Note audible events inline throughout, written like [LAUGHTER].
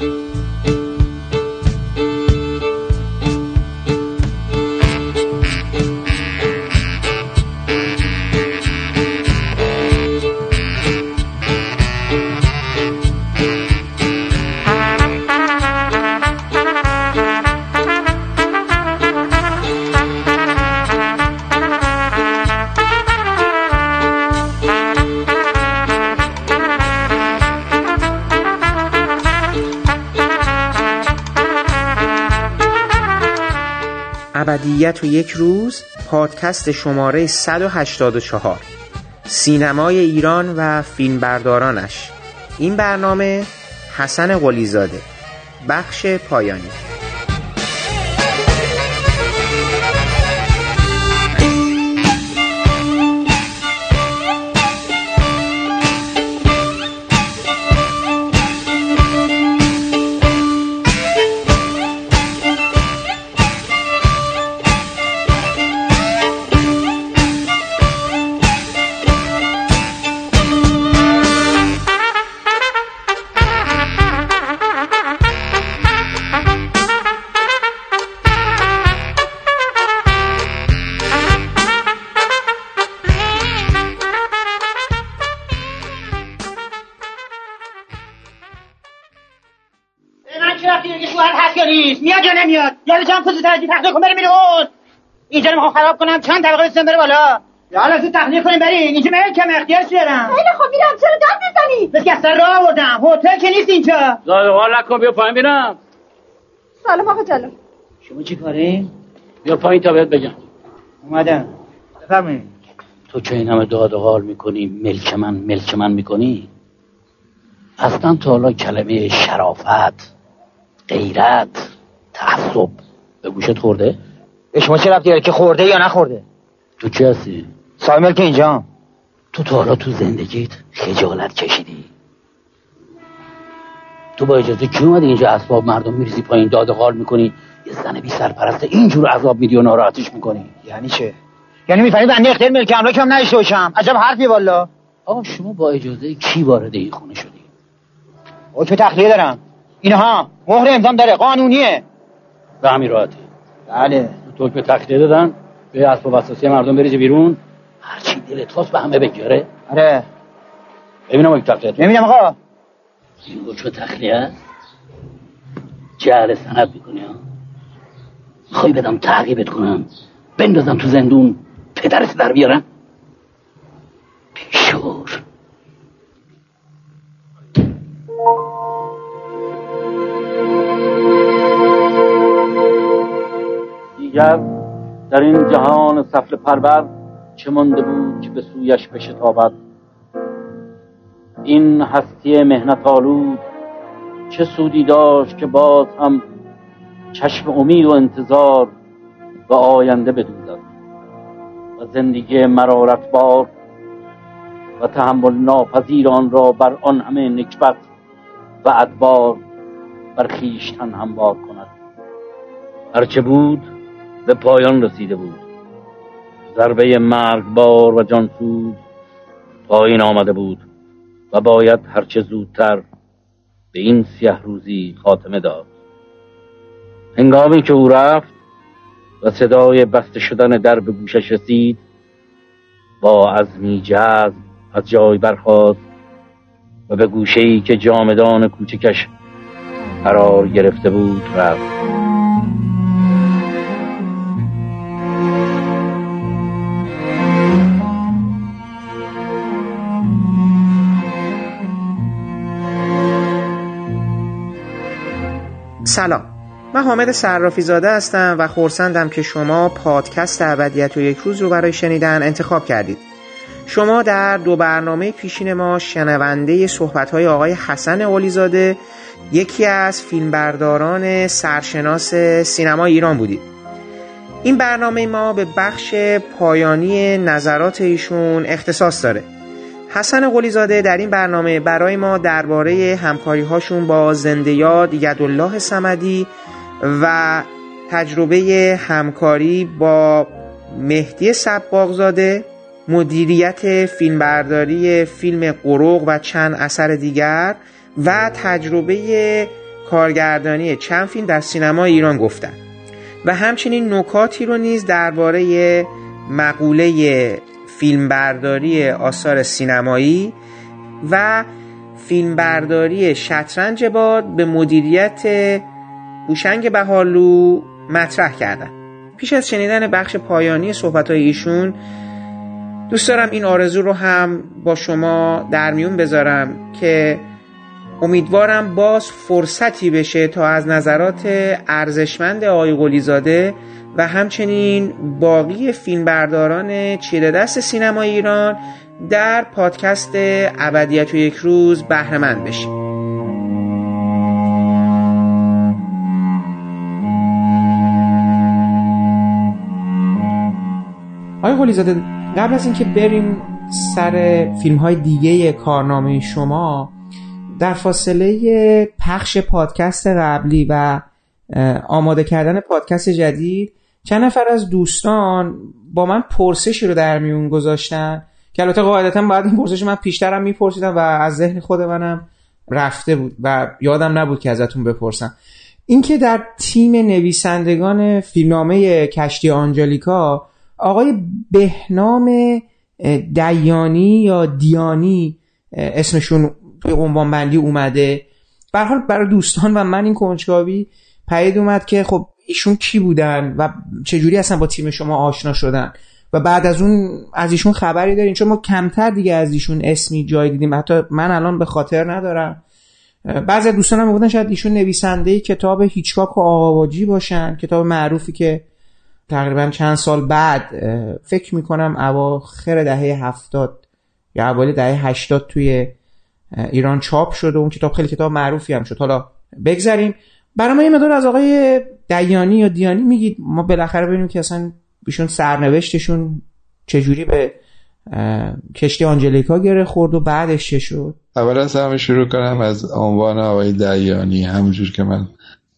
ابدیت و یک روز پادکست شماره 184 سینمای ایران و فیلمبردارانش. این برنامه حسن قلیزاده بخش پایانی. خراب کنم چند طبقه بسیم بره بالا؟ یا حالا تو تخلیه کنیم بریم اینجا من کم اختیار شدم خیلی خب میرم. چرا داد می‌زنی؟ بس که اصلا راه آوردم. هتل که نیست اینجا. زاده حال نکن بیا پایین بینم. سلام آقا جلو شما چی کاره؟ بیا پایین تا بهت بگم. اومدم. بفرمایید. تو که این همه داد حال می‌کنی ملک من ملک من می‌کنی؟ اصلا تا حالا کلمه شرافت غیرت تعصب به گوشت خورده؟ به شما چه رفتی که خورده یا نخورده؟ تو چی هستی؟ سایمل که اینجا. تو تا حالا تو زندگیت خجالت کشیدی. تو با اجازه کی اومدی اینجا اسباب مردم میریزی پایین داد قال می‌کنی؟ یه زن بی سرپرست اینجور عذاب میدی و ناراحتش می‌کنی. یعنی چه؟ یعنی می‌فهمی بنده اختیار ملک املاک هم نداشته باشم؟ عجب حرفی والا. آقا شما با اجازه کی وارد این خونه شدی؟ که تخلیه دارم. اینها مهر امضام داره قانونیه. به همین راحتی. بله. تو به تخلیه دادن به اسباب اساسی مردم بریزی بیرون. هرچی دلت خواست به همه بگیاره آره. ببینم اگه تخلیه. ببینم آقا. این حکم تخلیه است جهل سند می‌کنی ها می‌خوای بدم تعقیبت کنم. بندازم تو زندون. پدرت در بیارم. بیشور. دیگر در این جهان سفل پرور چه مانده بود که به سویش بشتابد؟ این هستی مهنت آلود چه سودی داشت که باز هم چشم امید و انتظار و آینده بدوزد و زندگی مرارت بار و تحمل ناپذیر آن را بر آن همه نکبت و ادبار بر خیشتن هموار کند. هرچه بود به پایان رسیده بود. ضربه مرگبار و جانسوز پایین آمده بود و باید هرچه زودتر به این سیه روزی خاتمه داد. هنگامی که او رفت و صدای بسته شدن در به گوشش رسید با عزمی جذب از جای برخاست و به گوشه ای که جامدان کوچکش قرار گرفته بود رفت. سلام. من حامد صرافی زاده هستم و خورسندم که شما پادکست ابدیت و یک روز رو برای شنیدن انتخاب کردید. شما در دو برنامه پیشین ما شنونده صحبت‌های آقای حسن اولیزاده یکی از فیلمبرداران سرشناس سینما ایران بودید. این برنامه ما به بخش پایانی نظرات ایشون اختصاص داره. حسن قلیزاده در این برنامه برای ما درباره همکاری هاشون با زنده یاد یدالله سمدی و تجربه همکاری با مهدی سباغزاده مدیریت فیلمبرداری فیلم قروق و چند اثر دیگر و تجربه کارگردانی چند فیلم در سینما ایران گفتن. و همچنین نکاتی رو نیز درباره مقوله فیلمبرداری آثار سینمایی و فیلمبرداری شطرنج باد به مدیریت بوشنگ بهالو مطرح کردن. پیش از شنیدن بخش پایانی صحبت ایشون دوست دارم این آرزو رو هم با شما در میون بذارم که امیدوارم باز فرصتی بشه تا از نظرات ارزشمند آقای قلیزاده و همچنین باقی فیلمبرداران چیره دست سینما ایران در پادکست ابدیت و یک روز بهرهمند بشیم آقای قلیزاده قبل از اینکه بریم سر فیلم های دیگه کارنامه شما در فاصله پخش پادکست قبلی و آماده کردن پادکست جدید چند نفر از دوستان با من پرسشی رو در میون گذاشتن که البته قاعدتا باید این پرسش من پیشترم میپرسیدم و از ذهن خود منم رفته بود و یادم نبود که ازتون بپرسم. اینکه در تیم نویسندگان فیلمنامه کشتی آنجلیکا آقای بهنام دیانی یا دیانی اسمشون توی عنوان بندی اومده. به حال برای دوستان و من این کنجکاوی پیدا اومد که خب ایشون کی بودن و چجوری اصلا با تیم شما آشنا شدن؟ و بعد از اون از ایشون خبری دارین؟ چون ما کمتر دیگه از ایشون اسمی جای دیدیم. حتی من الان به خاطر ندارم. بعضی دوستان هم بودن شاید ایشون نویسنده کتاب هیچکاک و آقاواجی باشن. کتاب معروفی که تقریبا چند سال بعد فکر می‌کنم اواخر دهه هفتاد یا اوایل دهه هشتاد توی ایران چاپ شد و اون کتاب خیلی کتاب معروفی هم شد. حالا بگذریم. برای ما یه مدار از آقای دیانی یا دیانی میگید. ما بالاخره ببینیم که اصلا بیشون سرنوشتشون چجوری به کشتی آنجلیکا گره خورد و بعدش چه شد؟ اول از همه شروع کنم از عنوان آقای دیانی. همونجور که من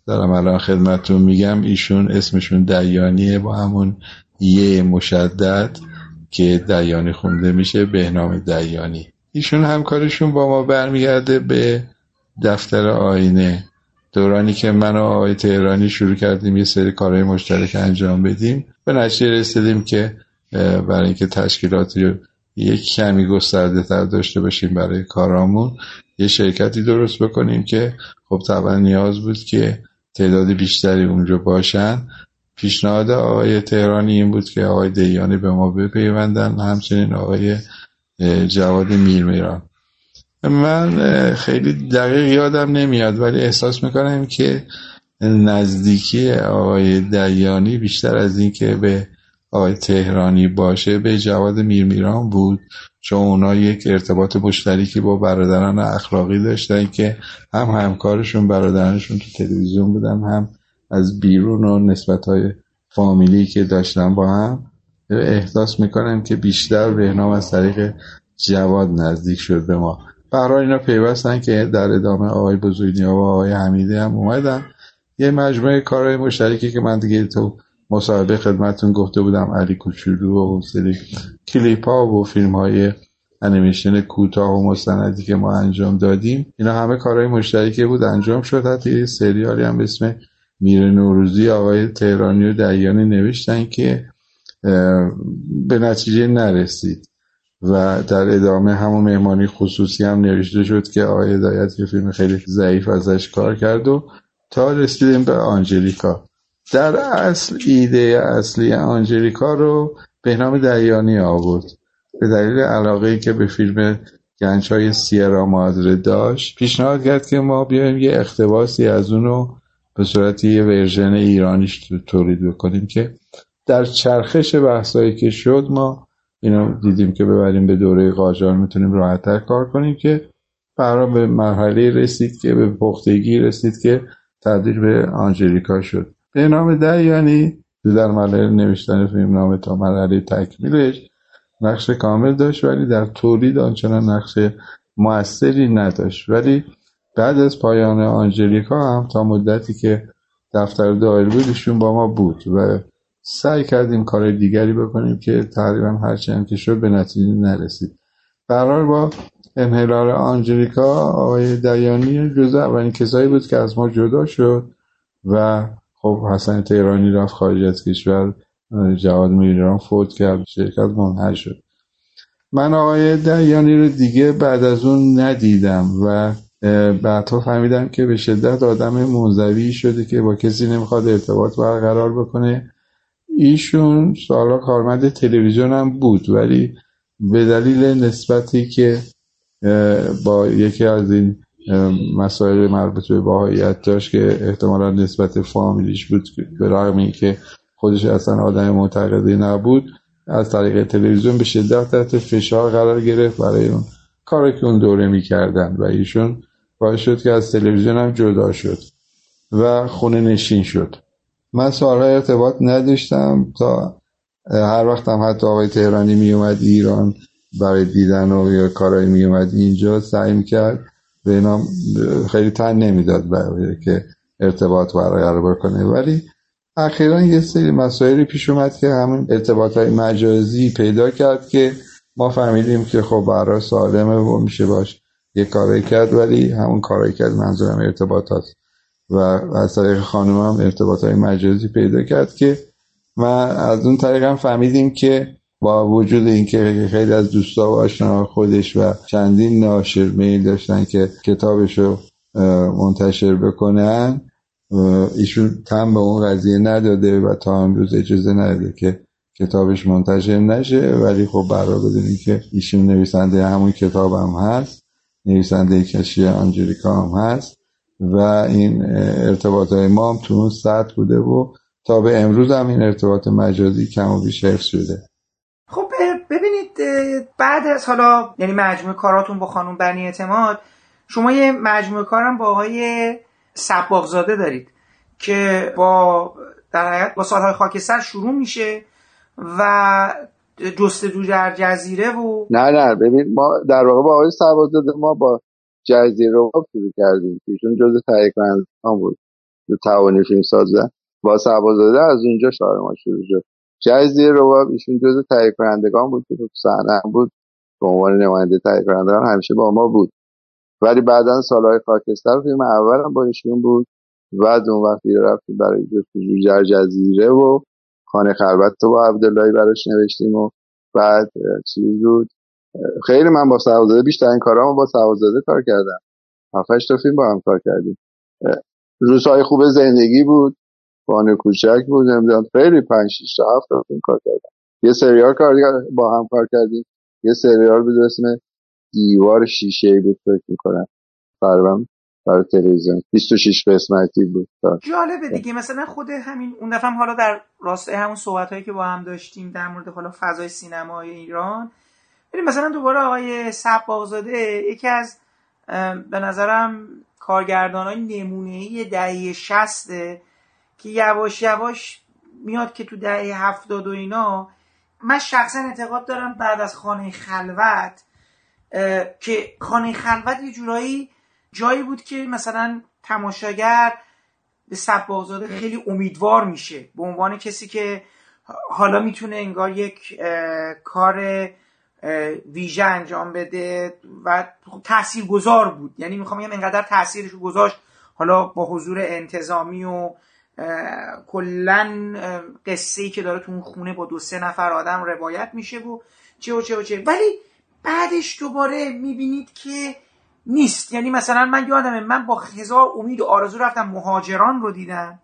دارم الان خدمتون میگم ایشون اسمشون دیانیه با همون یه مشدد که دیانی خونده میشه به نام دیانی. ایشون همکارشون با ما برمیگرده به دفتر آینه. دورانی که من و آقای تهرانی شروع کردیم یه سری کارهای مشترک انجام بدیم به نتیجه رسیدیم که برای اینکه تشکیلاتی یک کمی گسترده تر داشته باشیم برای کارامون یه شرکتی درست بکنیم که خب طبعا نیاز بود که تعداد بیشتری اونجا باشن. پیشنهاد آقای تهرانی این بود که آقای دیانی به ما بپیوندن همچنین آقای جواد میرمیران. من خیلی دقیق یادم نمیاد ولی احساس می‌کنم که نزدیکی آقای دیانی بیشتر از این که به آقای تهرانی باشه به جواد میرمیران بود. چون اونا یک ارتباط مشترکی با برادران اخلاقی داشتن که هم همکارشون برادرانشون تو تلویزیون بودن هم از بیرون و نسبت های فامیلی که داشتن با هم. احساس می‌کنم که بیشتر بهنام از طریق جواد نزدیک شد به ما. برای اینا پیوستن که در ادامه آقای بزرگنیا و آقای حمیدی هم اومدن. یه مجموعه کارهای مشترکی که من دیگه تو مصاحبه خدمتون گفته بودم علی کوچولو و سری کلیپ ها و فیلم های انیمیشن کوتاه و مستندی که ما انجام دادیم. اینا همه کارهای مشترکی بود انجام شد. حتی یه سریالی هم اسم میر نوروزی آقای تهرانی و دیانی نوشتن که به نتیجه نرسید. و در ادامه همون مهمانی خصوصی هم نوشته شد که آقای هدایت که فیلم خیلی ضعیف ازش کار کرد و تا رسیدیم به آنجلیکا. در اصل ایده اصلی آنجلیکا رو به نام دیانی آورد. به دلیل علاقه که به فیلم گنج های سیرا مادره داشت پیشنهاد کرد که ما بیایم یه اختباسی از اونو به صورت یه ورژن ایرانیش تولید بکنیم که در چرخش بحثایی که شد ما اینو دیدیم که ببریم به دوره قاجار می‌تونیم راحتتر کار کنیم که برای به مرحله رسید که به پختگی رسید که تبدیل به آنجلیکا شد. به نام دیانی در مرحله نوشتن فیلم نام تا مرحله تکمیلش نقش کامل داشت ولی در تولید آنچنان نقش موثری نداشت. ولی بعد از پایان آنجلیکا هم تا مدتی که دفتر دایر بودشون با ما بود و سعی کردیم کار دیگری بکنیم که تقریبا هرچی هم که شد به نتیجه نرسید. قرار با انحلال آنجلیکا آقای دیانی جز اولین کسایی بود که از ما جدا شد و خب حسن تهرانی رفت خارج از کشور جواد میران فوت کرد شرکت منحل شد. من آقای دیانی رو دیگه بعد از اون ندیدم و بعدها فهمیدم که به شدت آدم منزوی شده که با کسی نمی‌خواد ارتباط برقرار بکنه. ایشون سالا کارمند تلویزیون هم بود ولی به دلیل نسبتی که با یکی از این مسائل مربوط به باهایت داشت که احتمالا نسبت فامیلیش بود به رغم که خودش اصلا آدم معتقدی نبود از طریق تلویزیون به شدت تحت فشار قرار گرفت برای اون کاری که اون دوره می‌کردن و ایشون باعث شد که از تلویزیون هم جدا شد و خونه نشین شد. من سالها ارتباط نداشتم تا هر وقت هم حتی آقای تهرانی میومد ایران برای دیدن و یا کارایی میومد اینجا سعی کرد به خیلی تن نمی‌داد برای که ارتباط برقرار بکنه. ولی اخیرا یه سری مسائلی پیش اومد که همون ارتباط های مجازی پیدا کرد که ما فهمیدیم که خب برای سالمه و میشه باش یه کاری کرد ولی همون کاری کرد منظورم ارتباط هست و از طریق هم ارتباط های مجازی پیدا کرد که من از اون طریق هم فهمیدیم که با وجود اینکه خیلی از دوستا و آشنا خودش و چندین ناشر میل داشتن که کتابش رو منتشر بکنن ایشون تم به اون قضیه نداده و تا امروز اجازه نداده که کتابش منتشر نشه. ولی خب برای بدونیم که ایشون نویسنده همون کتاب هم هست نویسنده کشی آنجلیکا هم هست. و این ارتباط های ما هم تو اون سطح بوده و تا به امروز هم این ارتباط مجازی کم و بیش حفظ شده. خب ببینید بعد از حالا یعنی مجموعه کاراتون با خانم بنی اعتماد شما یه مجموعه کارم با آقای سباقزاده دارید که با در حقیقت با سالهای خاکستر شروع میشه و جستجو در جزیره و نه نه ببین ما در واقع با آقای سباقزاده ما با جزیره رو شروع کردیم ایشون جز تهیه کنندگان بود. تو توانی فیلم سازه با سباقزاده از اونجا شاعر ما شروع شد. جزیره رو ایشون جز تهیه کنندگان بود که تو صحنه بود. به عنوان نماینده تهیه کنندگان همیشه با ما بود. ولی بعدا سالهای خاکستر فیلم اول هم با ایشون بود. بعد اون وقتی رفتیم برای جستجو جزیره و خانه خلوت رو با عبداللهی براش نوشتیم و بعد چیز بود. خیلی من با سوازاده بیشترین کارامو با سوازاده کار کردم. هفتش تا فیلم با هم کار کردیم. روزهای خوب زندگی بود بانه کوچک بود نمی‌دونم خیلی پنج شیش تا هفت تا فیلم کار کردم. یه سریال کار با هم کار کردیم. یه سریال بود اسم دیوار شیشه ای بود فکر می‌کنم. تقریبا برای تلویزیون. 26 قسمتی بود جالبه دیگه. مثلا خود همین اون دفعه حالا در راستای همون صحبت هایی که با هم داشتیم در مورد حالا فضای سینمای ایران ببین مثلا دوباره آقای سباقزاده یکی از به نظرم کارگردان های نمونه ای دهه شسته که یواش یواش میاد که تو دهه هفتاد و اینا. من شخصا اعتقاد دارم بعد از خانه خلوت که خانه خلوت یه جورایی جایی بود که مثلا تماشاگر به سباقزاده خیلی امیدوار میشه. به عنوان کسی که حالا می‌تونه انگار یک کار ویژه انجام بده و تأثیر گذار بود. یعنی می‌خوام بگم انقدر تاثیرش گذاشت. حالا با حضور انتظامی و کلا قصه ای که داره تو اون خونه با دو سه نفر آدم روایت میشه و چه و چه و چه. ولی بعدش دوباره می‌بینید که نیست. یعنی مثلا من یادمه من با هزار امید و آرزو رفتم مهاجران رو دیدم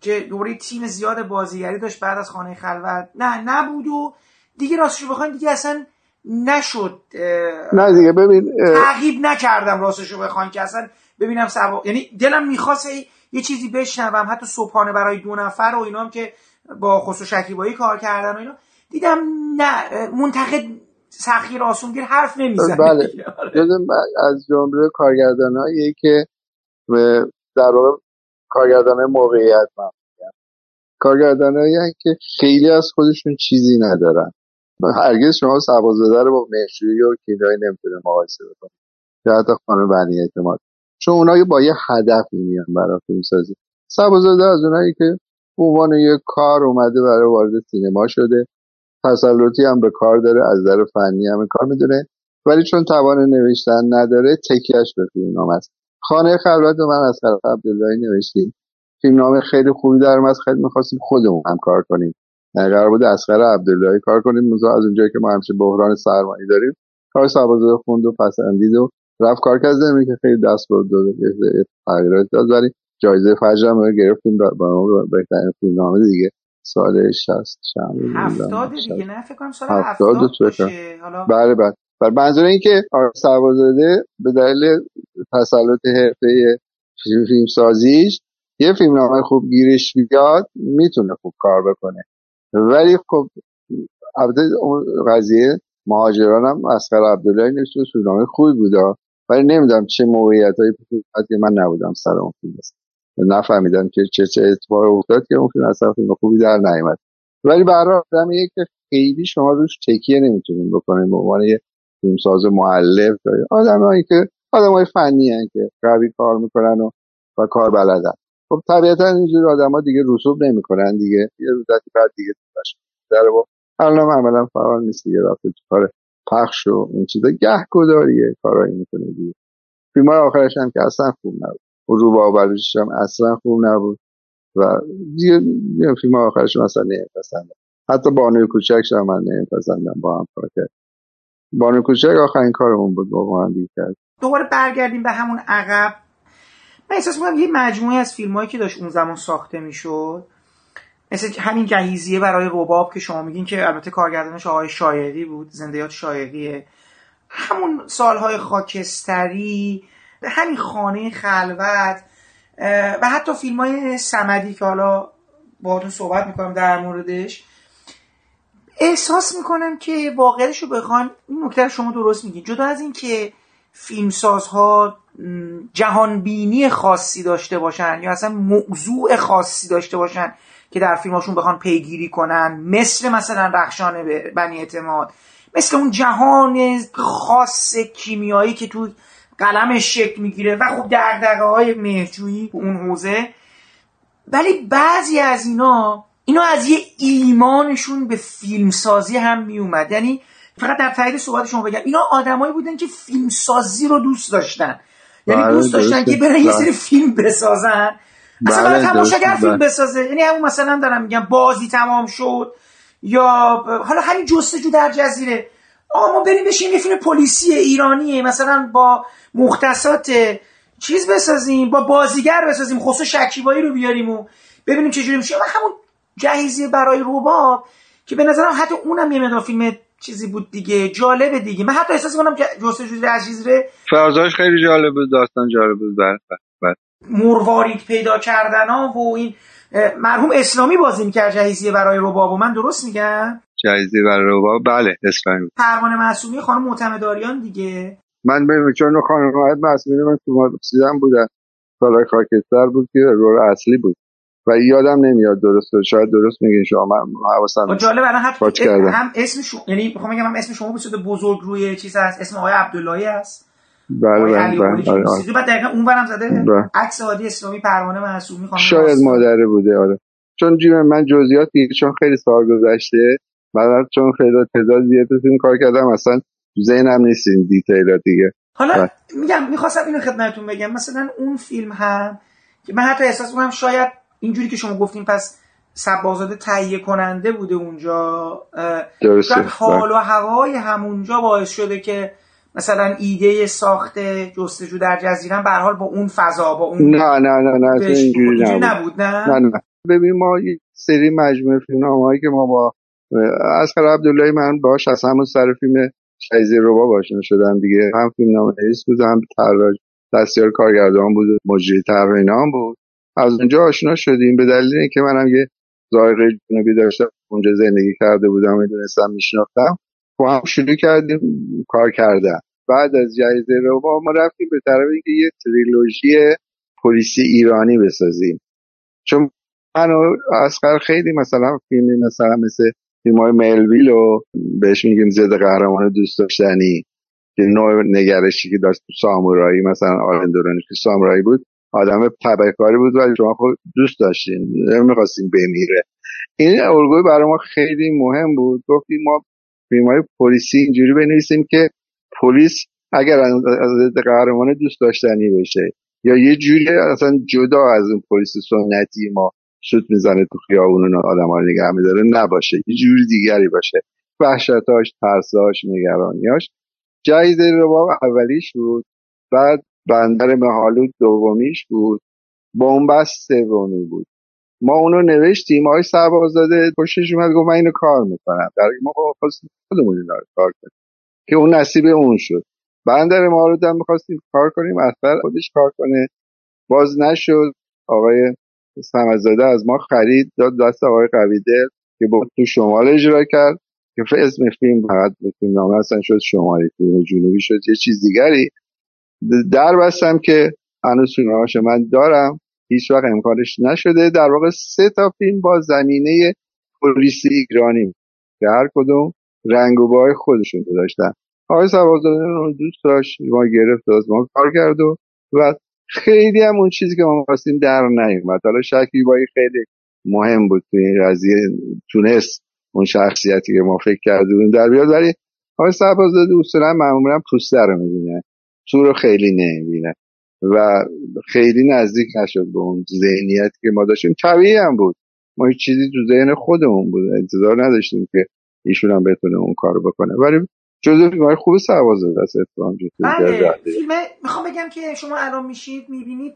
که دوباره تیم زیاد بازیگری داشت بعد از خانه خلوت. نه نبود و دیگه راستش رو بخواین دیگه اصلا نشد نه دیگه ببین تعقیب نکردم راستش رو بخواین که اصلا ببینم سوا یعنی دلم می‌خواست یه چیزی بشنوم حتی صبحانه برای دو نفر و اینا هم که با خسرو شکیبایی کار کردن و اینا. دیدم نه منتقد سخیر آسونگیر حرف نمی‌زنه. بله. [LAUGHS] از جمله کارگردانایی که در واقع کارگردان موقعیت من کارگردانایی که خیلی از خودشون چیزی ندارن. هرگز شما سبازده رو با مهشوی و کیمیایی نمی‌تونه مقایسه بکنید. یا حتی خانم بنی اعتماد. چون اونایی با یه هدفی میان برای فیلم سازی سبازده از اونایی که عنوان یه کار اومده برای وارد سینما شده. تسلطی هم به کار داره از در فنی هم کار می‌دونه. ولی چون توان نوشتن نداره تکیهش به فیلمنامه است. خانه خلوت من از طرف عبداللهی نوشتیم. فیلمنامه خیلی خوبی در اومد خیلی می‌خواستیم خودمون هم کار کنیم. قرار بود اسقر عبداللهی کار کنیم. از اونجایی که ما همیشه بحران سرمایه داریم کار سربازه خوند و پسندید و رفت کار کرد. زمین که خیلی دست برد داد تغییرات داد ولی جایزه فجر هم گرفتیم. با بهترین فیلمنامه دیگه. سال 60 شهر هفتاد دیگه نه؟ فکر کنم سال هفتاد هفتاد تو باشه. حالا بله بله. بر منظور این که سربازاده به دلیل تسلط حرفه فیلم سازیش یه فیلمنامه خوب گیرش بیاد می‌تونه خوب کار بکنه. ولی خب البته اون قضیه مهاجران هم اسقر عبدالله نوشته فیلمنامه خوبی بوده. ولی نمی‌دونم چه موقعیت هایی که من نبودم سر اون فیلم. نفهمیدم که چه چه اتفاقی افتاد که اون فیلم اصلا فیلم خوبی در نیامد ولی برای آدمیه که خیلی شما روش تکیه نمی‌تونین بکنین به عنوان یه فیلمساز معلف آدمایی که آدمای فنی هن که قوی کار می‌کنن و, و کار بلدن. خب طبیعتا اینجور آدما دیگه رسوب نمی‌کنن دیگه. یه مدتی بعد دیگه در با الان عملا فعال نیست دیگه رفته تو کار پخش و این چیزا. گهگداریه کارایی می‌کنه دیگه. فیلم آخرش هم که اصلا خوب نبود. و رو باورش هم اصلا خوب نبود. و دیگه فیلم آخرش اصلا نمیپسندم. حتی بانوی کوچکش هم من نمیپسندم با هم کار کرد بانوی کوچک آخرین کارمون بود با هم دیگه. کرد دوباره برگردیم به همون عقب. من احساس می‌کنم یه مجموعه از فیلم هایی که داشت اون زمان ساخته می‌شد مثل همین جهیزیه برای رباب که شما میگین که البته کارگردانش آقای شایقی بود زندیات شایقیه. همون سالهای خاکستری همین خانه خلوت و حتی فیلم های سمدی که حالا باهاتون صحبت می‌کنم در موردش. احساس می‌کنم که واقعیتش رو بخوان این نکته شما درست میگید جدا از این که فیلمسازها جهانبینی خاصی داشته باشن یا اصلا موضوع خاصی داشته باشن که در فیلماشون بخوان پیگیری کنن. مثل مثلا رخشان بنی اعتماد. مثل اون جهان خاص کیمیایی که تو قلمش شکل می‌گیره و خب دقدقه های مهجویی اون حوزه. ولی بعضی از اینا اینا از یه ایمانشون به فیلمسازی هم میومد. یعنی فقط در تایید صحبت شما بگم اینا آدمایی بودن که فیلمسازی رو دوست داشتن یعنی بله، دوست داشتن. که برن یه بله. سری فیلم بسازن اصلا بله، برای تماشاگر. فیلم. بسازه یعنی همون مثلا دارم میگم بازی تمام شد یا حالا همین جستجو در جزیره آقا ما بریم بشیم یه فیلم پلیسی ایرانیه مثلا با مختصات چیز بسازیم با بازیگر بسازیم خصوص شکیبایی رو بیاریم و ببینیم چجوری میشه و همون جهیزیه برای رباب که به نظرم حتی اونم یه مقدار فیلم چیزی بود دیگه جالبه دیگه. من حتی احساس کنم جستجو در جزیره فرازاش خیلی جالب بود داستان جالب بود بله بله، بله. مروارید پیدا کردن ها و این مرحوم اسلامی بازی می‌کرد جهیزیه برای رباب و من درست میگم؟ جایزه برای رباب بله اسلامی. پروانه معصومی خانم معتمداریان دیگه. من به چون خانم مسئولی من تو بودن سالای خاکستر بود که رول اصلی بود. و یادم نمیاد درست شاید درست میگین شما من حواسم نیست. جالب الان کردم. هم اسم شما یعنی می‌خوام بگم هم اسم شما بود شده بزرگ روی چیز هست اسم آقای عبداللهی هست بله بله بله آره، آره. بعد دقیقا اونورم زده بله. عکس عادی اسلامی پروانه معصومی خانم شاید. مادره بوده آره چون جیم من جزئیات دیگه چون خیلی سال گذشته من چون خیلی تعداد زیاد فیلم کار کردم اصلا ذهنم نیست این دیتیلات دیگه حالا بله. میگم می‌خواستم اینو خدمتتون بگم مثلا اون فیلم هم که من حتی احساس می‌کنم شاید اینجوری که شما گفتیم پس سبازاده تهیه کننده بوده اونجا درسته. حال و هوای همونجا باعث شده که مثلا ایده ساخت جستجو در جزیره به حال با اون فضا با اون نه نه نه نه اینجوری نبود. نبود نه؟ نه نه. ببین ما یک سری مجموعه فیلم هایی که ما با اسقر عبداللهی من باش از همون سر فیلم شایزه ربا آشنا شدم دیگه. هم فیلم نام نویس بود هم طراح دستیار کارگردان بود مجری طراح اینا هم بود. از اونجا آشنا شدیم. به دلیل اینکه منم یه ذائقه جنوبی داشتم اونجا زندگی کرده بودم می‌دونستم میشناختم. با هم شروع کردیم کار کردن. بعد از جایزه ربا ما رفتیم به طرف اینکه یه تریلوژی پلیسی ایرانی بسازیم. چون من و اسقر خیلی مثلا فیلمی مثلا مثل فیلم های ملویل و بهش میگیم ضد قهرمان دوست داشتنی که نوع نگرشی که داشت سامورایی مثلا آرندورانی که سامورایی بود آدم تبهکاری بود ولی شما خود دوست داشتین نمی‌خواستین بمیره. این الگوی برای ما خیلی مهم بود. گفتیم ما فیلم های پلیسی اینجوری بنویسیم که پلیس اگر از قهرمان دوست داشتنی بشه یا یه جوری اصلا جدا از اون پلیس سنتی ما شد می‌زنه تو خیابون آدم ها نگه میداره نباشه. یه جوری دیگری باشه. وحشتاش ترساش نگرانیاش. جهیز رباب اولیش بود. بعد بندر مهالود دومیش بود. بومبست سومی بود. ما اونو نوشتیم. آقای سربازاده پشتش اومد گفت من اینو کار می‌کنم. در ما خواستیم خودمون اینو کار کنیم. که اون نصیب اون شد. بندر مهالود هم می‌خواستیم کار کنیم. اثر خودش کار کنه. باز نشد. آقای سمزاده از ما خرید داد. دست آقای قویده که با تو شمال اجرا کرد. که اسم فیلم فقط فیلم نامه اصلا شد شمالی فیلم جنوبی شد. یه چیز دیگری. در بستم که هنوز فیلمهاش من دارم. هیچ وقت امکانش نشده. در واقع سه تا فیلم با زمینه پلیسی ایرانی که هر کدوم رنگ و بای خودشون داشتن. آقای سوازداده رو دوست داشت ما گرفت از ما کار کرد و خیلی هم اون چیزی که ما خواستیم در نیومد. حالا شکیبایی خیلی مهم بود تو این قضیه. تونست اون شخصیتی که ما فکر کرده بودیم در بیاد. ولی آقای سرباززاده اصولا معمولا پوسته رو تو رو خیلی نمی‌بینه. و خیلی نزدیک نشد به اون ذهنیتی که ما داشتیم. طبیعی هم بود. ما هیچ چیزی تو ذهن خودمون بود. انتظار نداشتیم که ایشون هم بتونه اون کارو بکنه. ولی جزو فیلم های خوب سرباززاده است اتفاقا بله فیلم می‌خوام بگم که شما الان میشید می‌بینید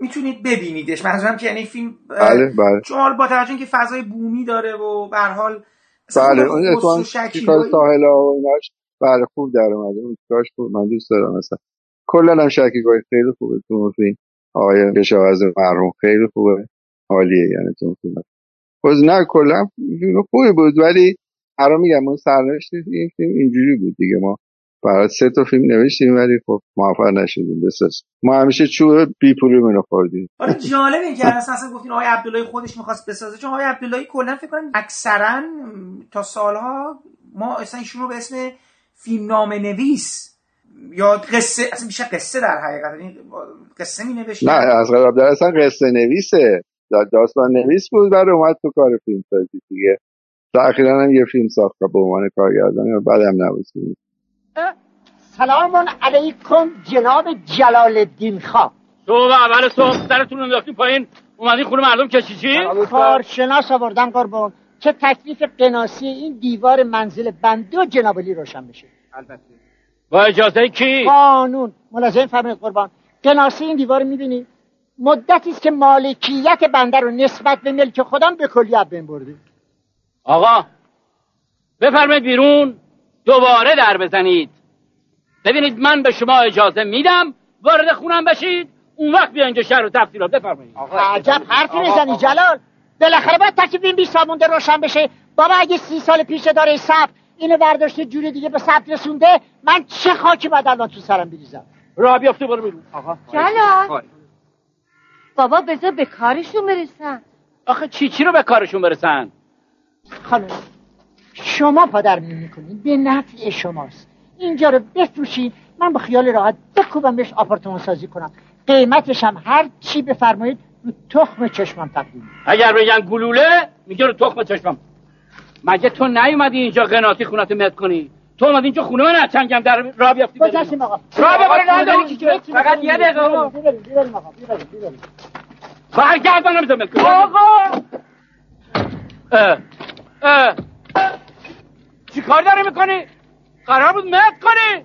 می‌تونید ببینیدش. منظورم که یعنی فیلم بله بله. شما با توجه که فضای بومی داره و به حال بله اون اتفاقا ساحل و ایناش. بله خوب در اومده. اون کاش خوب من دوست دارم مثلا کلا هم شکیبایی خیلی خوبه تو فیلم. آقای کشاورز مرحوم خیلی خوبه. حالیه یعنی تو فیلم. باز نه کلا خوبی بود ولی هر میگم اون سرنوشت این فیلم اینجوری بود دیگه. ما برای سه تا فیلم نوشتیم ولی خب موفق نشدیم. بساز ما همیشه چوب بی پولی منو خوردیم. آره جالب این که اصلا گفتین آقای عبدالله خودش می‌خواست بسازه. چون آقای عبدالله کلا فکر کنم اکثرا تا سالها ما اصلا ایشون رو به اسم فیلم نامه نویس. یا قصه اصلا بیشتر قصه در حقیقت یعنی قصه می نوشت نه از قرار اصلا قصه نویسه. داستان نویس بود برای اومد تو کار فیلم سازی دیگه. تا هم یه فیلم ساخت به عنوان کارگردان و بعدم نبود سلام علیکم جناب جلال الدین خان صبح اول صبح سرتون انداختیم پایین. اومدین خونه مردم کشیشی کارشناس آوردم قربان چه تکلیف قناسی این دیوار منزل بنده و جنابالی روشن بشه. البته. با اجازه کی؟ قانون. ملازم فرمایید قربان. قناسی این دیوار می‌بینی؟ مدتی است که مالکیت بنده رو نسبت به ملک خودم به کلیت بین برده. آقا بفرمایید بیرون. دوباره در بزنید. ببینید من به شما اجازه میدم وارد خونم بشید. اون وقت بیا اینجا شهر رو تفصیلات بفرمایید. عجب حرفی می‌زنی جلال. بالاخره باید تکلیف این بیست سامونده روشن بشه. بابا اگه سی سال پیش داره ثبت اینو برداشته جوری دیگه به ثبت رسونده من چه خاکی باید الان تو سرم بریزم؟ راه بیافته برو بیرون. آقا جلال بابا بذار به کارشون برسن. آخه چی چی رو به کارشون برسن؟ خانم شما پادر می‌کنید به نفع شماست. اینجا رو بفروشید من با خیال راحت بکوبم بهش آپارتمان سازی کنم. قیمتش هم هر چی بفرمایید تخم چشمم تقدیم. اگر بگن گلوله میگه رو تخم چشمم. مگه تو نیومدی اینجا قناتی خونت مت کنی؟ تو اومدی اینجا خونه من چنگم در راه بیافتی گذاشتیم آقا. راه ببر فقط یه دقیقه آقا. برگردان نمیزم آقا! اه اه. چی کار داره می‌کنی؟ قرار بود مت کنی.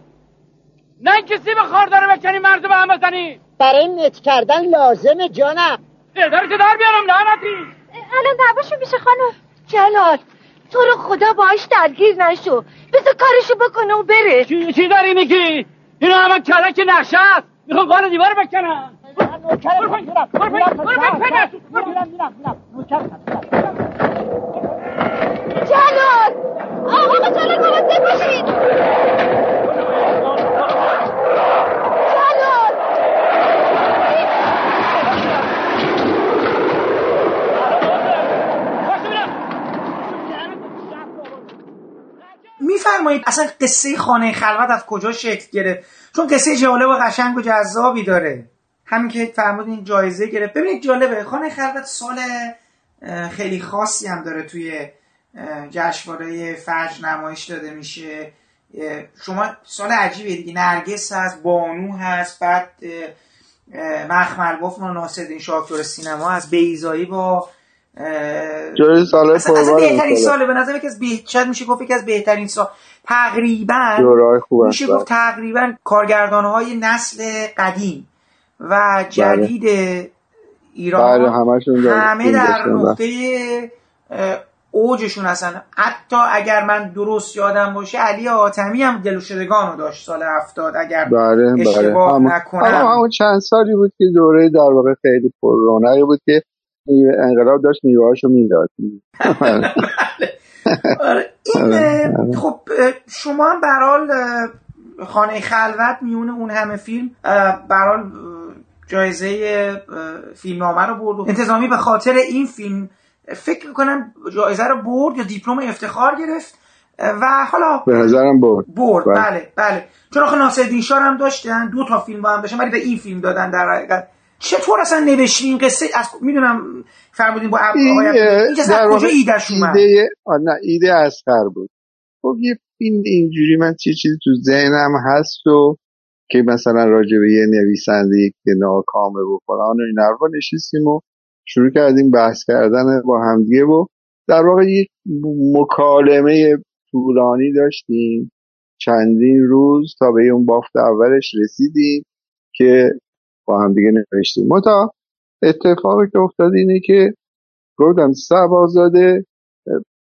نه کسی به خار داره بکنی مرد به هم بزنی برای نت کردن لازمه جانم. داره که در بیارم لعنتی. الان دعواشو میشه خانم. جلال تو رو خدا باش درگیر نشو. بذار کارشو بکنه و بره. چی, چی داری میگی؟ اینو همه کلک نقشه است. می‌خوام قال دیوار بکنم. جلال آقا جلال مواظب باشید جلال میفرمایید اصلا قصه خانه خلوت از کجا شکل گرفت؟ چون قصه جالب و قشنگ و جذابی داره. همین که فرمودین جایزه گرفت. ببینید جالبه خانه خلوت سال خیلی خاصی هم داره توی جشنواره فجر نمایش داده میشه. شما سال عجیبه دیگه. نرگس هست بانو هست بعد مخمل گفت ما ناصر شاکتور سینما هست بیزایی با جای سال اصلا, بهترین ساله به نظر از شاید میشه گفت یکی از بهترین سال تقریبا میشه گفت تقریبا کارگردان های نسل قدیم و بله. جدید ایران بله همه در نقطه اوجشون هستن حتی اگر من درست یادم باشه علی آتمی هم دلوشدگان رو داشت سال هفتاد اگر بله, بله. اشتباه بله. نکنم همون چند سالی بود که دوره در واقع خیلی پر بود که انقلاب داشت نیروهاشو می‌داد. آره، این خب شما هم برال خانه خلوت میونه اون همه فیلم برال جایزه فیلمنامه رو برد انتظامی به خاطر این فیلم فکر می‌کنم جایزه رو برد یا دیپلم افتخار گرفت و حالا به نظرم برد. برد. بله بله. چون آخه ناصر شار هم داشتن دو تا فیلم با هم داشتن ولی به این فیلم دادن در حقیقت. چطور اصلا نوشتی این قصه از می‌دونم فرمودین با آقای این در کجا ایدهش اومد ایده نه ایده اسخر بود. خب یه فیلم اینجوری من چه چیزی تو ذهنم هست و که مثلا راجع به یه نویسنده که ناکامه و فلان و این حرفا نشستیم و شروع کردیم بحث کردن با همدیگه و در واقع یک مکالمه طولانی داشتیم. چندین روز تا به اون بافت اولش رسیدیم که با هم دیگه نوشتیم. متا اتفاقی که افتاد اینه که گفتم سبازاده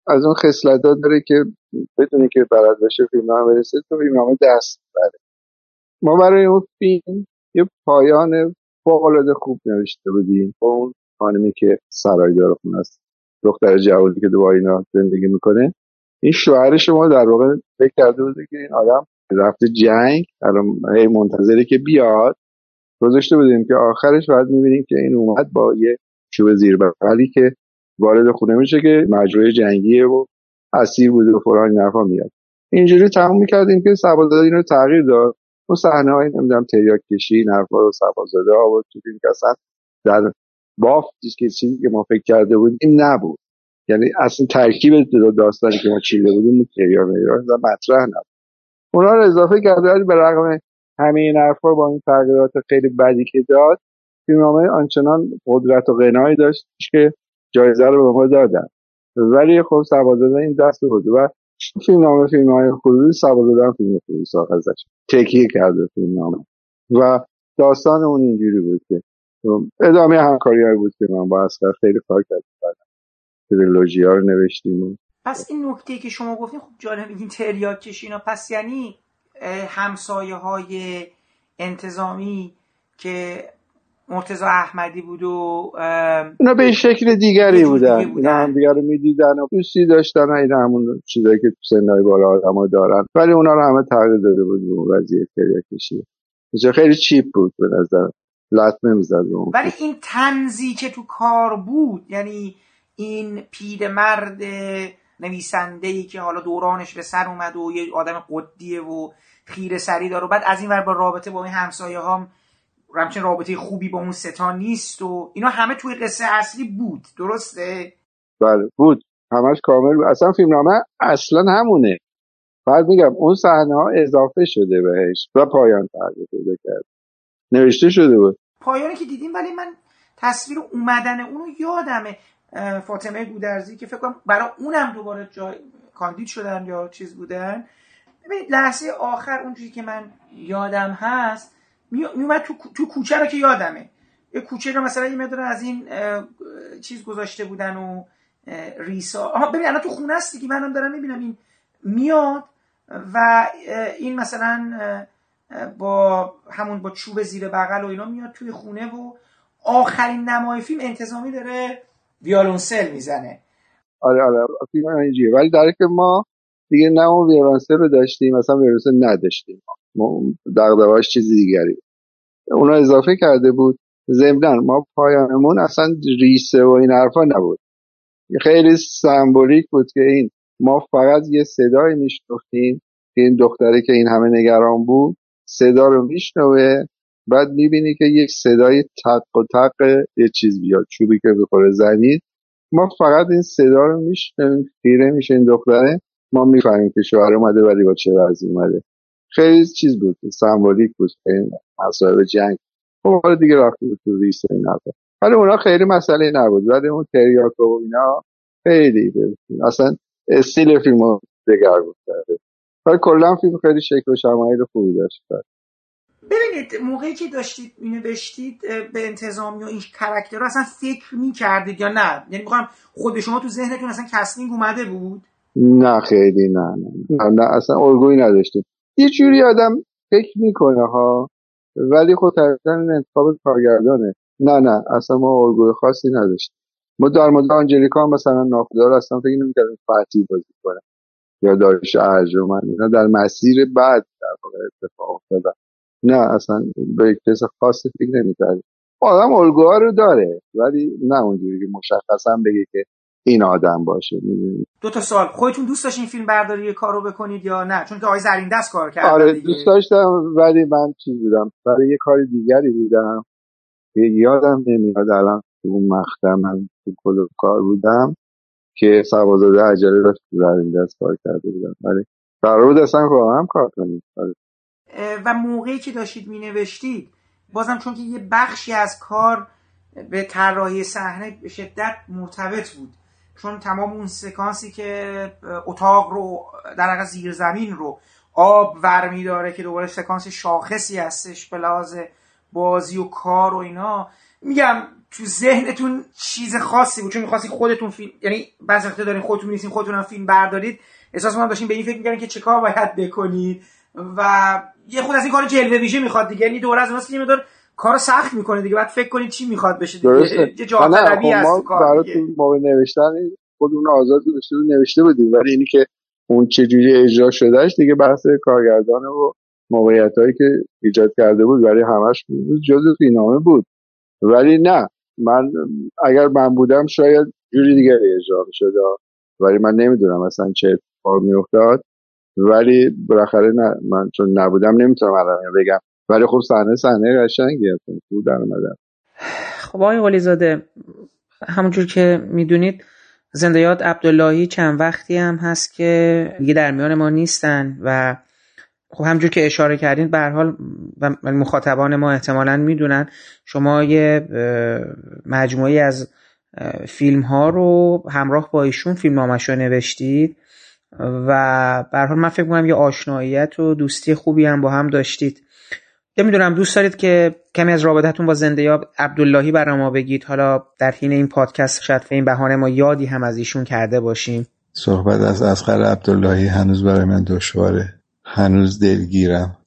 از اون خصلت داره که بدونی که برد بشه فیلم برسه تو فیلم دست بره. ما برای اون فیلم یه پایان فوقالعاده خوب نوشته بودیم. با اون خانمی که سرایدار خونه است دختر جوانی که دوباره اینا زندگی می‌کنه. این شوهر شما در واقع فکر کرده بوده که این آدم رفته جنگ الان هی منتظره که بیاد. گذاشته بودیم که آخرش بعد می‌بینیم که این اومد با یه چوب زیر بغلی که وارد خونه میشه که مجروح جنگیه و اسیر بوده و فلان نرفا میاد. اینجوری تمام می‌کردیم که سبازاده این رو تغییر داد. اون صحنه های نمی‌دونم تریاک کشی این حرفا رو سبازاده آورد تو فیلم در بافتی که چیزی که ما فکر کرده بودیم نبود. یعنی اصلا ترکیب داستانی که ما چیده بودیم متریال و مطرح نبود. اونا رو اضافه کرده به رغم همه این حرفا با این تغییرات خیلی بدی که داد فیلمنامه آنچنان قدرت و غنایی داشت که جایزه رو به ما دادن. ولی خب سوادزاده این دست بود و فیلمنامه فیلم های خروجی سوادزاده هم فیلم خوبی ساخت ازش. تکیه کرده فیلمنامه. و داستان اون اینجوری بود که ادامه همکاری بود که من با اسکر خیلی کار کردم. تریلوژی ها رو نوشتیم پس این نکته که شما گفتین خب جالب این تریاک کشینا. پس یعنی همسایه های انتظامی که مرتزا احمدی بود و اینا به شکل دیگری بودن. اینا هم دیگر رو می‌دیدن و دوستی داشتن اینا همون چیزایی که تو سنهای بالا آدم دارن. ولی اونا رو همه تغییر داده بود اون وضعیت کشی خیلی چیپ بود به نظر. لط نمی‌زد ولی این تنزی که تو کار بود یعنی این پیرمرد نویسنده ای که حالا دورانش به سر اومد و یه آدم قدیه و خیر سری داره. و بعد از این ور با رابطه با این همسایه هم همچین رابطه خوبی با اون ستا نیست و اینا همه توی قصه اصلی بود. درسته؟ بله بود. همش کامل بود. اصلا فیلمنامه اصلا همونه. بعد میگم اون صحنه ها اضافه شده بهش و پایان تغییر پیدا کرد. نوشته شده بود. پایانی که دیدیم ولی من تصویر اومدن اونو یادمه. فاطمه گودرزی که فکر کنم برای اونم دوباره جای کاندید شدن یا چیز بودن. ببینید لحظه آخر اونجوری که من یادم هست میومد تو, تو کوچه رو که یادمه. یه کوچه رو مثلا یه مدار از این چیز گذاشته بودن و ریسا. آها ببین الان تو خونه است دیگه منم دارم می‌بینم این میاد و این مثلا با همون با چوب زیر بغل و اینا میاد توی خونه و آخرین نمای فیلم انتظامی داره ویالونسل می‌زنه. آره آره فیلم اینجوریه ولی در که ما دیگه نه اون ویالونسل رو داشتیم مثلا ویالونسل نداشتیم. ما دغدغه‌اش چیز دیگری. اونا اضافه کرده بود. ضمن ما پایانمون اصلا ریسه و این حرفا نبود. خیلی سمبولیک بود که این ما فقط یه صدای میشنفتیم که این دختره که این همه نگران بود صدا رو میشنوه. بعد می‌بینی که یک صدای تق و تق یه چیز بیاد چوبی که بخوره زنید ما فقط این صدا رو میشنویم خیره میشه این دختره. ما می‌فهمیم که شوهر اومده ولی با چه وضعی اومده. خیلی چیز بود سمبولیک بود خیلی مسائل جنگ. خب حالا دیگه رفته بود تو ریس این ولی اونا خیلی مسئله نبود. ولی اون تریاکو و اینا خیلی اصلا استیل فیلم رو دگرگون کرده. ولی کلا فیلم خیلی شکل و شمایل خوبی داشت. ببینید موقعی که داشتید نوشتید به انتظامی و این character رو اصلا فکر می‌کردید یا نه؟ یعنی می‌خوام خود شما تو ذهنتون اصلا casting اومده بود؟ نه خیلی نه نه, نه, اصلا الگویی نداشتیم. یه جوری آدم فکر می‌کنه ها ولی خود طبیعتا این انتخاب کارگردانه. نه نه اصلا ما الگوی خاصی نداشتیم. ما در مورد آنجلیکا مثلا ناخدار اصلا فکر نمی‌کردیم فتی بازی کنه. یا دارش ارجمند اینا در مسیر بعد در واقع اتفاق افتادن نه اصلا به کس خاصی فکر نمی‌کردیم آدم الگوها رو داره ولی نه اونجوری که مشخصا بگه که این آدم باشه می‌دونی. دو تا سال خودتون دوست داشتین فیلم برداری کارو بکنید یا نه؟ چون که آقای زرین دست کار کرد آره دوست داشتم ولی من چیز بودم. برای یه کار دیگری بودم. یادم نمیاد الان اون مقطع من تو کار بودم که سوازاده عجله داشت زرین دست کار کرده بودم. ولی قرار بود اصلا با هم کار کنیم. آره. و موقعی که داشتید می نوشتید بازم چون که یه بخشی از کار به طراحی صحنه به شدت مرتبط بود. چون تمام اون سکانسی که اتاق رو در واقع زیر زمین رو آب ور داره که دوباره سکانس شاخصی هستش به لحاظ بازی و کار و اینا میگم تو ذهنتون چیز خاصی بود. چون می‌خواستی خودتون فیلم یعنی بعضی وقتا دارین خودتون می‌نویسین خودتون هم فیلم بردارید احساس می‌کنم داشتین به این فکر می‌کردین که چه کار باید بکنید و یه خود از این کار جلوه ویژه می‌خواد دیگه. یعنی دوره از اوناست که مقدار کار سخت می‌کنه دیگه. بعد فکر کنید چی می‌خواد بشه دیگه. یه جا طلبی هست خب کار موقع نوشتن خودمون آزاد داشته نوشته بودیم. ولی اینی که اون چجوری اجرا شدهش دیگه بحث کارگردان و موقعیت هایی که ایجاد کرده بود ولی همش جزء فیلمنامه بود. ولی نه من اگر من بودم شاید جوری دیگه اجرا شده ولی من نمی‌دونم اصلا چه اتفاق میافتاد. ولی بالاخره نه من چون نبودم نمی‌تونم الان بگم. ولی خب صحنه صحنه قشنگی خوب در خب آقای قلیزاده همونجور که می‌دونید زندیات عبداللهی چند وقتی هم هست که دیگه در میان ما نیستن و خب همجور که اشاره کردین به حال و مخاطبان ما احتمالا می‌دونن شما یه مجموعی از فیلم ها رو همراه با ایشون فیلم نامش نوشتید. و به من فکر کنم یه آشناییت و دوستی خوبی هم با هم داشتید. می‌دونم دوست دارید که کمی از رابطتون با زنده یاب عبداللهی برای ما بگید. حالا در حین این پادکست شاید این بهانه ما یادی هم از ایشون کرده باشیم. صحبت از اسقر عبداللهی هنوز برای من دشواره. هنوز دلگیرم.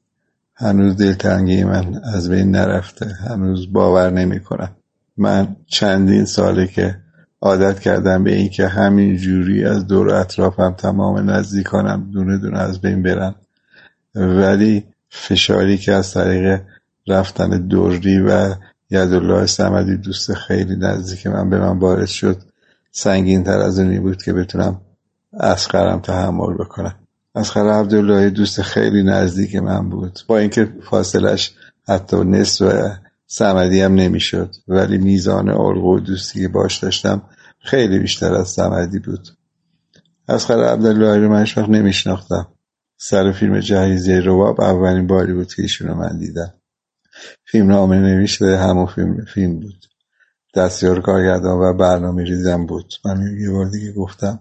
هنوز دلتنگی من از بین نرفته. هنوز باور نمی کنم من چندین ساله که عادت کردم به اینکه همین جوری از دور اطرافم تمام نزدیکانم دونه دونه از بین برن ولی فشاری که از طریق رفتن دوری و یدالله سمدی دوست خیلی نزدیک من به من وارد شد سنگین تر از اونی بود که بتونم اسقرم تحمل بکنم. اسقر عبدالله دوست خیلی نزدیک من بود. با اینکه فاصلش حتی نصف سمدی هم نمی‌شد. ولی میزان علق و دوستی که باش داشتم خیلی بیشتر از سمدی بود. اسقر عبدالله رو من وقت نمیشناختم. سر فیلم جهیزیه رواب اولین باری بود که ایشون من دیدم. فیلم نامه نوشته همون فیلم, فیلم بود. دستیار کارگردان و برنامه ریزم بود. من یه بار دیگه گفتم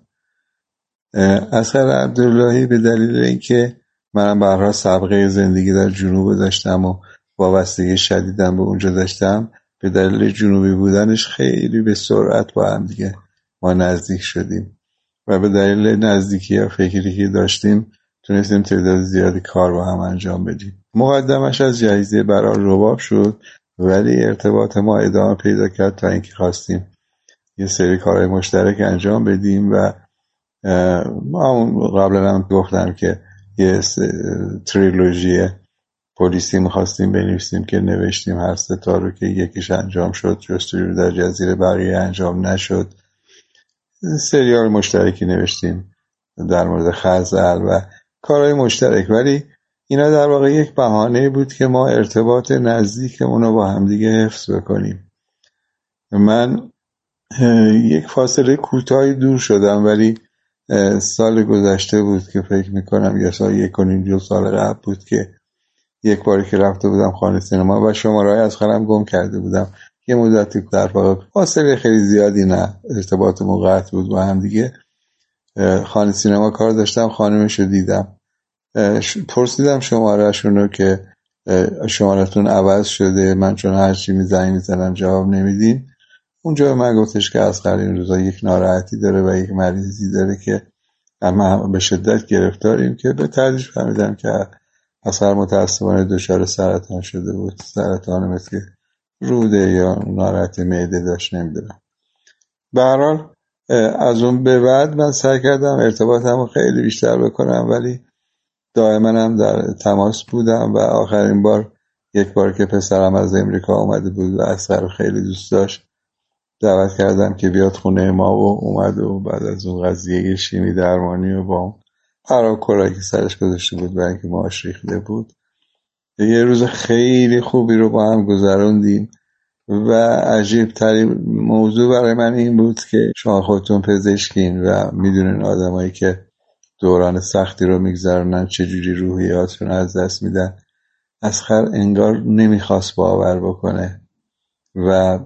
اصغر عبداللهی به دلیل اینکه منم برها سابقه زندگی در جنوب داشتم و وابستگی شدیدم به اونجا داشتم به دلیل جنوبی بودنش خیلی به سرعت با هم دیگه ما نزدیک شدیم. و به دلیل نزدیکی یا فکری که داشتیم تونستیم تعداد زیادی کار با هم انجام بدیم. مقدمش از جایزه برای رباب شد ولی ارتباط ما ادامه پیدا کرد تا اینکه خواستیم یه سری کارهای مشترک انجام بدیم و ما قبلا هم گفتم که یه تریلوژی پلیسی می‌خواستیم بنویسیم که نوشتیم هر ستا رو که یکیش انجام شد جستجو در جزیره بقیه انجام نشد. سریال مشترکی نوشتیم در مورد خزل و کارهای مشترک. ولی اینا در واقع یک بهانه بود که ما ارتباط نزدیکمون رو با همدیگه حفظ بکنیم. من یک فاصله کوتاهی دور شدم ولی سال گذشته بود که فکر می‌کنم یا سال یک و دو سال قبل بود که یک باری که رفته بودم خانه سینما و شماره از خانم گم کرده بودم. یه مدتی در واقع فاصله خیلی زیادی نه. ارتباط قطع بود با هم دیگه. خانه سینما کار داشتم خانمش رو دیدم پرسیدم شمارهشون رو که شمارتون عوض شده من چون هرچی می‌زنی می‌زنم جواب نمیدین اونجا به من گفتش که از این روزا یک ناراحتی داره و یک مریضی داره که اما به شدت گرفتاریم که به ترجیح فهمیدم که اثر متاسفانه دچار سرطان شده بود. سرطان مثل روده یا ناراحتی معده داشت نمی‌دونم. به از اون به بعد من سعی کردم ارتباطم خیلی بیشتر بکنم ولی دائما هم در تماس بودم و آخرین بار یک بار که پسرم از امریکا آمده بود و اثر خیلی دوست داشت دعوت کردم که بیاد خونه ما و اومد و بعد از اون قضیه شیمی درمانی و با اون که سرش گذاشته بود و اینکه ماش ریخته بود. یه روز خیلی خوبی رو با هم گذروندیم و عجیب ترین موضوع برای من این بود که شما خودتون پزشکین و می‌دونین آدمایی که دوران سختی رو میگذرونن چجوری روحیاتون از دست میدن. اسخر انگار نمی‌خواست باور بکنه و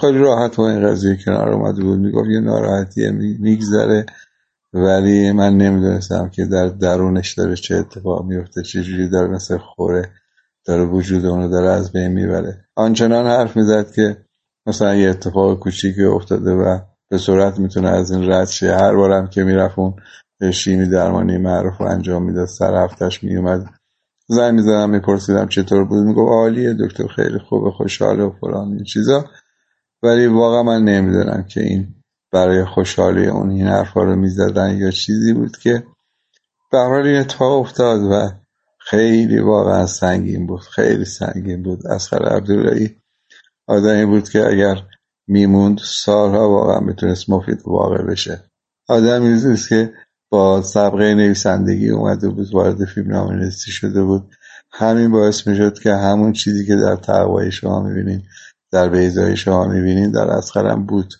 خیلی راحت با این قضیه کنار اومده بود. می‌گفت یه ناراحتی میگذره. ولی من نمی‌دونستم که در درونش داره چه اتفاق میفته چجوری داره مثل خوره داره وجود اونو داره از بین می‌بره. آنچنان حرف می‌زد که مثلا یه اتفاق کوچیکی افتاده و به صورت می‌تونه از این رد شه. هر بارم که می‌رفت اون شیمی درمانی معروف رو انجام می‌داد سر هفتش میومد زن می‌زدم میپرسیدم چطور بود؟ می‌گفت عالیه دکتر خیلی خوبه خوشحاله و فلان این چیزا. ولی واقعا من نمی‌دونم که این برای خوشحالی اون این حرفا رو می‌زدن یا چیزی بود که به حال این اتفاق افتاد و خیلی واقعا سنگین بود خیلی سنگین بود. اسخر عبداللهی آدمی بود که اگر میموند سالها واقعا می‌تونست مفید واقع بشه. آدمی نیست که با سبقه نویسندگی اومده بود وارد فیلم نامنویسی شده بود. همین باعث می‌شد که همون چیزی که در تقوای شما می‌بینین در بیزای شما می‌بینین در اسخرم بود.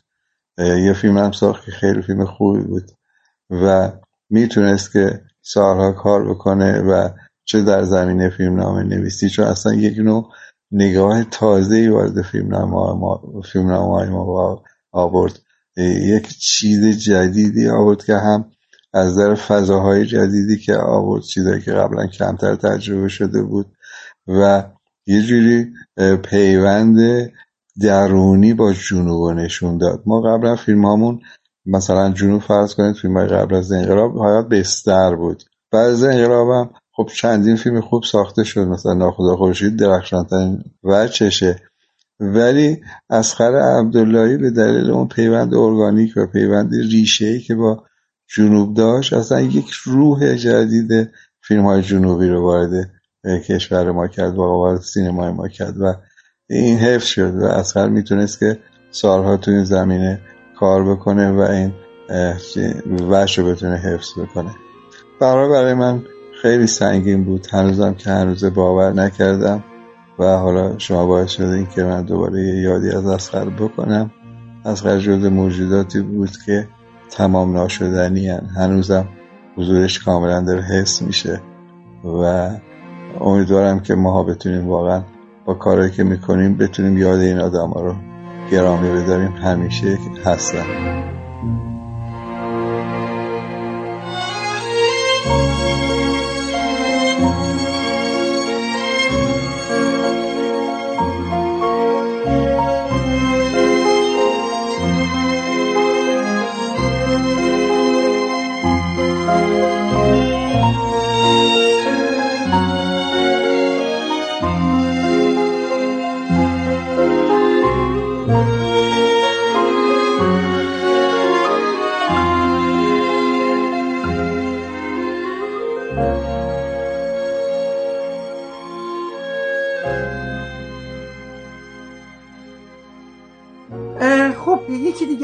یه فیلم هم ساخت که خیلی فیلم خوبی بود و می‌تونست که سالها کار بکنه و چه در زمینه فیلم نامه نویسی چون اصلا یک نوع نگاه تازه ای وارد فیلم ما, فیلم ما آورد. یک چیز جدیدی آورد که هم از در فضاهای جدیدی که آورد چیزایی که قبلا کمتر تجربه شده بود و یه جوری پیوند درونی با جنوب نشون داد. ما قبلا فیلم همون مثلا جنوب فرض کنید فیلم های قبل از انقلاب حیات بستر بود. بعد از انقلاب هم خب چندین فیلم خوب ساخته شد. مثلا ناخدا خورشید درخشانترین چشه ولی اسخر عبداللهی به دلیل اون پیوند ارگانیک و پیوند ریشه که با جنوب داشت اصلا یک روح جدید فیلم های جنوبی رو وارد کشور ما کرد و وارد سینمای ما کرد و این حفظ شد و اسخر می‌تونست که سالها تو این زمینه کار بکنه و این وش رو بتونه حفظ بکنه. برای برای من خیلی سنگین بود. هنوزم که هنوز باور نکردم و حالا شما باعث شده که من دوباره یادی از اسخر بکنم. اسخر جز موجوداتی بود که تمام ناشدنی هن. هنوزم حضورش کاملا داره حس میشه و امیدوارم که ماها بتونیم واقعا کارهایی که می‌کنیم بتونیم یاد این آدم ها رو گرامی بداریم همیشه هستن.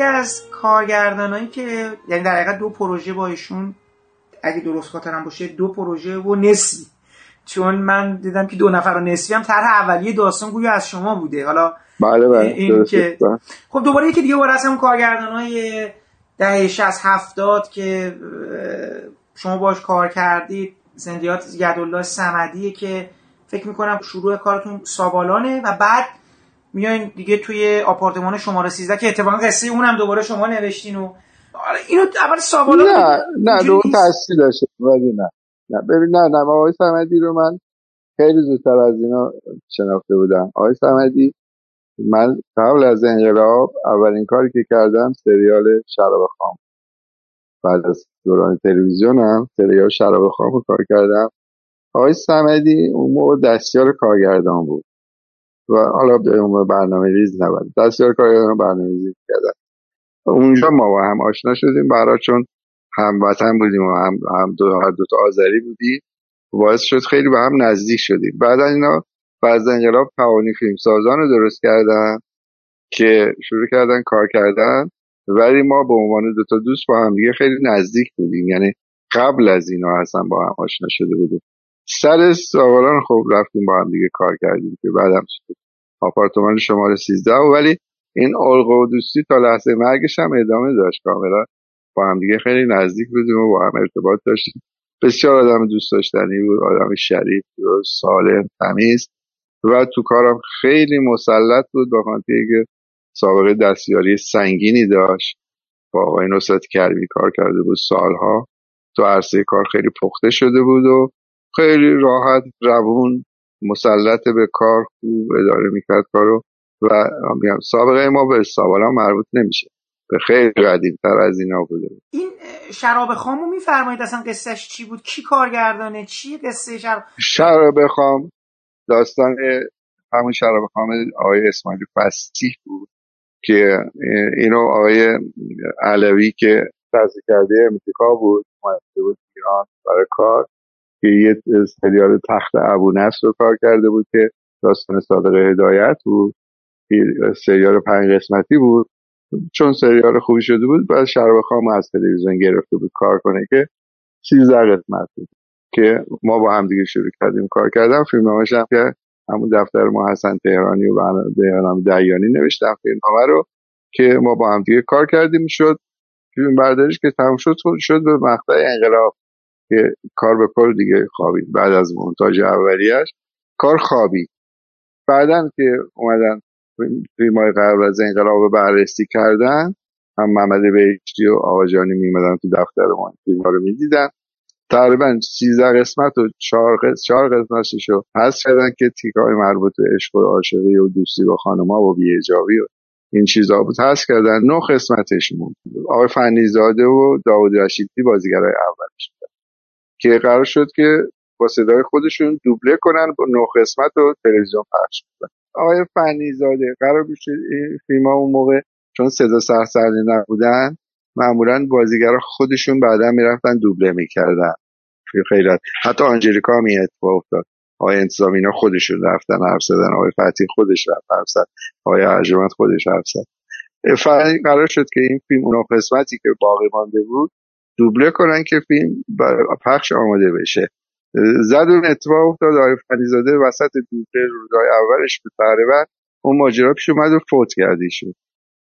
از کارگردانایی که یعنی در حقیقت دو پروژه با ایشون اگه درست خاطرم باشه دو پروژه و نصفی. چون من دیدم که دو نفر و نصفی هم طرح اولیه داستان گویا از شما بوده. حالا بله بله. این که خب دوباره یکی دیگه از هم کارگردان های دهه 60 70 که شما باش کار کردید زندیات یدالله سمدیه که فکر می‌کنم شروع کارتون سابالانه و بعد میاین دیگه توی آپارتمان شماره 13 که اتفاقا قصه اونم دوباره شما نوشتین و آره اینو اول سابالان نه نه رو تحصیل داشته. ولی نه. نه ببین نه نه آقای سمدی رو من خیلی زودتر از اینا شناخته بودم. آقای سمدی من قبل از انقلاب اولین کاری که کردم سریال شراب خام. بعد از دوران تلویزیون هم سریال شراب خام رو کار کردم. آقای سمدی اون موقع دستیار کارگردان بود. و حالا برنامه ریز نبود دستیار کارگردان برنامه ریز کردن اونجا ما با هم آشنا شدیم برای چون هموطن بودیم و هم, هم دو, دو تا آذری بودیم باعث شد خیلی به هم نزدیک شدیم. بعد اینا بعد انقلاب فیلم فیلمسازان رو درست کردن که شروع کردن کار کردن. ولی ما به عنوان دو تا دوست با هم دیگه خیلی نزدیک بودیم. یعنی قبل از اینا اصلا با هم آشنا شده بودیم. سر سوالان خب رفتیم با هم دیگه کار کردیم که بعدم آپارتمان شماره 13 ولی این علق و دوستی تا لحظه مرگش هم ادامه داشت. کاملا با هم دیگه خیلی نزدیک بودیم و با هم ارتباط داشتیم. بسیار آدم دوست داشتنی بود آدم شریف و سالم تمیز. و تو کارم خیلی مسلط بود با که سابقه دستیاری سنگینی داشت. با آقای نصرت کربی کار کرده بود سالها. تو عرصه کار خیلی پخته شده بود و خیلی راحت روون مسلط به کار خوب اداره می‌کرد کارو و میگم سابقه ما به سابقه مربوط نمیشه. به خیلی قدیم تر از اینا بوده. این شراب خامو میفرمایید اصلا قصهش چی بود؟ کی کارگردانه؟ چی قصه شراب؟ شراب خام داستان همون شراب خام آقای اسماعیل فسیح بود که اینو آقای علوی که تحصیل کرده امریکا بود بود ایران برای کار. که یه سریال تخت ابو رو کار کرده بود که داستان صادق هدایت بود. سریال پنج قسمتی بود. چون سریال خوبی شده بود بعد شراب خام از تلویزیون گرفته بود کار کنه که سیزده قسمت بود که ما با هم دیگه شروع کردیم کار کردم فیلم هم که همون دفتر ما حسن تهرانی و برنامه دیانی نوشتم فیلم رو که ما با هم دیگه کار کردیم. شد فیلم بردارش که تموم شد شد به مقطع انقلاب. که کار به کل دیگه خوابید بعد از مونتاژ اولیش کار خوابید. بعدا که اومدن فیلم های قبل از انقلاب بررسی کردن هم محمد بهشتی و آقاجانی میمدن تو دفتر ما فیلم رو می‌دیدن. تقریبا 13 قسمت و 4 قسمت 4 قسمتش رو حذف کردن که تیکای مربوط به عشق و عاشقی و دوستی با خانم‌ها و بی‌حجابی و این چیزا بود. حذف کردن نه قسمتش بود آقای فنیزاده و داوود رشیدی بازیگرای اولش. که قرار شد که با صدای خودشون دوبله کنن با نه قسمت و تلویزیون پخش کنن. آقای فنیزاده قرار بود این فیلم ها اون موقع چون صدا سرسرده نبودن معمولا بازیگرا خودشون بعدا می‌رفتن دوبله می‌کردن. خیلی حتی آنجلیکا هم این اتفاق افتاد. آقای انتظامینا خودشون رفتن حرف زدن. آقای فتی خودش رفت حرف زد. آقای ارجمند خودش حرف زد. قرار شد که این فیلم اون قسمتی که باقی مانده بود دوبله کنن که فیلم پخش آماده بشه. زد اون اتفاق افتاد. آقای فنیزاده وسط دوبله روزهای اولش به تقریبا اون ماجرا پیش اومد و فوت کردی شد.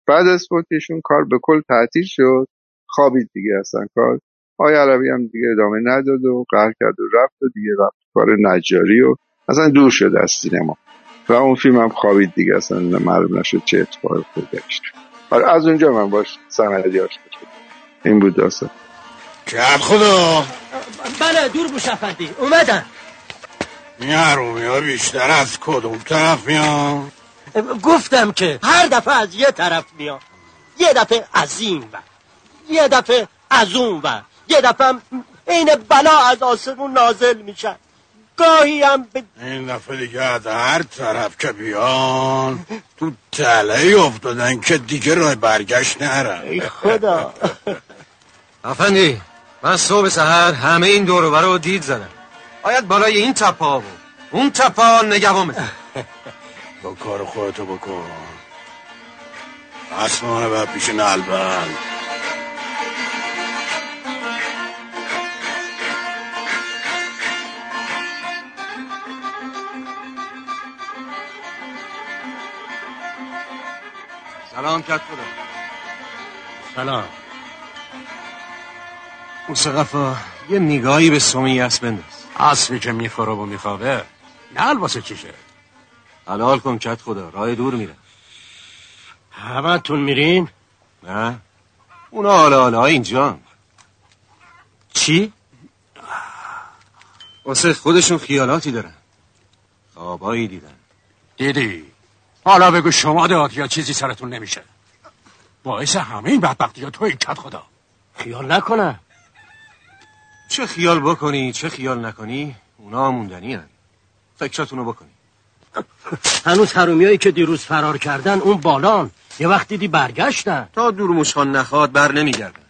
بعد از فوتشون کار به کل تعطیل شد. خوابید دیگه اصلا کار. آقای عربی هم دیگه ادامه نداد و قهر کرد و رفت و دیگه رفت کار نجاری و اصلا دور شد از سینما. و اون فیلم هم خوابید دیگه اصلا معلوم نشد چه اتفاقی گشت آره از اونجا من باش سمدی آشنا این بود داستان. کرد خدا. بله دور بوش افندی اومدن این حرومی ها بیشتر از کدوم طرف میان؟ گفتم که هر دفعه از یه طرف میان. یه دفعه از این و یه دفعه از اون و یه دفعه عین بلا از آسمون نازل میشن. گاهی هم به این دفعه دیگه از هر طرف که بیان تو تله افتادن که دیگه راه برگشت نرن ای خدا. [LAUGHS] افندی. من صبح سهر همه این دورو رو دید زدم. باید بالای این تپا بود اون تپا نگوامه [LAUGHS] با کار خودتو بکن. اسمانه و پیش نلبند سلام کت سلام. مصقفا یه نگاهی به سومی اسب بنداز. اسبی که می‌خوره و میخوابه نه واسه چیشه. حلال کن کت خدا راه دور میره. همتون میرین؟ نه. اونا حالا حالا اینجا. چی؟ واسه خودشون خیالاتی دارن. خوابایی دیدن. دیدی؟ حالا بگو شما داد یا چیزی سرتون نمیشه. باعث همه این بدبختی ها توی کت خدا. خیال نکنم. چه خیال بکنی چه خیال نکنی؟ اونا موندنی هن. فکراتونو بکنی. هنوز حرومیایی که دیروز فرار کردن اون بالان. یه وقت دیدی برگشتن. تا دور مشخان نخواد بر نمیگردن.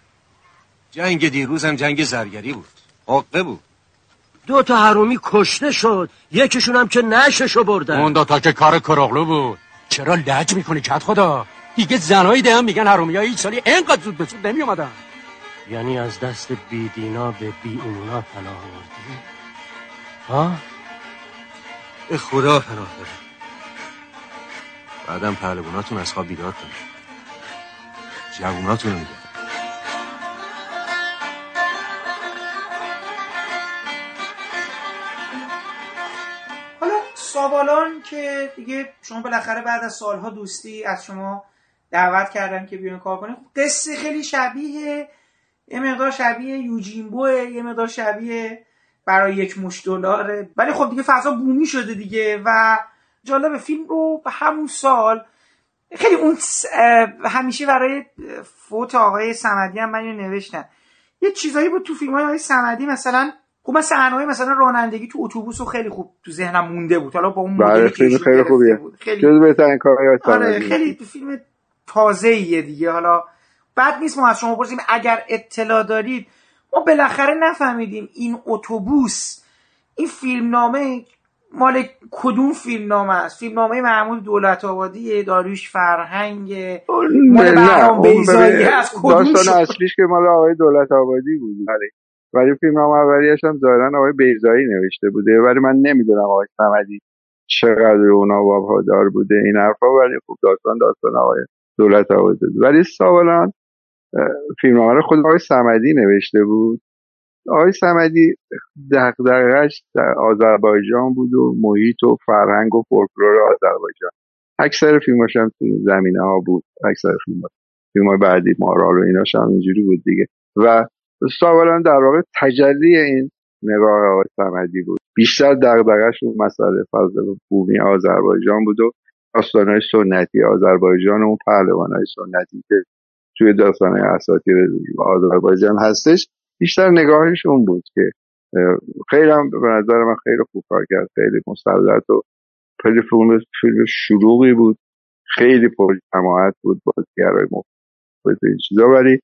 جنگ دیروز هم جنگ زرگری بود. حقه بود. دو تا حرومی کشته شد. یکیشون هم که نششو بردن. اون دوتا که کار کروغلو بود. چرا لج می‌کنی کت خدا؟ دیگه زنایی ده هم میگن حرومی های سالی اینقدر زود به زود نمی اومدن یعنی از دست بی دینا به بی اونا پناه آوردی؟ ها؟ به خدا پناه بره بعدم پهلواناتون از خواب بیدار کنید جووناتون رو میگم حالا سابالان که دیگه شما بالاخره بعد از سالها دوستی از شما دعوت کردن که بیان کار کنید. قصه خیلی شبیه یه مقدار شبیه یوجینبوه یه مقدار شبیه برای یک مش دلاره ولی خب دیگه فضا بومی شده دیگه و جالب فیلم رو به همون سال خیلی اون همیشه برای فوت آقای سمدی هم من اینو نوشتم یه چیزایی بود تو فیلم های آقای سمدی مثلا خب من صحنه‌های مثلا رانندگی تو اتوبوس رو خیلی خوب تو ذهنم مونده بود حالا با اون بله ایشون خیلی گرفته خوبیه بود. خیلی بهترین کارهای آره. خیلی تو فیلم تازه ایه دیگه حالا بد نیست ما از شما پرسیم اگر اطلاع دارید. ما بالاخره نفهمیدیم این اتوبوس این فیلمنامه مال کدوم فیلمنامه است؟ فیلمنامه محمود دولت آبادی داریوش فرهنگ مال بهرام ببین، از کدوم داستان اصلیش که مال آقای دولت آبادی بود. ولی ولی فیلم نام اولیش هم ظاهرا آقای بیزایی نوشته بوده. ولی من نمی‌دونم آقای صمدی چقدر اونا وفادار بوده این حرفا. ولی خب داستان داستان آقای دولت آبادی ولی سابالان فیلم رو خود آقای صمدی نوشته بود. آقای صمدی دغدغه‌اش در آذربایجان بود و محیط و فرهنگ و فولکلور آذربایجان. اکثر فیلماش هم تو زمینه ها بود. اکثر فیلم فیلم های بعدی مارال و ایناش هم اینجوری بود دیگه. و سابقا در واقع تجلی این نگاه آقای صمدی بود. بیشتر دغدغه‌ش اون مسئله فضل بومی آذربایجان بود و داستانهای سنتی آذربایجان و اون پهلوانهای سنتی که توی داستانهای اساطیر آذربایجان هستش. بیشتر نگاهش اون بود که خیلی هم به نظر من خیلی خوب کار کرد. خیلی مستعدت و خیلی فیلم شلوغی بود. خیلی پر جماعت بود بازیگرای مختلف این چیزا. ولی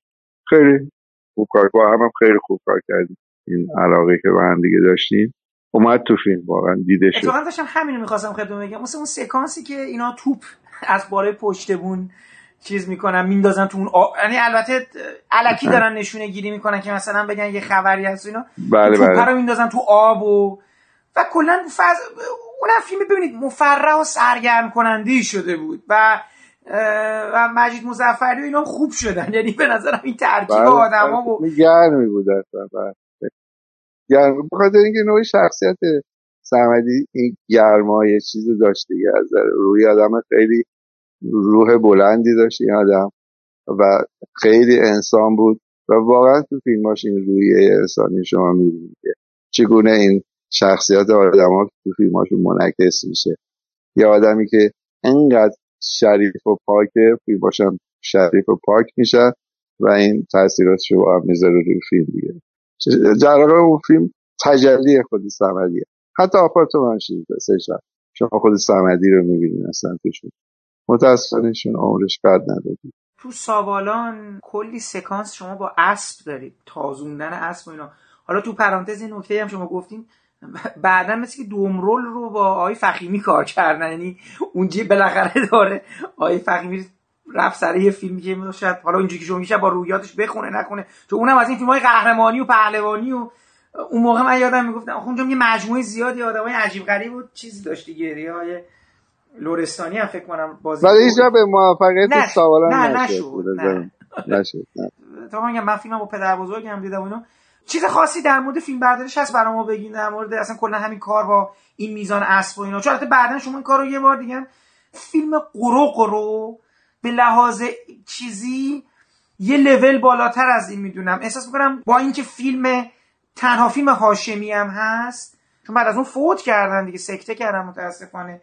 خیلی خوب کار با هم, هم خیلی خوب کار کردیم. این علاقه که به هم دیگه داشتیم. اومد تو فیلم واقعا دیده شد. اتفاقا داشتم همینو می‌خواستم خدمت بگم. مثل اون سکانسی که اینا توپ از بالای پشت بون چیز می‌کنن میندازن تو اون آ... یعنی البته علکی دارن نشونه گیری می‌کنن که مثلا بگن یه خبری هست و اینا بله بله رو میندازن تو آب و و کلا فض... اونم فیلم ببینید مفرح و سرگرم کننده شده بود و و مجید مظفری و اینا خوب شدن یعنی به نظرم این ترکیب بله آدما و بله. گرمی بود اصلا بله. گرم به خاطر اینکه نوع شخصیت سمدی این گرمای چیز داشت دیگه از روی آدم خیلی روح بلندی داشت این آدم و خیلی انسان بود و واقعا تو فیلماش این رویه انسانی شما می‌بینید چگونه این شخصیت آدم ها تو فیلماشون منعکس میشه. یه آدمی که انقدر شریف و پاکه فیلماش هم شریف و پاک میشه و این تاثیراتش رو هم می‌ذاره روی فیلم دیگه. در اون فیلم تجلی خود سمدیه. حتی آپارتمان شید سشن شما خود سمدی رو می‌بینید اصلا توشون متاسفانهشون عمرش قد ندادی تو سابالان کلی سکانس شما با اسب دارید تازوندن اسب و اینا. حالا تو پرانتز این نکته هم شما گفتین بعدا مثل که دومرول رو با آقای فخیمی کار کردن یعنی اونجا بالاخره داره آقای فخیمی رفت سر یه فیلمی که شاید حالا اینجوری که شما با رویاتش بخونه نکنه. تو اونم از این فیلم های قهرمانی و پهلوانی و اون موقع من یادم می‌گفتم اونجا یه مجموعه زیادی آدمای عجیب غریب و چیزی داشت دیگه های لورستانی هم فکر کنم بازی ولی هیچ جا به موفقیت نه سوالان نه نشد نه. نشد نه. تا میگم من فیلمم با پدر بزرگم دیدم اینو. چیز خاصی در مورد فیلم برداریش هست برای ما بگین در مورد اصلا کلا همین کار با این میزان اسب و اینا. چون البته بعدا شما این کارو یه بار دیگه فیلم قروق رو به لحاظ چیزی یه لول بالاتر از این می‌دونم. احساس می‌کنم با اینکه فیلم تنها فیلم هاشمی هم هست چون بعد از اون فوت کردن دیگه سکته کردن متاسفانه.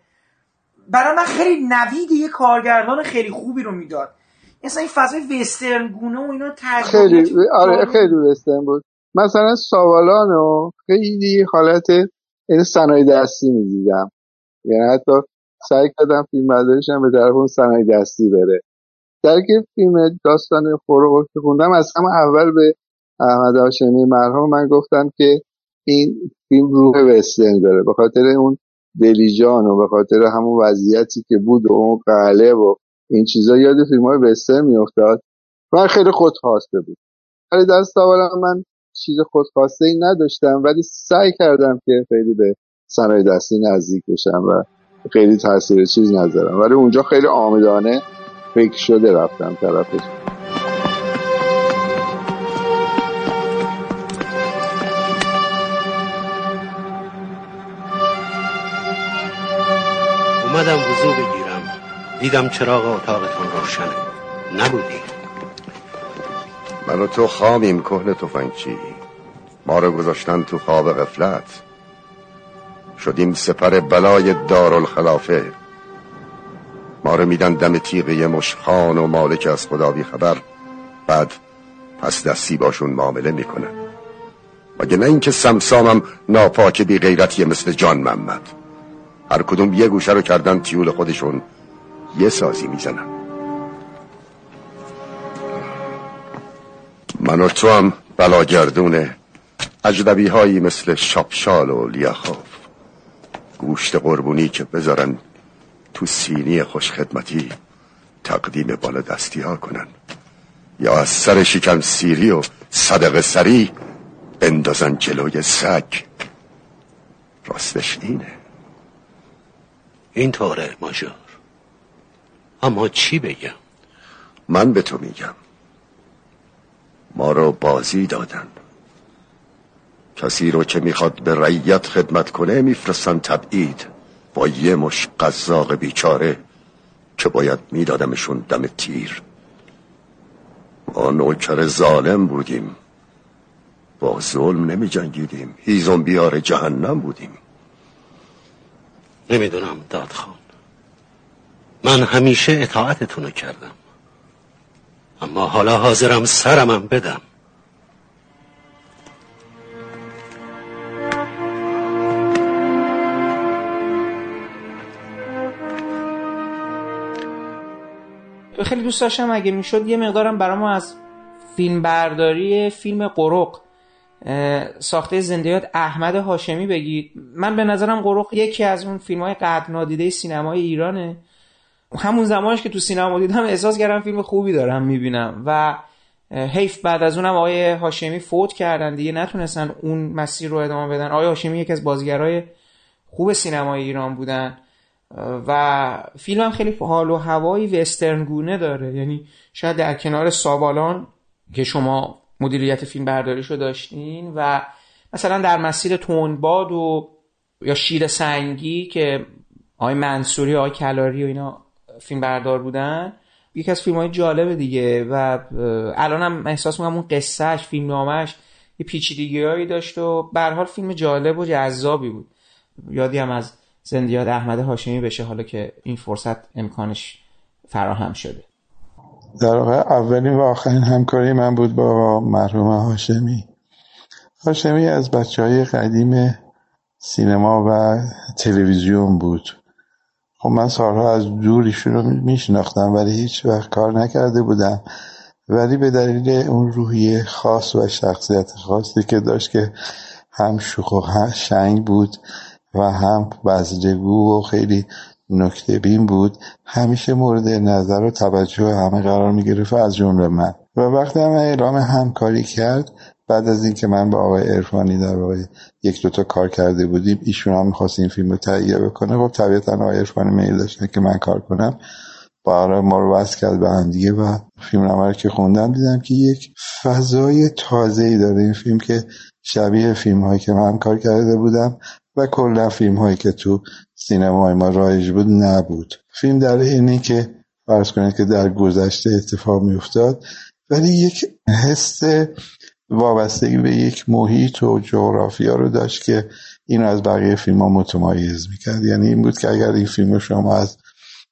برای من خیلی نوید یه کارگردان خیلی خوبی رو می‌داد. مثلا این فضای وسترن گونه و اینا خیلی آره خیلی وسترن بود. مثلا سوالانو خیلی حالت این صنایع دستی می‌دیدم. یعنی حتی سعی کردم فیلم برداریشم به طرف اون صنایع دستی بره. در که فیلم داستان فروغ که خوندم از همه اول به احمد هاشمی مرحوم من گفتم که این فیلم روح وسترن داره. به خاطر اون دلیجان و به خاطر همون وضعیتی که بود و اون قله و این چیزا یاد فیلم های وسترن میافتاد و خیلی خودخواسته بود. ولی در من چیز خودخواسته ای نداشتم ولی سعی کردم که خیلی به صنایع دستی نزدیک بشم و خیلی تاثیر چیز نذارم. ولی اونجا خیلی آمدانه فکر شده رفتم طرفش. وضو بگیرم. دیدم چراغ اتاقتون روشنه. نبودی. من و تو خامیم کهن تفنگچی ما رو گذاشتن تو خواب غفلت. شدیم سپر بلای دارالخلافه. ما رو میدن دم تیغه مشخان و مالک از خدا بی خبر. بعد پس دستی باشون معامله می‌کنن. مگه نه اینکه سمسامم ناپاک بی غیرتی مثل جان محمد. هر کدوم یه گوشه رو کردن تیول خودشون. یه سازی می‌زنن. من و تو هم بلاگردونه. اجدبی هایی مثل شاپشال و لیاخوف. گوشت قربونی که بذارن تو سینی خوشخدمتی تقدیم بالا دستی ها کنن. یا از سر شکم سیری و صدق سری بندازن جلوی سگ. راستش اینه. این طوره ماجور اما چی بگم؟ من به تو میگم. ما رو بازی دادن. کسی رو که می‌خواد به رعیت خدمت کنه میفرستن تبعید. با یه مش قزاق بیچاره که باید میدادمشون دم تیر. ما نوکر ظالم بودیم. با ظلم نمی جنگیدیم هیزم بیار جهنم بودیم. نمی‌دونم دادخان من همیشه اطاعتتونو کردم. اما حالا حاضرم سرمم بدم. خیلی دوست داشتم اگه می‌شد یه مقدارم برای ما از فیلم برداری فیلم قرق ساخته زندیات احمد هاشمی بگید. من به نظرم قرق یکی از اون فیلم های قدر نادیده سینمای ایرانه. همون زمانش که تو سینما دیدم احساس کردم فیلم خوبی دارم می‌بینم. و حیف بعد از اونم آقای هاشمی فوت کردن. دیگه نتونستن اون مسیر رو ادامه بدن. آقای هاشمی یکی از بازیگرای خوب سینمای ایران بودن. و فیلم هم خیلی حال و هوایی وسترن گونه داره. یعنی شاید در کنار سابالان که شما مدیریت فیلم برداریشو داشتین و مثلا در مسیر تونباد و یا شیر سنگی که آقای منصوری آقای کلاری و اینا فیلم بردار بودن یکی از فیلم های جالب دیگه و الان هم احساس می‌کنم اون قصهش فیلم نامش یه پیچیدگی هایی داشت و حال فیلم جالب و جذابی بود. یادی هم از زندیات احمد هاشمی بشه حالا که این فرصت امکانش فراهم شده. در واقع اولین و آخرین همکاری من بود با مرحوم هاشمی. هاشمی از بچه های قدیم سینما و تلویزیون بود. خب من سالها از دور ایشون رو میشناختم ولی هیچ وقت کار نکرده بودم. ولی به دلیل اون روحیه خاص و شخصیت خاصی که داشت که هم شوخ و شنگ بود و هم وزدگو و خیلی نکته بین بود همیشه مورد نظر و توجه همه قرار می از جمله من. و وقتی هم اعلام همکاری کرد بعد از اینکه من با آقای ارفانی در واقع یک دوتا کار کرده بودیم ایشون هم می‌خواست این فیلم رو تهیه بکنه. خب طبیعتا آقای ارفانی میل داشتن که من کار کنم. برای ما رو وصل کرد به هم دیگه و فیلم رو که خوندم دیدم که یک فضای تازه ای داره این فیلم که شبیه فیلم هایی که من کار کرده بودم و کلا فیلم هایی که تو سینمای ما رایج بود نبود. فیلم در اینی که فرض کنید که در گذشته اتفاق می افتاد ولی یک حس وابستگی به یک محیط و جغرافیا رو داشت که اینو از بقیه فیلم ها متمایز می‌کرد. یعنی این بود که اگر این فیلم شما از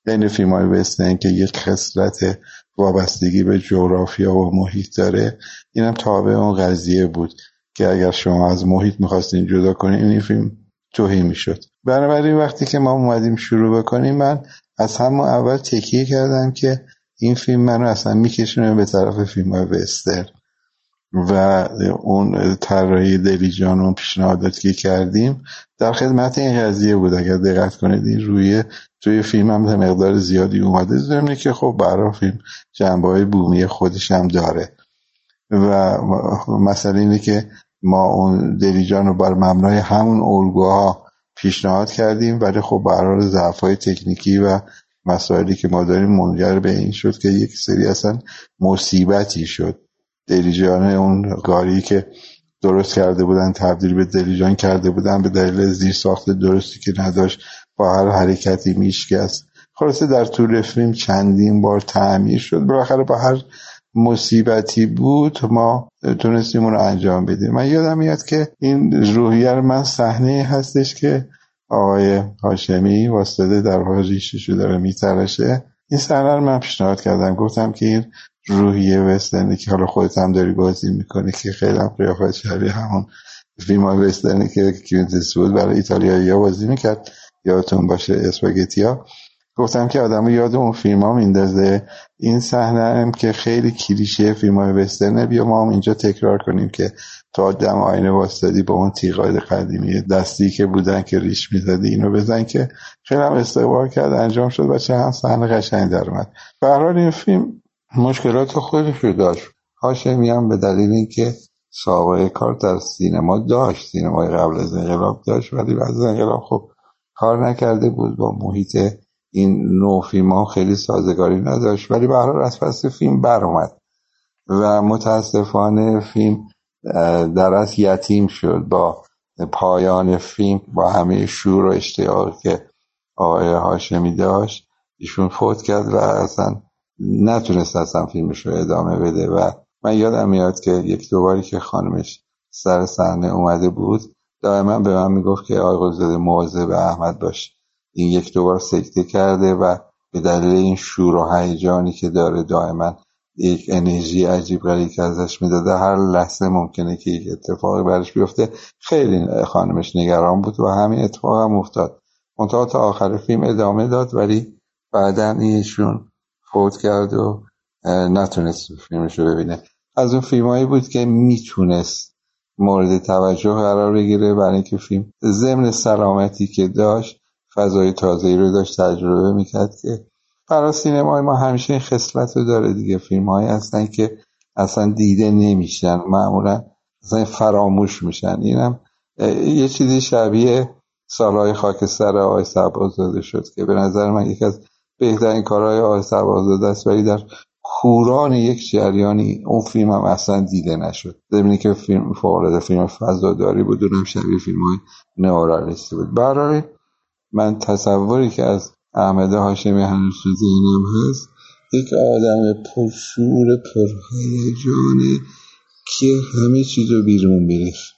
بین فیلم های وسترن که یک خصلت وابستگی به جغرافیا و محیط داره اینم تابع اون قضیه بود که اگر شما از محیط می‌خواستین جدا کنین این فیلم توهی می‌شد. بنابراین وقتی که ما اومدیم شروع بکنیم من از همون اول تکیه کردم که این فیلم منو اصلا میکشونه به طرف فیلم های وستر و اون طراحی دلیجان و پیشنهاداتی که کردیم در خدمت این قضیه بود. اگر دقت کنید این روی توی فیلم هم مقدار زیادی اومده. زمینه که خب برای فیلم جنبه های بومی خودش هم داره. و مسئله اینه که ما اون دلیجان رو بر مبنای همون الگوها پیشنهاد کردیم ولی خب برای ضعف های تکنیکی و مسائلی که ما داریم منجر به این شد که یک سری اصلا مصیبتی شد. دلیجان اون گاری که درست کرده بودن تبدیل به دلیجان کرده بودن به دلیل زیر ساخت درستی که نداشت با هر حرکتی میشکست. خلاصه در طول فیلم چندین بار تعمیر شد. بالاخره با هر مصیبتی بود ما تونستیم اون رو انجام بدیم. من یادم میاد که این روحیه من صحنه هستش که آقای هاشمی واسطه در واقع ریششو داره میترشه. این صحنه رو من پیشنهاد کردم. گفتم که این روحیه وسترنی که حالا خودت هم داری بازی می‌کنی که خیلی هم قیافت شبیه همون فیلم های وسترنی که کیونتس بود برای ایتالیایی ها بازی می‌کرد. یادتون باشه اسپاگتیا گفتم که آدم یاد اون فیلم ها میندازه. این صحنه هم که خیلی کلیشه فیلم های وسترنه بیا ما هم اینجا تکرار کنیم که تا دم آینه واسطادی با اون تیغای قدیمی دستی که بودن که ریش می‌زدی اینو بزن که خیلی هم استقبال کرد انجام شد و چه هم صحنه قشنگ در اومد. به این فیلم مشکلات خودش رو داشت. هاشمی هم به دلیل اینکه سابقه کار در سینما داشت سینمای قبل از انقلاب داشت ولی بعد از انقلاب خب کار نکرده بود با محیط این نوع فیلم ها خیلی سازگاری نداشت. ولی به از پس فیلم بر اومد و متاسفانه فیلم در از یتیم شد. با پایان فیلم با همه شور و اشتیاق که آقای هاشمی داشت ایشون فوت کرد و اصلا نتونست اصلا فیلمش رو ادامه بده. و من یادم میاد که یک دوباری که خانمش سر صحنه اومده بود دائما به من می‌گفت که آقای قلزاده مواظب احمد باش. این یک دوبار سکته کرده و به دلیل این شور و هیجانی که داره دائما یک انرژی عجیب غریبی که ازش می‌داده هر لحظه ممکنه که یک اتفاقی برش بیفته. خیلی خانمش نگران بود و همین اتفاق هم افتاد. منتها تا آخر فیلم ادامه داد ولی بعدا ایشون فوت کرد و نتونست فیلمش رو ببینه. از اون فیلمایی بود که می‌تونست مورد توجه قرار بگیره برای اینکه فیلم ضمن سلامتی که داشت فضای تازه‌ای رو داشت تجربه می‌کرد که برای سینمای ما همیشه این خصلت رو داره دیگه. فیلم هایی هستن که اصلا دیده نمیشن معمولا اصلا فراموش میشن. اینم یه چیزی شبیه سالهای خاکستر آقای سبازاده شد که به نظر من یکی از بهترین کارهای آقای سبازاده است ولی در کوران یک جریانی اون فیلم هم اصلا دیده نشد. زمینی که فیلم فوق فیلم فضاداری بود اونم شبیه فیلم های نئورالیستی بود. برای من تصوری که از احمد هاشمی هنوز تو ذهنم هست یک آدم پرشور پرهیجانه که همه چیز رو بیرون بریخت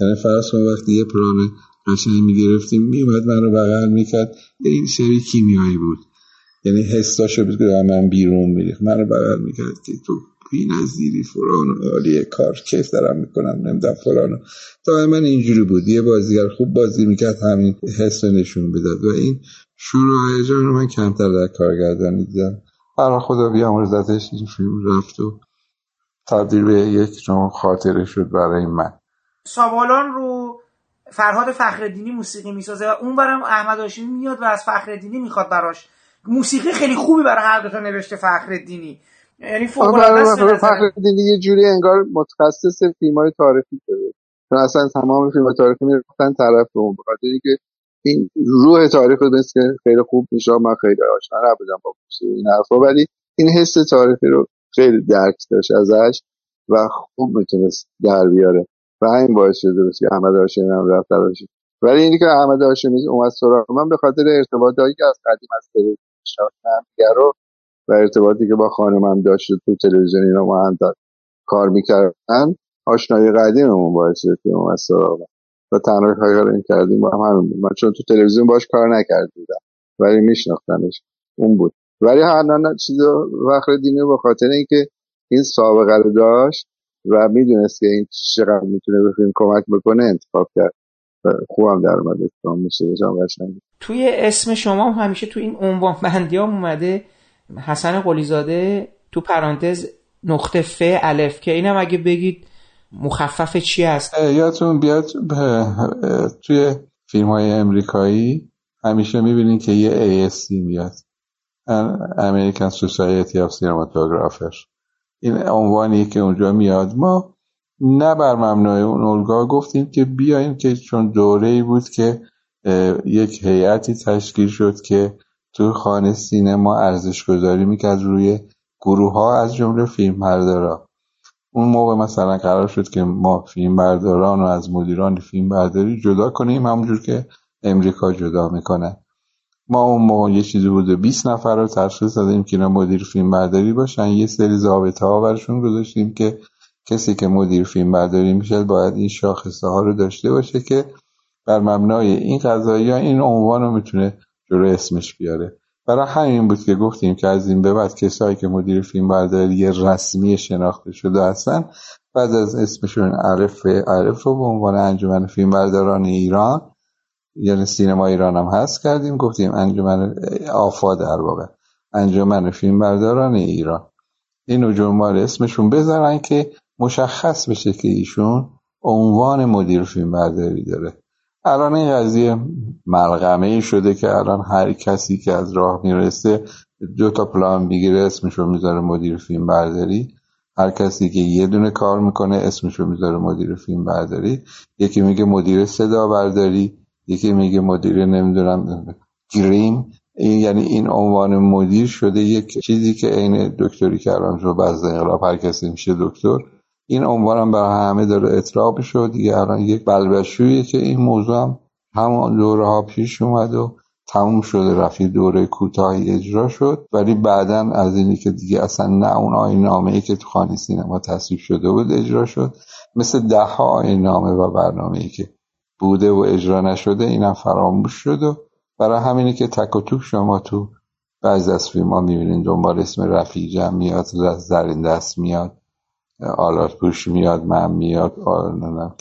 یعنی فرض کن وقتی یه پران قشنگ می‌گرفتیم میومد من رو بغل می‌کرد. این سری کیمیایی بود. یعنی حساشو بود که من بیرون میریخت. من رو بغل می‌کرد. که تو بی نظیری فران عالیه کار کیف دارم می‌کنم نمی‌دونم فرانو دائما اینجوری بود. یه بازیگر خوب بازی می‌کرد همین حس نشون بداد و این شروع هیجان من کمتر در کارگردانی دیدم. برای خدا بیامرزتش این فیلم رفت و تبدیل به یک نوع خاطره شد برای من. سابالان رو فرهاد فخردینی موسیقی می‌سازه و اون برم احمد هاشمی میاد و از فخردینی می‌خواد براش موسیقی خیلی خوبی برای هر دوتا نوشته فخردینی یعنی فوق العاده فخردینی یه جوری انگار متخصص فیلم های تاریخی شده چون اصلا تمام فیلم تاریخی می‌رفتن طرف اون بخاطر اینکه این روح تاریخ رو که خیلی خوب میشه من خیلی آشنا نبودم با این حرفا. ولی این حس تاریخی رو خیلی درک داشت ازش و خوب می‌تونست در بیاره. و همین باعث شده بود که احمد هاشمی هم رفت داشت ولی اینی که احمد هاشمی اومد سراغ من به خاطر ارتباطی که از قدیم از تلویزیون رو و ارتباطی که با خانمم داشت تو تلویزیون اینا ما هم کار می‌کردن آشنایی قدیممون باعث شد که سراغ. و تنها کاری رو کردیم با هم همین بود. من چون تو تلویزیون باش کار نکرده بودم ولی میشناختنش اون بود. ولی حنان چیز وقت دینه به خاطر اینکه این سابقه رو داشت و می‌دونست که این چقدر می‌تونه به فیلم کمک بکنه انتخاب کرد. خوبم در اومد. میشه توی اسم شما همیشه تو این عنوان بندی اومده حسن قلیزاده تو پرانتز نقطه ف الف که اینم اگه بگید مخفف چی هست یادتون بیاد توی فیلم های امریکایی همیشه می‌بینین که یه ASC میاد. American Society of Cinematographers. این عنوانی که اونجا میاد. ما نه بر مبنای اون الگاه گفتیم که بیایم که چون دوره ای بود که یک هیئتی تشکیل شد که تو خانه سینما ارزش گذاری می‌کرد روی گروه ها از جمله فیلم بردارا اون موقع مثلا قرار شد که ما فیلم برداران و از مدیران فیلم برداری جدا کنیم همونجور که امریکا جدا می‌کنه. ما اون موقع یه چیزی بوده 20 نفر رو تشخیص دادیم که اینا مدیر فیلم برداری باشن. یه سری ضابطه ها برشون گذاشتیم که کسی که مدیر فیلم برداری میشه باید این شاخصه ها رو داشته باشه که بر مبنای این قضایی ها این عنوان رو می‌تونه جلو اسمش بیاره. برای همین بود که گفتیم که از این به بعد کسایی که مدیر فیلم برداری رسمی شناخته شده هستن بعد از اسمشون عرف عرف رو به عنوان انجمن فیلم برداران ایران یعنی سینما ایران هم هست کردیم. گفتیم انجمن آفا در واقع انجمن فیلم برداران ایران. اینو جمال اسمشون بذارن که مشخص بشه که ایشون عنوان مدیر فیلم برداری داره. الان این قضیه ملغمه شده که الان هر کسی که از راه می‌رسه دو تا پلان بگیره اسمشو می‌ذاره مدیر فیلم برداری. هر کسی که یه دونه کار می‌کنه اسمشو می‌ذاره مدیر فیلم برداری. یکی میگه مدیر صدا برداری یکی میگه مدیر نمی‌دونم گریم یعنی این عنوان مدیر شده یک چیزی که عین دکتری که الان رو بعد انقلاب هر کسی میشه دکتر. این عنوان هم برای همه داره اطلاع شد دیگه الان یک بلبشویه که این موضوع هم همون دوره ها پیش اومد و تموم شده رفی دوره کوتاهی اجرا شد. ولی بعدا از اینی که دیگه اصلا نه اون آین نامه ای که تو خانه سینما تصویب شده بود اجرا شد. مثل ده ها آین نامه و برنامه ای که بوده و اجرا نشده اینم فراموش شد و برای همینی که تک و توک شما تو بعضی از فیلم ها می‌بینین دنبال اسم رفیع جمع میاد زرین دست میاد. آلات پوش میاد من میاد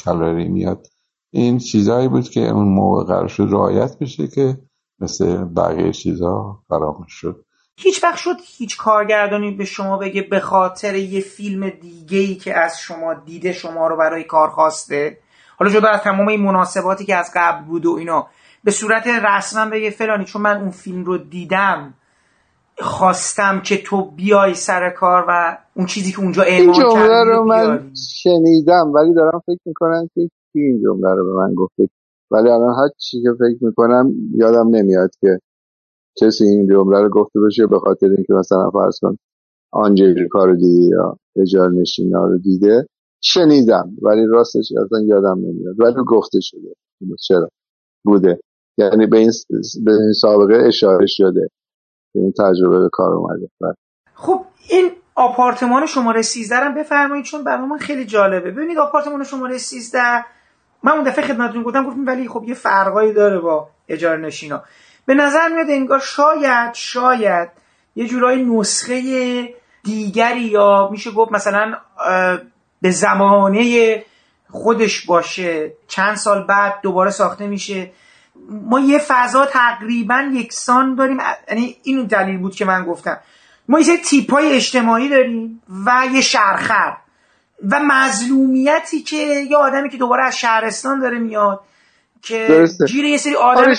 کالری میاد. این چیزهایی بود که اون موقع قرار شد رعایت بشه که مثل بقیه چیزها فراموش شد. هیچ وقت شد هیچ کارگردانی به شما بگه به خاطر یه فیلم دیگه ای که از شما دیده شما رو برای کار خواسته. حالا جدا از تمام این مناسباتی که از قبل بود و اینا به صورت رسما بگه فلانی چون من اون فیلم رو دیدم. خواستم که تو بیای سر کار و اون چیزی که اونجا این جمله رو من شنیدم ولی دارم فکر می‌کنم که کی این جمله رو به من گفته ولی الان هر چی که فکر می‌کنم یادم نمیاد که کسی این جمله رو گفته باشه به خاطر اینکه مثلا فرض کن آنجلیکا رو دیدی یا اجار نشینا رو دیده. شنیدم ولی راستش اصلا یادم نمیاد. ولی گفته شده. چرا؟ بوده. یعنی به این, به این سابقه اشاره شده. این تجربه به کار اومده. بله. خب این آپارتمان شماره 13 رو بفرمایید چون برای خیلی جالبه. ببینید آپارتمان شماره 13 من اون دفعه خدمتتون گفتم گفتم ولی خب یه فرقایی داره با اجاره نشینا به نظر میاد انگار شاید شاید یه جورایی نسخه دیگری یا میشه گفت مثلا به زمانه خودش باشه. چند سال بعد دوباره ساخته میشه. ما یه فضا تقریبا یکسان داریم. یعنی این دلیل بود که من گفتم. ما یه تیپ های اجتماعی داریم و یه شرخر و مظلومیتی که یه آدمی که دوباره از شهرستان داره میاد که درسته. گیر یه سری آدم آره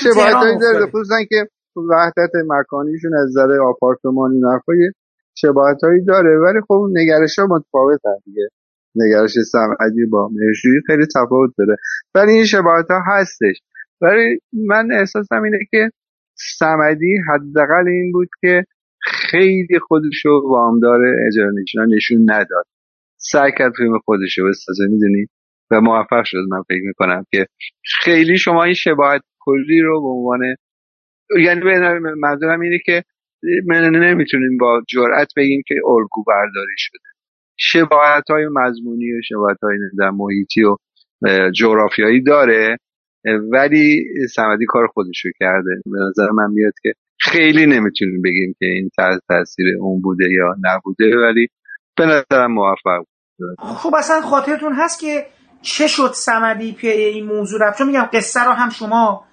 داره که وحدت مکانیشون از نظر آپارتمانی نرفای شباهت هایی داره. ولی خب نگرش ها متفاوت دیگه. نگرش سمعدی با مرشوی خیلی تفاوت داره. ولی این شباهت ها هستش. ولی من احساسم اینه که سمدی حداقل این بود که خیلی خودشو وامدار اجاره نشون نداد. سعی کرد فیلم خودشو بسازه می‌دونی؟ و موفق شد من فکر می‌کنم که خیلی شما این شباهت کلی رو به عنوان یعنی منظورم اینه که من نمی‌تونیم با جرأت بگیم که الگو برداری شده. شباهت های مضمونی و شباهت های محیطی و جغرافیایی داره. ولی سمدی کار خودشو کرده. به نظر من میاد که خیلی نمی‌تونیم بگیم که این تاثیر اون بوده یا نبوده ولی به نظرم موفق بود. خب اصلا خاطرتون هست که چه شد سمدی پی این موضوع رفت؟ چون میگم قصه رو هم شما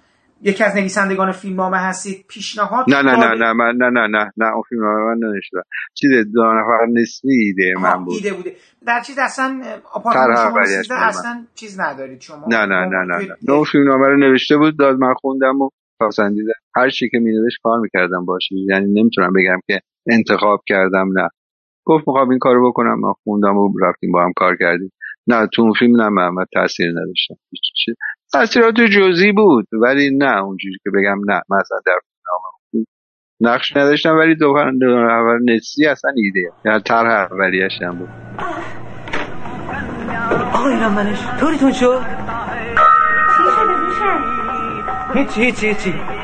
یکی از نویسندگان فیلمنامه هستید. پیشنهاد نه نه نه نه من نه نه نه نه اون فیلم من ننوشتم. چیز دو نفر نصفی ایده من بود. ایده بوده. در چیز اصلا آپارتمان شما اصلا چیز ندارید شما. نه نه نه نه نه. نه اون فیلمنامه رو نوشته بود داد من خوندم و پسندیدم هر چی که مینوشت کار می‌کردم باشه یعنی نمی‌تونم بگم که انتخاب کردم نه. گفت می‌خوام این کارو بکنم. من خوندم و رفتیم با هم کار کردیم. نه تو اون فیلم نه من تاثیر نداشتم. تاثیرات جزئی بود ولی نه اونجوری که بگم نه. مثلا در نقش نداشتم ولی دو اول نسی اصلا ایده یعنی طرح اولیش هم بود. آقا اینا منش طوریتون شد؟ چی شده هیچی هیچی هیچی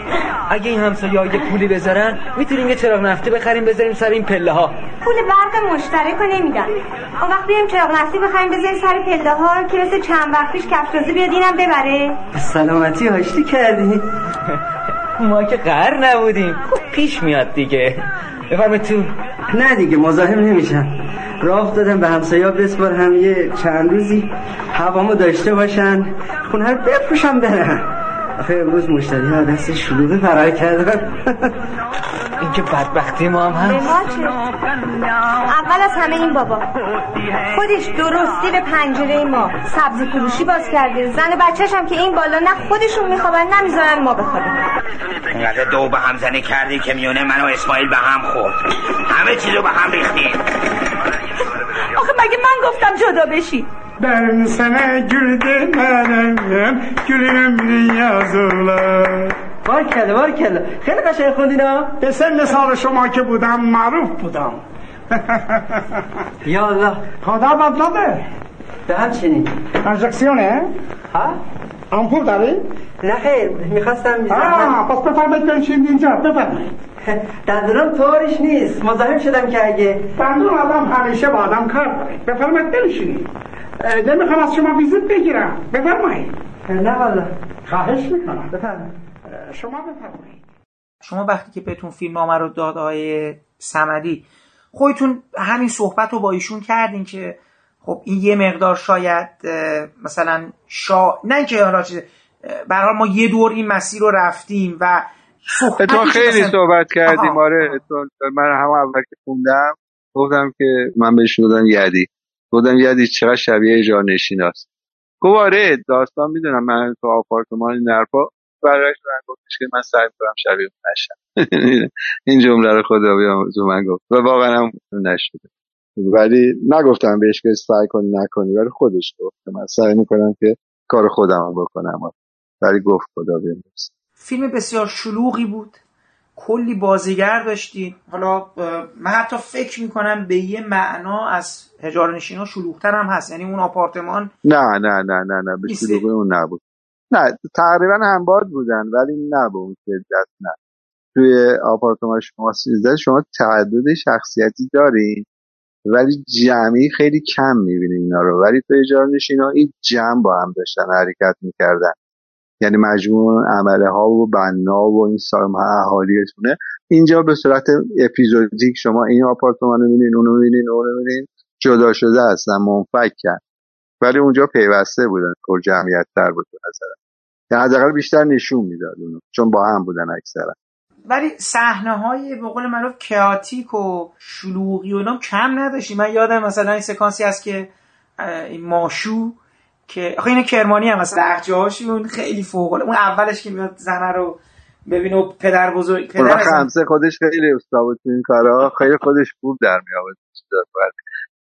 اگه این همسایه یه پولی بذارن می‌تونیم یه چراغ نفتی بخریم بذاریم سر این پله ها. پول برق مشترک رو نمیدن. اون وقت بیایم چراغ نفتی بخریم بذاریم سر پله ها که مثل چند وقت پیش کفتازی بیاد اینم ببره. سلامتی هاشتی کردی؟ ما که قهر نبودیم. پیش میاد دیگه. بفرمه تو. نه دیگه مزاحم نمیشن راه دادم به همسایه بسپار هم یه چند روزی. هوامو داشته باشن. خونه رو بپوشم برن. آخه امروز مشتری ها دست شلوغی فرار کردن. این که بدبختی ما هم هست. اول از همه این بابا. خودش درستی به پنجره ما. سبزی فروشی باز کرده. زن و بچهش هم که این بالا نه خودشون میخوابن نمی‌ذارن ما بخوابیم. اینقدر دو به هم زنی کردی که میونه من و اسماعیل به هم خورد. همه چیزو به هم ریختیم. آخه مگه من گفتم جدا بشی؟ Ben sana gül demeden gülüm yazılar. بار کله بار کله خیلی قشنگ خوندین ها به سن سال شما که بودم معروف بودم یا الله خدا بدلاده به همچنین انجکسیونه ها آمپول داری؟ نه خیر می‌خواستم آه پس بفرمایید بنشین اینجا بفرمایید دندونم طورش نیست مزاحم شدم که اگه دندون آدم همیشه با آدم کار داره بفرمایید بنشینید نمی‌خوام از شما ویزیت بگیرم. بفرمایید. نه والا. خواهش می‌کنم. بفرمایید. شما بفرمایید. شما وقتی که بهتون فیلم نامه رو داد آقای سمدی خودتون همین صحبت رو با ایشون کردین که خب این یه مقدار شاید مثلا شا... نه که حالا چیز برای ما یه دور این مسیر رو رفتیم و صحبت تو خیلی صحبت کردیم. آره من هم اول که خوندم گفتم که من بهش بودم یدی. گفتم یدی چقدر شبیه جانشین است گفت آره داستان می‌دونم. من تو آپارتمان این نرفا برایش من گفتش که من سعی کنم شبیه نشم. [LAUGHS] این جمله رو خدا بیامرزه من گفت. و واقعا هم نشده. ولی نگفتم بهش که سعی کنی نکنی ولی خودش گفت. من سعی می‌کنم که کار خودم بکنم. ولی گفت خدا بیامرزه. فیلم بسیار شلوغی بود. کلی بازیگر داشتید حالا من حتی فکر می‌کنم به یه معنا از هجار نشینا شلوغتر هم هست. یعنی اون آپارتمان نه نه نه نه نه به شلوغی اون نبود. نه تقریبا همباد بودن ولی نه به اون شدت نه. توی آپارتمان شما سیزده شما تعدد شخصیتی دارین ولی جمعی خیلی کم می‌بینین اینا رو. ولی تو اجاره نشینا این جمع با هم داشتن حرکت می‌کردن. یعنی مجموع عمله ها و بنا و این سالم اهالیتونه. اینجا به صورت اپیزودیک شما این آپارتمان رو می‌بینین اونو می‌بینین اونو می‌بینین. جدا شده هستن منفک کرد. ولی اونجا پیوسته بودن پر جمعیت تر بود به نظرم یعنی حداقل بیشتر نشون می‌داد اونو. چون با هم بودن اکثرا. ولی صحنه های به قول معروف کیاتیک و شلوغی و اینا کم نداشتی من یادم مثلا این سکانسی هست که این ماشو که آخه اینا کرمانی هم مثلا لهجه خیلی فوق اون اولش که میاد زنه رو ببینه و پدر بزرگ پدر خمسه خودش خیلی استاد تو این کارا. خیلی خودش خوب در می آورد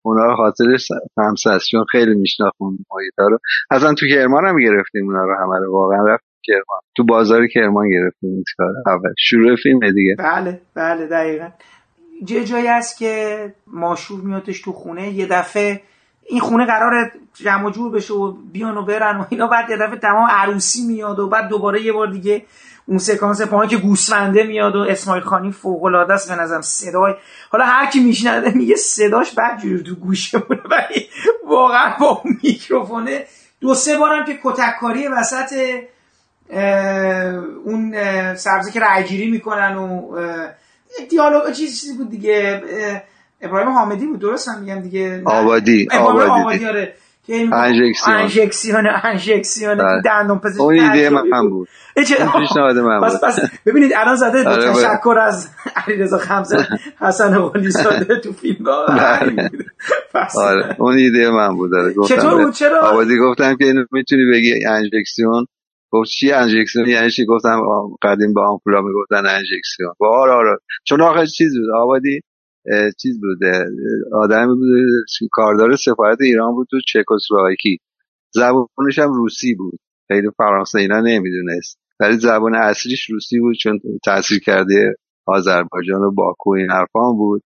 اونا خاطرش خمسه است چون خیلی میشناخت اون محیطا رو. اصلا تو کرمان هم گرفتیم اونا رو همه رو. واقعا رفت کرمان. تو بازار کرمان گرفتیم این کار اول. شروع فیلم دیگه. بله بله دقیقا. یه جایی هست که ماشور میادش تو خونه. یه دفعه این خونه قرار جمع جور بشه و بیان و برن و اینا. بعد یه دفعه تمام عروسی میاد و بعد دوباره یه بار دیگه اون سکانس پایین که گوسفنده میاد و اسماعیل خانی فوق العاده است به نظرم صدای حالا هر کی میشنوه میگه صداش جور تو گوشه ولی واقعا با میکروفونه. دو سه بارم که کتککاری وسط اون سبزی که رعیگیری می‌کنن و دیالوگ چیز چیزی بود دیگه ابراهیم حامدی بود درست هم میگم دیگه؟ آبادی آبادی, آبادی آره. انژکسیون. انژکسیون انژکسیون بله. دندون پزشکی اون ایده من بود. پیشنهاد من بود. پس ببینید الان زده با آره، تشکر از علیرضا خمسه حسن قلی زاده تو فیلم بله. آره اون ایده من بود. داره گفتم چطور بود؟ چرا؟ آبادی گفتم که اینو می‌تونی بگی انژکسیون. گفت چی انژکسیون؟ یعنی چی؟ گفتم قدیم با آمپولا می‌گفتن انژکسیون. گفت آره. آره چون آخه چیز بود؟ آبادی چیز بوده آدمی بوده کاردار سفارت ایران بود تو چکسلواکی. زبانش هم روسی بود. خیلی فرانسه اینا نمی‌دونست. ولی زبان اصلیش روسی بود چون تاثیر کرده آذربایجان و باکو این حرفا بود.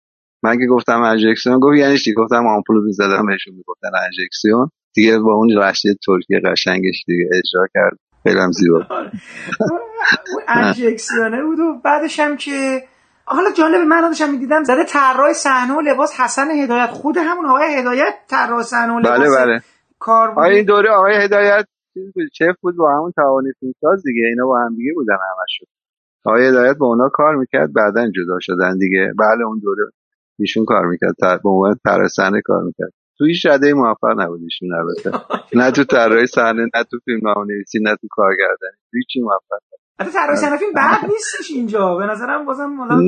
من که گفتم انژکسیون گفت یعنی چی؟ گفتم آمپول می‌زدم بهشون می‌گفتن انژکسیون. دیگه با اون رشته ترکی قشنگش دیگه اجرا کرد. خیلی زیبا. اون انژکسیونه بود و بعدش هم که حالا جالب من داشتم می‌دیدم زده طراح صحنه و لباس حسن هدایت. خود همون آقای هدایت طراح صحنه و لباس بله. بله کار بود. این دوره آقای هدایت چیز بود چف بود با همون توانی فیلمساز دیگه اینا با هم دیگه بودن همشون. آقای هدایت با اونا کار می‌کرد بعدا جدا شدن دیگه. بله اون دوره ایشون کار می‌کرد تر... به عنوان طراح صحنه کار می‌کرد. تو هیچ رده موفق نبود ایشون البته. [LAUGHS] نه تو طراحی صحنه نه تو فیلمنامه‌نویسی نه تو کارگردانی هیچی موفق حتی طراح صحنه فیلم بد نیستش اینجا. به نظرم بازم حالا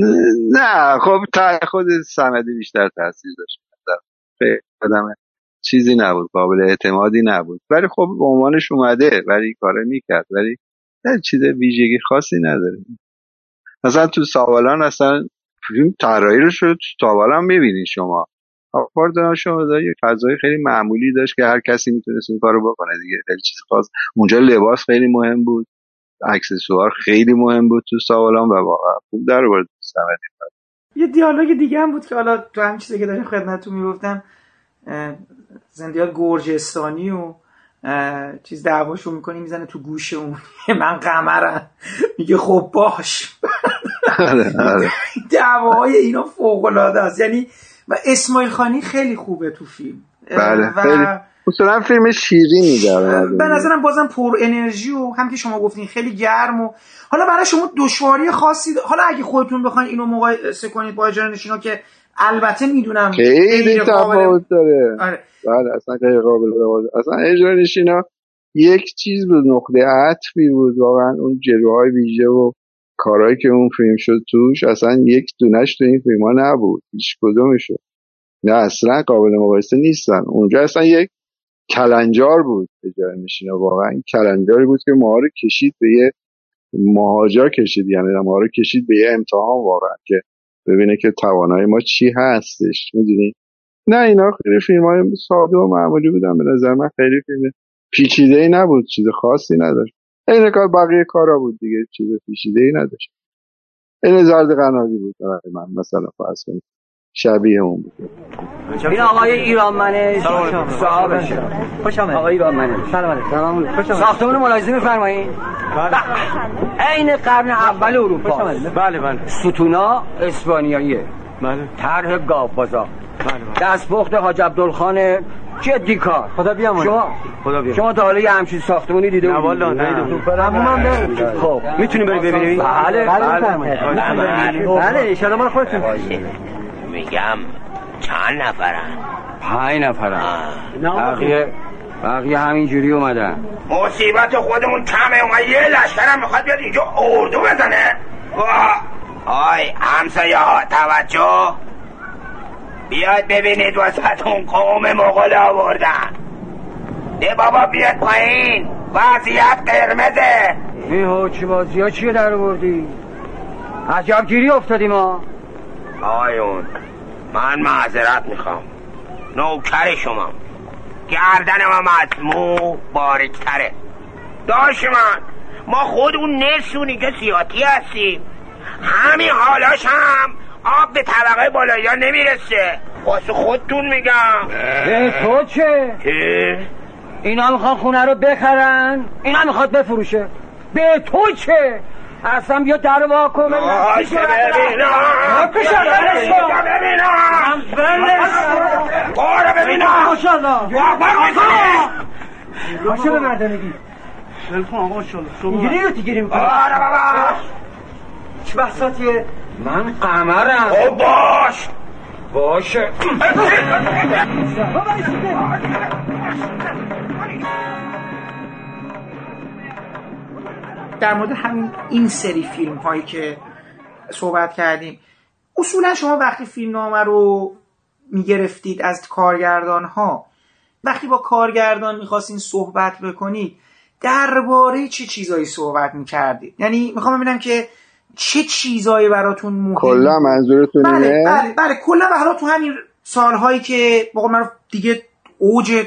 نه, خب تا خود سندی بیشتر تاثیر داشت. آدم چیزی نبود قابل اعتمادی نبود. ولی خب به عنوانش اومده ولی کاره می‌کرد. ولی نه چیز ویژگی خاصی نداره. مثلا تو ساوالان اصلا فیلم طراحی رو شد تو ساوالان می‌بینید شما. آپارتمان شما داره یه فضای خیلی معمولی داشت که هر کسی می‌تونست این کارو بکنه دیگه. خیلی چیز خاص. اونجا لباس خیلی مهم بود. اکسسوار خیلی مهم بود تو ساوالان و واقعا خوب در آورد یه دیالوگ دیگه هم بود که حالا تو هم چیزی که داشتم خدمتتون می‌گفتم زندیات گرجستانی و چیز دعواشو می‌کنی می‌زنه تو گوش اون. [LAUGHS] من قمرم. میگه خب باش. آره آره. [LAUGHS] دعواهای اینا فوق العاده است. یعنی و اسماعیل خانی خیلی خوبه تو فیلم. بله و خیلی. اصولا فیلم شیرینی داره. به نظرم بازم پر انرژی و هم که شما گفتین خیلی گرم و حالا برای شما دشواری خاصی حالا اگه خودتون بخواین اینو مقایسه کنید با اجرا نشینا که البته می‌دونم خیلی تفاوت داره. آره. بله اصلا غیر قابل اصلا اجرا نشینا یک چیز بود نقطه عطفی بود واقعا اون جلوهای ویژه و کارهایی که اون فیلم شد توش اصلا یک دونش تو این فیلم ها نبود. هیچ کدومشون. نه اصلا قابل مقایسه نیستن. اونجا اصلا یک کلنجار بود اجرا نشینا واقعا کلنجاری بود که ما رو کشید به یه مهاجر کشید یعنی ما رو کشید به یه امتحان واقعا که ببینه که توانایی ما چی هستش. می‌دونی؟ نه اینا خیلی فیلم های ساده و معمولی بودن. به نظر من خیلی فیلم پیچیده ای نبود چیز خاصی نداشت. این کار بقیه کارا بود دیگه چیز پیچیده ای نداشت. این زرد قنادی بود برای من مثلا فرض کنید. شبیه اون بود این آقای ایرانمنه صاحبشه خوش آمد آقای ایرانمنه سلام علیکم خوش آمد ساختمون ملاحظه میفرمایید عین قرن اول اروپا بله بله ستونا اسپانیاییه بله طرح گاو بازا دستپخت حاج عبدالخان جدی کار خدا بیامونه. شما خدا بیامونه. شما تا حالا یه همچین ساختمونی دیده نه بودید؟ والا ندیدم. همون هم خب می‌تونیم بریم ببینیم بله بله. بله ان مال خودتون میگم چند نفرن؟ پنج نفرن. بقیه بقیه همینجوری اومدن. مصیبت خودمون کمه. اونقدر یه لشکرم می‌خواد بیاد اینجا اردو بزنه. واه. آی همسایه ها توجه. بیاد ببینید وسطون قوم مغول آوردن. ده بابا بیاد پایین. وضعیت قرمزه. این هوچی بازی ها؟ چیه در آوردی؟ عجب گیری افتادیم ما آیون من معذرت می‌خوام. نوکر شما. گردن من از مو باریکتره. داشت من ما خود اون نسونی که سیاتی هستیم. همین حالاش هم آب به طبقه بالایی نمی‌رسه. واسه خودتون میگم. به تو چه؟ چه؟ اینا می‌خوان خونه رو بخرن. اینا می‌خواد بفروشه. به تو چه؟ اصلا بیا در وا کن باشه ببینم. باشه ببینم. بارو ببینم. باشه به مردانگی کن آقا شالله اینجوری رو تیگیری می‌کنی. آره بابا. چه بحثاتیه؟ من قمرم. خب باش. باشه. در مورد همین این سری فیلم هایی که صحبت کردیم اصولا شما وقتی فیلم نامه رو می‌گرفتید از کارگردان ها وقتی با کارگردان می‌خواستین صحبت بکنید درباره چه چیزایی صحبت می‌کردید؟ یعنی می‌خوام ببینم که چه چیزایی براتون مهم کلا منظورتون بله اینه؟ بله بله کلا تو همین سالهایی که بقول من دیگه اوج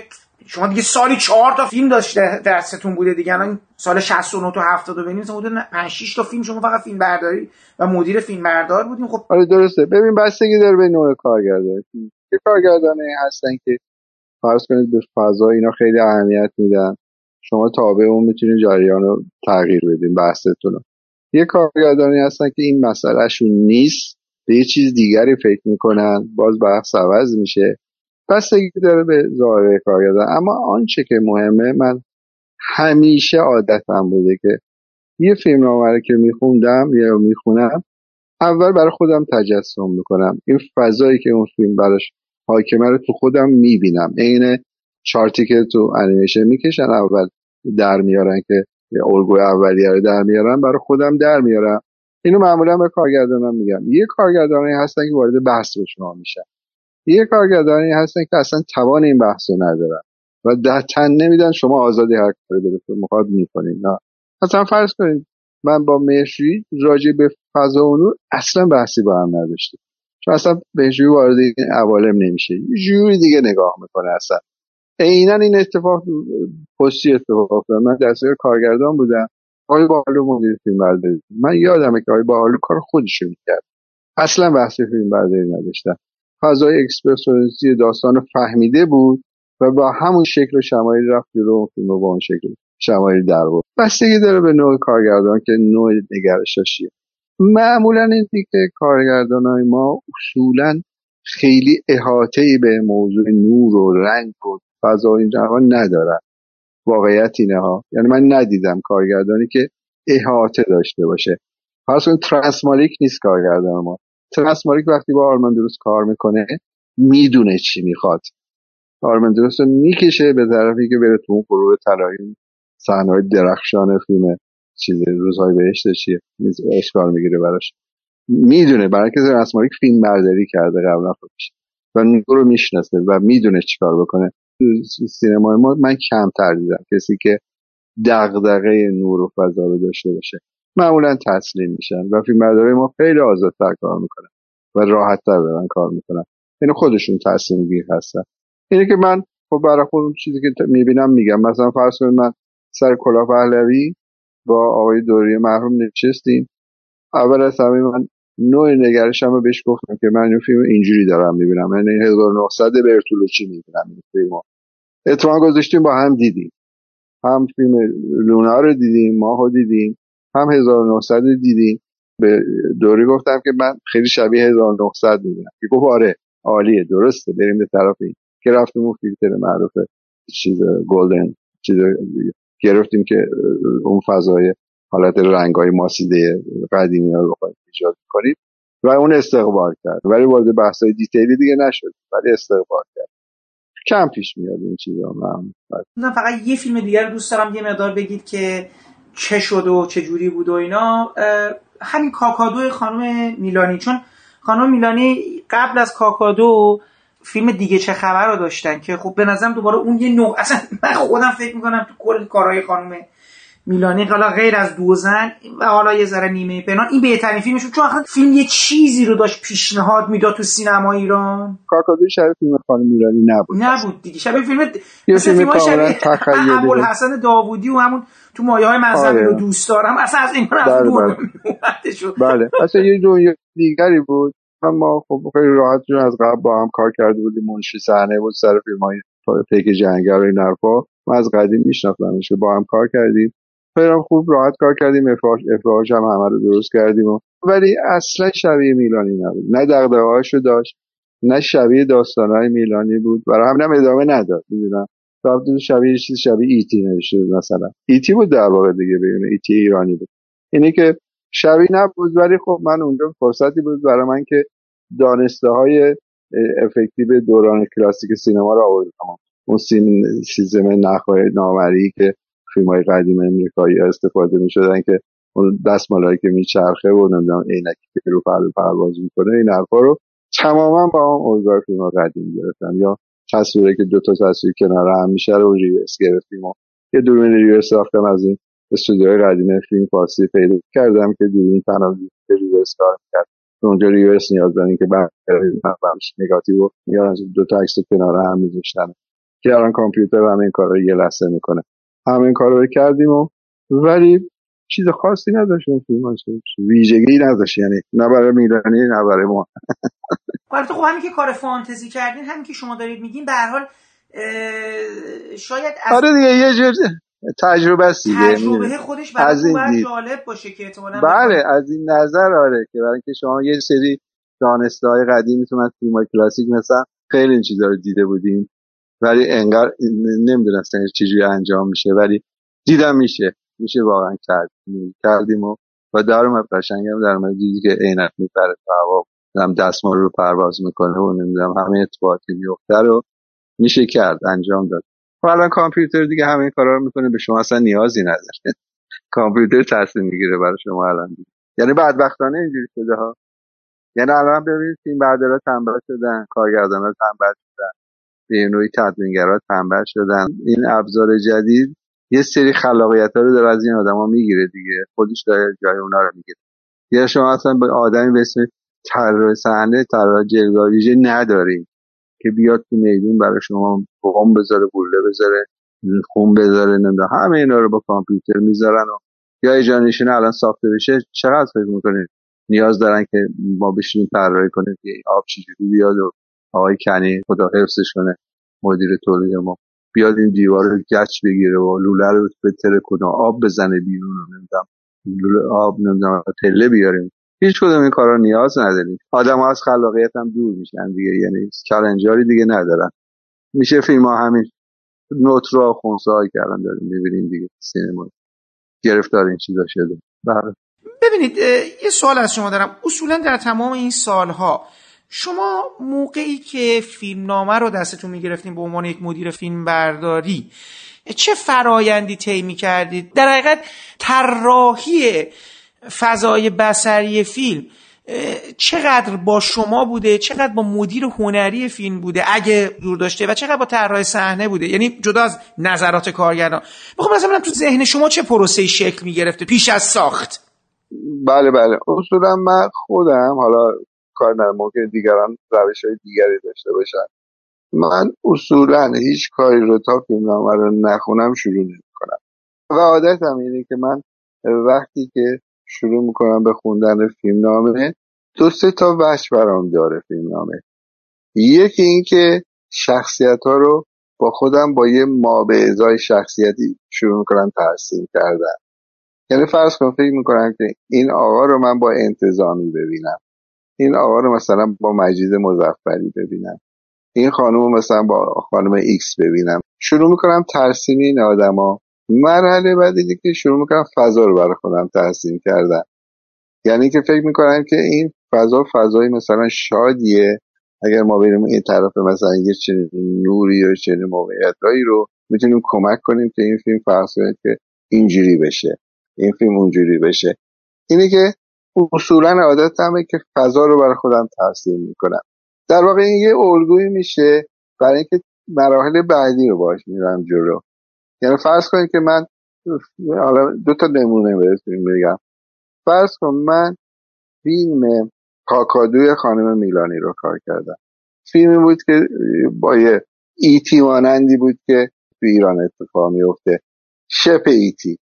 شما دیگه سالی چهار تا فیلم داشته دستتون بوده دیگه. الان سال 69 تا 70 ببینید مثلا حدود 5 6 تا فیلم شما فقط فیلم برداری و مدیر فیلم بردار بودین خب آره درسته. ببین بستگی داره به نوع کارگردان یه کارگردانی هستن که فرض کنید به فضا اینا خیلی اهمیت میدن. شما تابع اون می‌تونید جریان رو تغییر بدین بحثتون یه کارگردانی هستن که این مسئلهشون نیست به یه چیز دیگری فکر می‌کنن باز بحث عوض میشه. بستگی داره به ظاهره کارگردان اما آنچه که مهمه من همیشه عادتم بوده که یه فیلم رو که میخوندم یا می‌خونم اول برای خودم تجسم می‌کنم. این فضایی که اون فیلم براش حاکمه رو تو خودم می‌بینم. عین چارتی که تو انیمیشن می‌کشن اول در میارن که الگوی اولیه رو در میارن برای خودم در میارم. اینو معمولا به کارگردانم میگم. یه کارگردانی هستن که وارد بحث به شما میشن. یه کارگردانی هستن که اصلا توان این بحث رو ندارن و در تن نمیدن شما آزادی هر کاری دلتون می‌خواد می‌کنین نه. مثلا فرض کنید من با مهشوی راجع به فضا و نور اصلا بحثی با هم نداشتیم. چون اصلا مهشوی وارد این عوالم نمیشه. جوری دیگه نگاه می‌کنه اصلا. عینا این اتفاق پستی اتفاق افتاد. من دستیار کارگردان بودم. آقای بالو مدیر فیلم برداری. من یادمه که آقای بالو کار خودش می‌کرد. اصلا بحث فیلم برداری نداشتن فضای اکسپرسیونیستی داستان رو فهمیده بود و با همون شکل و شمایل رفت جلو فیلم رو با اون شکل شمایل در بود بستگی داره به نوع کارگردان که نوع نگرشش چیه. معمولا این که کارگردان های ما اصولا خیلی احاطه به موضوع نور و رنگ و فضا این ندارن. واقعیت اینه ها. یعنی من ندیدم کارگردانی که احاطه داشته باشه. فرض ترانسمالیک نیست کارگردان ما. ترانسمالیک وقتی با آرمان درست کار می‌کنه می‌دونه چی می‌خواد. آرمان درست رو می‌کشه به طرفی که بره تو اون غروب طلایی صحنه‌های درخشان فیلم چیز روزهای بهشت چیه اشکال می‌گیره براش. می‌دونه برای که ترانسمالیک فیلم برداری کرده قبلا خودش. و نور رو می‌شناسه و می‌دونه چیکار بکنه. سینمای ما من کمتر دیدم کسی که دغدغه نور و فضا رو داشته باشه. معمولا تسلیم میشن و فیلم ما خیلی آزادتر کار می‌کنن و راحتتر دارن کار می‌کنن اینو خودشون تصمیم گیر هستن. اینه که من خب برای خودم چیزی که می‌بینم میگم. مثلا فرض کنید من سر کلاه پهلوی با آقای دوری مرحوم نشستیم. اول از همه من نوع نگرشم رو بهش گفتم که من این فیلم اینجوری دارم می‌بینم. یعنی 1900 برتولوچی می‌بینم این فیلم اتفاقا گذاشتیم با هم دیدیم. هم فیلم لونا رو دیدیم ماه رو دیدیم. هم 1900 رو دیدیم. به دوری گفتم که من خیلی شبیه 1900 می‌بینم. که گفت آره عالیه درسته بریم به طرف این. که رفتیم اون فیلتر معروف چیز گلدن چیز گرفتیم که اون فضای حالت رنگ های ماسیده قدیمی رو بخواهیم ایجاد کنیم. و اون استقبال کرد. ولی وارد بحث های دیتیلی دیگه نشد. ولی استقبال کرد. کم پیش میاد این چیزا. من فقط یه فیلم دیگر دوست دارم. یه مقدار بگید که چه شد و چه جوری بود و اینا همین کاکادو خانم میلانی. چون خانم میلانی قبل از کاکادو فیلم دیگه چه خبر رو داشتن که خب به نظرم دوباره اون یه نوع اصلا من خودم فکر می‌کنم تو کل کارهای خانم میلانی حالا غیر از دوزن و حالا یه ذره نیمه پنهان این بهترین فیلمش چون آخه فیلم یه چیزی رو داشت پیشنهاد می‌داد تو سینما ایران. کاکادوی شبیه فیلم خانم میلانی نبود. نبود دیگه. شبیه فیلم یه فیلم ابوالحسن داوودی و همون تو مایه های منزل آره. رو دوست دارم. اصلا از این بله، از دور بله. میومده شد بله. اصلا یه دنیا دیگری بود. اما خب خیلی راحت جون از قبل با هم کار کرده بودیم. منشی صحنه بود سر فیلم های پیک جنگر و این حرفا. ما از قدیم میشناختمش. با هم کار کردیم. خیلی هم خوب راحت کار کردیم افراش هم همه رو درست کردیم و ولی اصلا شبیه میلانی نبود. نه دغدغه‌هاشو داشت نه شبیه داستانهای میلانی بود. برای همین هم ادامه نداد می‌دونم. رفت شبیه یه چیز شبیه ایتی نوشته بود مثلا. ایتی بود در واقع دیگه ببین ایتی ایرانی بود. اینی که شبیه نبود ولی خب من اونجا فرصتی بود برای من که دانسته های افکتیو دوران کلاسیک سینما رو آوردم. اون سین سیزم نخواه نامری که فیلم های قدیم امریکایی استفاده می شدن که اون دستمالایی که میچرخه و نمی‌دونم عینکی که رو پرده پرواز می‌کنه این حرفا رو تماما با اون اوزار فیلم ها قدیم گرفتم یا تصویری که دو تا تصویر کنار هم میشه رو ریوس گرفتیم و یه دوربین ریوس ساختم از این استودیوهای قدیم فیلم فارسی پیدا کردم که دوربین تنها ریوس کار کرد اونجا ریوس نیاز دارین که بعد نگاتیو یا دو تا عکس کنار هم میذاشتن. که الان کامپیوتر همه این کارا یه لحظه می‌کنه. همه این کارا رو کردیم و ولی چیز خاصی نداشت اون فیلم ویژگی نداشت. یعنی نه برای میلانی نه برای ما. [LAUGHS] البته خب همین که کار فانتزی کردین همین که شما دارید میگین به هر حال شاید از آره دیگه یه جور تجربه است دیگه تجربه خودش برای از این. جالب باشه که احتمالاً بله از این نظر آره که برای اینکه شما یه سری دانسته های قدیمیتون از فیلم های کلاسیک مثلا خیلی این چیزا رو دیده بودیم. ولی انگار نمی‌دونستن چجوری انجام میشه ولی دیدم میشه. میشه واقعا کرد. کردیم و و در اومد قشنگ هم در اومد دیدی که عینک میپره تو هوا هم دستمال رو پرواز می‌کنه و نمی‌دونم همه اتفاقاتی میفته رو میشه کرد انجام داد. و الان کامپیوتر دیگه همه این کارا رو می‌کنه به شما اصلا نیازی نداره. [LAUGHS] کامپیوتر تصمیم می‌گیره برای شما الان. دیگه. یعنی بدبختانه اینجوری شده ها. یعنی الان ببینید فیلم بردارا تنبل شدن کارگردانا تنبل شدن. به نوعی تدوینگرا تنبل شدن. این ابزار جدید یه سری خلاقیت ها رو داره از این آدما می‌گیره دیگه. خودش داره جای اونا رو می‌گیره. یا شما اصلا به آدمی به اسم طراح صحنه طراح جلوه نداریم که بیاد تو میدون برای شما بوم بذاره بوله بذاره خون بذاره نمی‌دونم. همه اینا رو با کامپیوتر می‌ذارن و یا ایجانشون الان ساخته بشه چقدر فکر می‌کنید نیاز دارن که ما بشینیم طراحی کنیم؟ که آب چجوری بیاد و آقای کنی خدا حفظش کنه مدیر تولید ما. بیاد این دیوار رو گچ بگیره و لوله رو بتره کنه. آب بزنه بیرون رو نمی‌دونم. لوله آب نمی‌دونم تله بیاریم. هیچ کدوم این کارا نیاز نداریم. آدم از خلاقیت هم دور میشن دیگه یعنی چالنجاری دیگه ندارن. میشه فیلم ها همین نوترا خونسا های کردن داریم می‌بینیم دیگه سینما. گرفتار این چیزا شده. بله. ببینید یه سوال از شما دارم. اصولا در تمام این سالها شما موقعی که فیلمنامه رو دستتون می‌گرفتین به عنوان یک مدیر فیلم برداری چه فرایندی طی می‌کردید؟ در حقیقت طراحی فضای بسری فیلم چقدر با شما بوده؟ چقدر با مدیر هنری فیلم بوده؟ اگه دور داشته و چقدر با طراح صحنه بوده؟ یعنی جدا از نظرات کارگردان. بخوام مثلا تو ذهن شما چه پروسه شکل می‌گرفته پیش از ساخت؟ بله بله. اصولا من خودم حالا کار ندارم. ممکن دیگران روش های دیگری داشته باشن. من اصولا هیچ کاری رو تا فیلمنامه رو نخونم شروع نمی‌کنم. و عادتم اینه که من وقتی که شروع می‌کنم به خوندن فیلمنامه دو سه تا وجه برام داره فیلمنامه یکی اینکه شخصیت ها رو با خودم با یه ما به ازای شخصیتی شروع می‌کنم ترسیم کردن. یعنی فرض کن فکر می‌کنم که این آقا رو من با انتظامی ببینم. این آقا رو مثلا با مجید مظفری ببینم. این خانم رو مثلا با خانم ایکس ببینم. شروع می‌کنم ترسیم این آدما. مرحله بعد که شروع می‌کنم فضا رو برای خودم ترسیم کردن. یعنی که فکر می‌کنم که این فضا فضای مثلا شادیه. اگر ما بریم این طرف مثلا یه چنین نوری یا چنین موقعیتهایی رو می‌تونیم کمک کنیم که این فیلم فرض که اینجوری بشه. این فیلم اونجوری بشه. اینه که اصولا عادتمه که فضا رو برای خودم ترسیم می‌کنم. در واقع این یه الگویی میشه برای اینکه مراحل بعدی رو باش میرم جلو. یعنی فرض کنید که من حالا دو تا نمونه بهتون بگم فرض کن من فیلم کاکادوی خانم میلانی رو کار کردم. فیلمی بود که با یه ایتی مانندی بود که تو ایران اتفاق میفته شپ ایتی.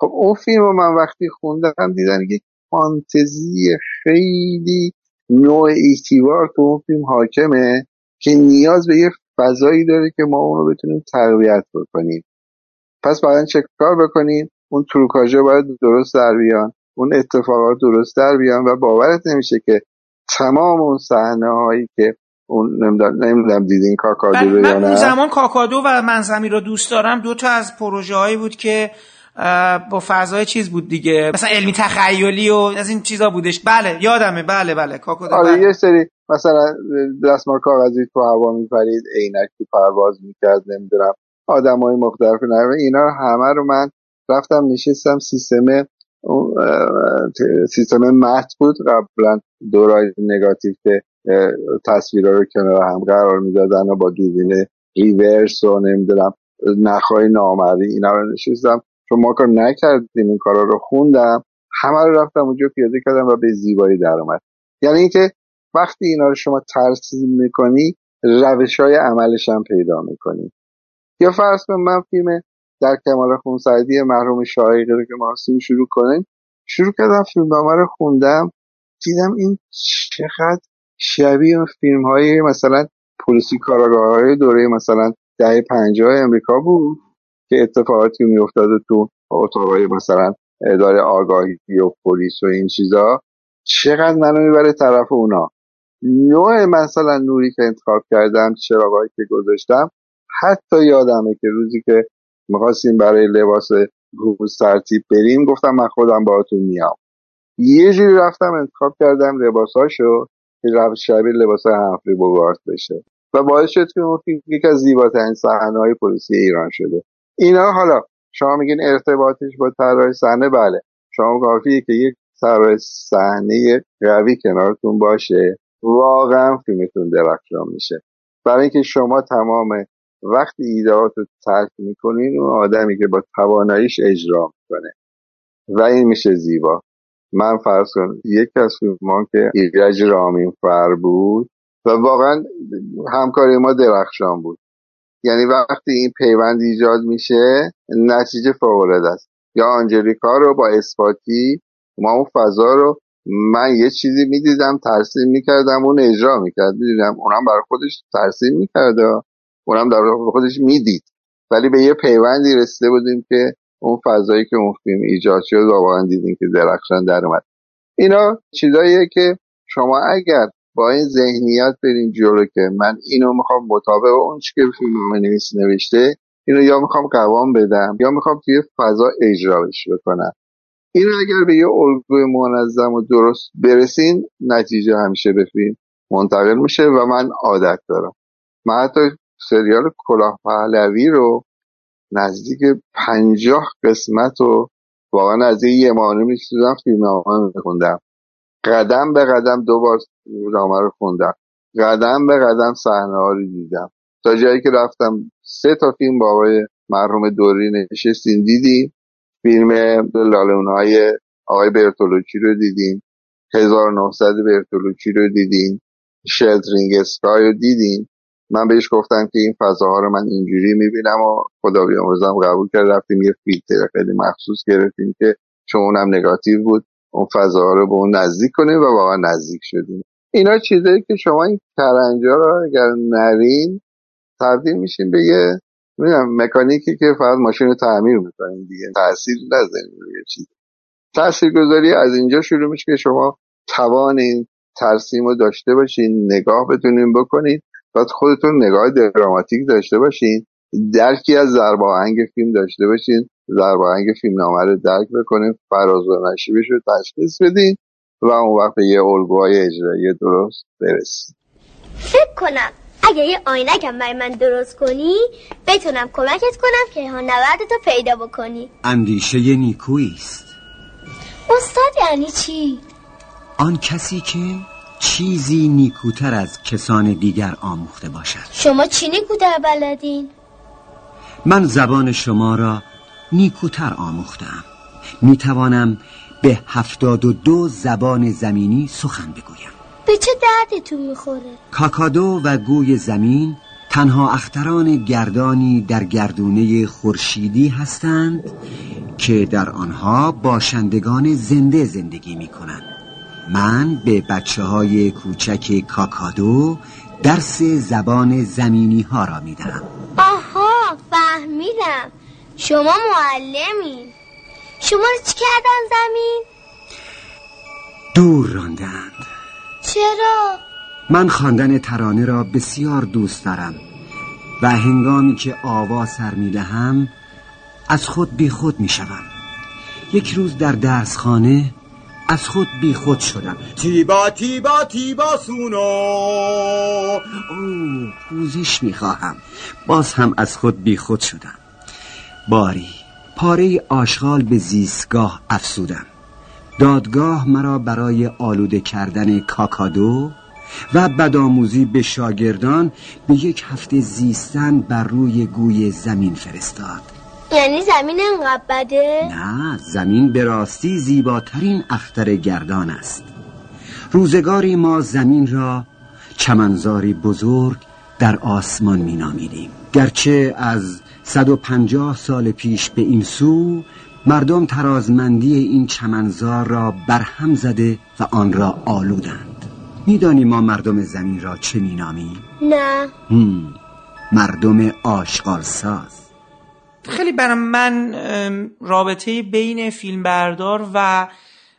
خب اون فیلم رو من وقتی خوندم دیدم یک فانتزی خیلی نوع ایتیوار تو اون فیلم حاکمه که نیاز به یه فضایی داره که ما اون رو بتونیم تقویت بکنیم. پس باید چه کار بکنیم؟ اون تروکاژه باید درست در بیان اون اتفاقات درست در بیان و باورت نمیشه که تمام اون صحنه هایی که اون نمی‌دونم دیدین کاکادو رو من اون زمان کاکادو و منظمی رو دوست دارم. دو تا از پروژه هایی بود که با فضای چیز بود دیگه. مثلا علمی تخیلی و از این چیزا بودش. بله یادمه. بله بله. کاکادو آره بله. یه سری مثلا دستمال کاغذی تو هوا میپرید عینک تو پرواز می‌کرد نمی‌دونم. آدم های مختلف نه اینا همه رو من رفتم نشستم سیستم سیستم مت بود. قبلا دورای نگاتیو که تصویرها رو کنار هم قرار می‌دادن و با دوربین ریورس و نمی‌دونم نخهای نامری اینا رو نشستم. چون ما کار نکردیم این کارا رو خوندم همه رو رفتم اونجا پیاده کردم و به زیبایی در اومد. یعنی اینکه وقتی اینا رو شما ترسیم می‌کنی روش های عملش هم پیدا می‌کنی. یا فرض کن من فیلم در کمال خونسردی محروم شایقی رو که ما شروع کنیم شروع کردم فیلم رو خوندم دیدم این چقدر شبیه فیلم های مثلا پلیسی کاراگاه های دوره مثلا دهه پنجاه امریکا بود. که اتفاقاتی میافتاده تو اتاقای مثلا اداره آگاهی و پلیس و این چیزا چقدر منو می‌بره طرف اونا؟ نوع مثلا نوری که انتخاب کردم چراغایی که گذاشتم حتی یادمه که روزی که می‌خواستیم برای لباس روز ترتیب بریم گفتم من خودم باهاتون میام. یه جوری رفتم انتخاب کردم لباساشو که شبیه لباس همفری بوگارت بشه. و باعث شد که اون یکی از زیباترین صحنه‌های پلیسی ایران شده. اینا حالا شما میگین ارتباطش با طراح صحنه بله. شما کافیه که یک طراح صحنه قوی کنارتون باشه. واقعا فیلمتون درخشان میشه. برای اینکه شما تمام وقتی ایدهات رو ترک می‌کنین اون آدمی که با تواناییش اجرا می‌کنه. و این میشه زیبا. من فرض کن یکی از فیلم که ایرج رامین فر بود و واقعا همکاری ما درخشان بود. یعنی وقتی این پیوند ایجاد میشه نتیجه فوق است. یا آنجلیکا رو با اثباتی ما اون فضا رو من یه چیزی می‌دیدم ترسیم می‌کردم اون اجرا می‌کرد. می‌دیدم اونم برای خودش ترسیم می‌کرد اونم در خودش می‌دید. ولی به یه پیوندی رسیده بودیم که اون فضایی که اون فیلم ایجاد شد واقعا دیدیم که درخشان در اومد. اینا چیزاییه که شما اگر با این ذهنیت بریم جلو که من اینو می‌خوام مطابق اون که فیلم نویس نوشته اینو یا می‌خوام قوام بدم یا می‌خوام توی فضا اجرایش بکنم. این اگر به یه الگوی منظم و درست برسین نتیجه همیشه به فیلم منتقل میشه و من عادت دارم. من حتی سریال کلاه پهلوی رو نزدیک پنجاه قسمت و واقعا از یه مانو میشیدم فیلم میخوندم قدم به قدم دو بار نامه رو خوندم. قدم به قدم صحنه ها رو دیدم. تا جایی که رفتم سه تا فیلم با آقای مرحوم دوری نشستیم دیدیم. فیلم لالون های آقای برتولوچی رو دیدیم. 1900 برتولوچی رو دیدیم. شلترینگ اسکای رو دیدیم. من بهش گفتم که این فضاها رو من اینجوری می‌بینم و خدا بیامرزم قبول کرد. رفتیم یه فیلتر خیلی مخصوص گرفتیم که چون اونم نگاتیو بود اون فضاها رو به اون نزدیک کنیم و واقعا نزدیک شدیم. اینا چیزایی که شما این ترنجا رو اگر نرین تبدیل میشین به یه مکانیکی که فقط ماشین رو تعمیر می‌کنین دیگه تاثیر نزنین روی چیز. تاثیرگذاری از اینجا شروع میشه که شما توان این ترسیم رو داشته باشین نگاه بتونین بکنین باید خودتون نگاه دراماتیک داشته باشین درکی از زرباهنگ فیلم داشته باشین زرباهنگ فیلم نامه رو درک بکنین فراز و نشیبش رو تشخیص بدین. و اون وقت به یه الگوهای اجرایی درست برسید فکر کنم اگه یه آینکم برای من درست کنی بتونم کمکت کنم که ها تو پیدا بکنی. اندیشه نیکویست استاد یعنی چی؟ آن کسی که چیزی نیکوتر از کسان دیگر آموخته باشد. شما چی نیکوتر بلدین؟ من زبان شما را نیکوتر آموختم. می توانم به هفتاد و دو زبان زمینی سخن بگویم. به چه دردتون می‌خوره؟ کاکادو و گوی زمین تنها اختران گردانی در گردونه خورشیدی هستند که در آنها باشندگان زنده زندگی می کنند من به بچه های کوچک کاکادو درس زبان زمینی ها را می دهم آها فهمیدم. شما معلمی. شما رو چی کردن زمین؟ دور راندند چرا؟ من خواندن ترانه را بسیار دوست دارم و هنگامی که آوا سر می دهم از خود بی خود می شدم. یک روز در درس خانه از خود بی خود شدم تیبا تیبا تیبا سونو او پوزش می خواهم باز هم از خود بی خود شدم باری پاره آشغال به زیستگاه افسودم دادگاه مرا برای آلوده کردن کاکادو و بدآموزی به شاگردان به یک هفته زیستن بر روی گوی زمین فرستاد. یعنی زمین انقدر بده؟ نه زمین به راستی زیباترین اختر گردان است. روزگاری ما زمین را چمنزاری بزرگ در آسمان می نامیدیم گرچه از 150 سال پیش به این سو مردم ترازمندی این چمنزار را برهم زده و آن را آلودند. میدانی ما مردم زمین را چه مینامیم؟ نه. مردم آشغال ساز خیلی برای من رابطه بین فیلمبردار و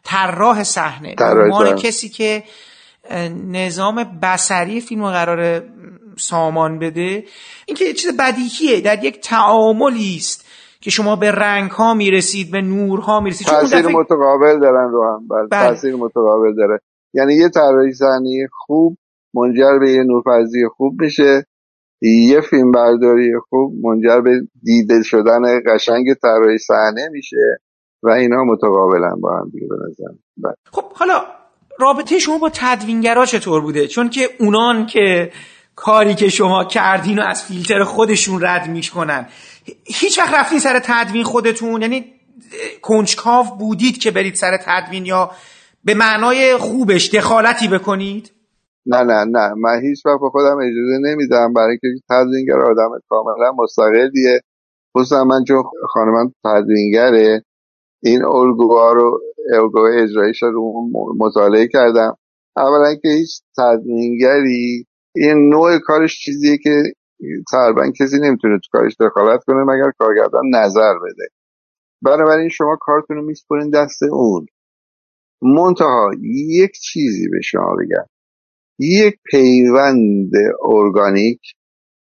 طراح صحنه. عنوان کسی که نظام بسری فیلم رو قرار سامان بده. این که چیز بدیهیه. در یک تعاملی است که شما به رنگ ها می‌رسید به نور ها می‌رسید تاثیر دفعه... متقابل دارن رو هم. بله. بله. تاثیر متقابل داره. یعنی یه طراحی صحنه خوب منجر به یه نورپردازی خوب میشه یه فیلم برداری خوب منجر به دیده شدن قشنگ طراحی صحنه میشه و اینا متقابلا با هم دیگه بله. خب حالا رابطه شما با تدوینگرا چطور بوده؟ چون که اونان که کاری که شما کردین و از فیلتر خودشون رد می‌کنن. هیچ وقت رفتین سر تدوین خودتون یعنی کنجکاو بودید که برید سر تدوین یا به معنای خوبش دخالتی بکنید؟ نه نه نه. من هیچ وقت به خودم اجازه نمیدم. برای اینکه تدوینگر آدم کاملا مستقلیه. خصوصا من چون خانمان تدوینگره این الگوها رو الگوهای اجرایش رو مطالعه کردم. اولا که هیچ تدوینگری این نوع کارش چیزیه که تقریبا کسی نمی‌تونه تو کارش دخالت کنه مگر کارگردان نظر بده. بنابراین شما کارتون رو میسپرین دست اون. منتها یک چیزی به شما بگم. یک پیوند ارگانیک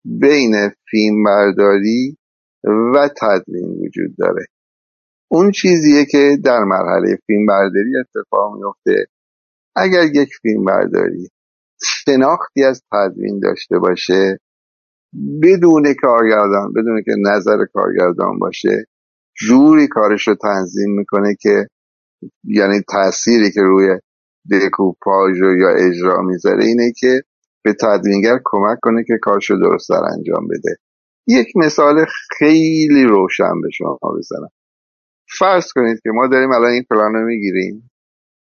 بین فیلم برداری و تدوین وجود داره. اون چیزیه که در مرحله فیلم برداری اتفاق میفته اگر یک فیلم برداری شناختی از تدوین داشته باشه بدون کارگردان بدون که نظر کارگردان باشه جوری کارش رو تنظیم می‌کنه که یعنی تأثیری که روی دکوپاژ یا اجرا می‌ذاره اینه که به تدوینگر کمک کنه که کارش رو درست در انجام بده. یک مثال خیلی روشن به شما بزنم. فرض کنید که ما داریم الان این پلان رو می‌گیریم.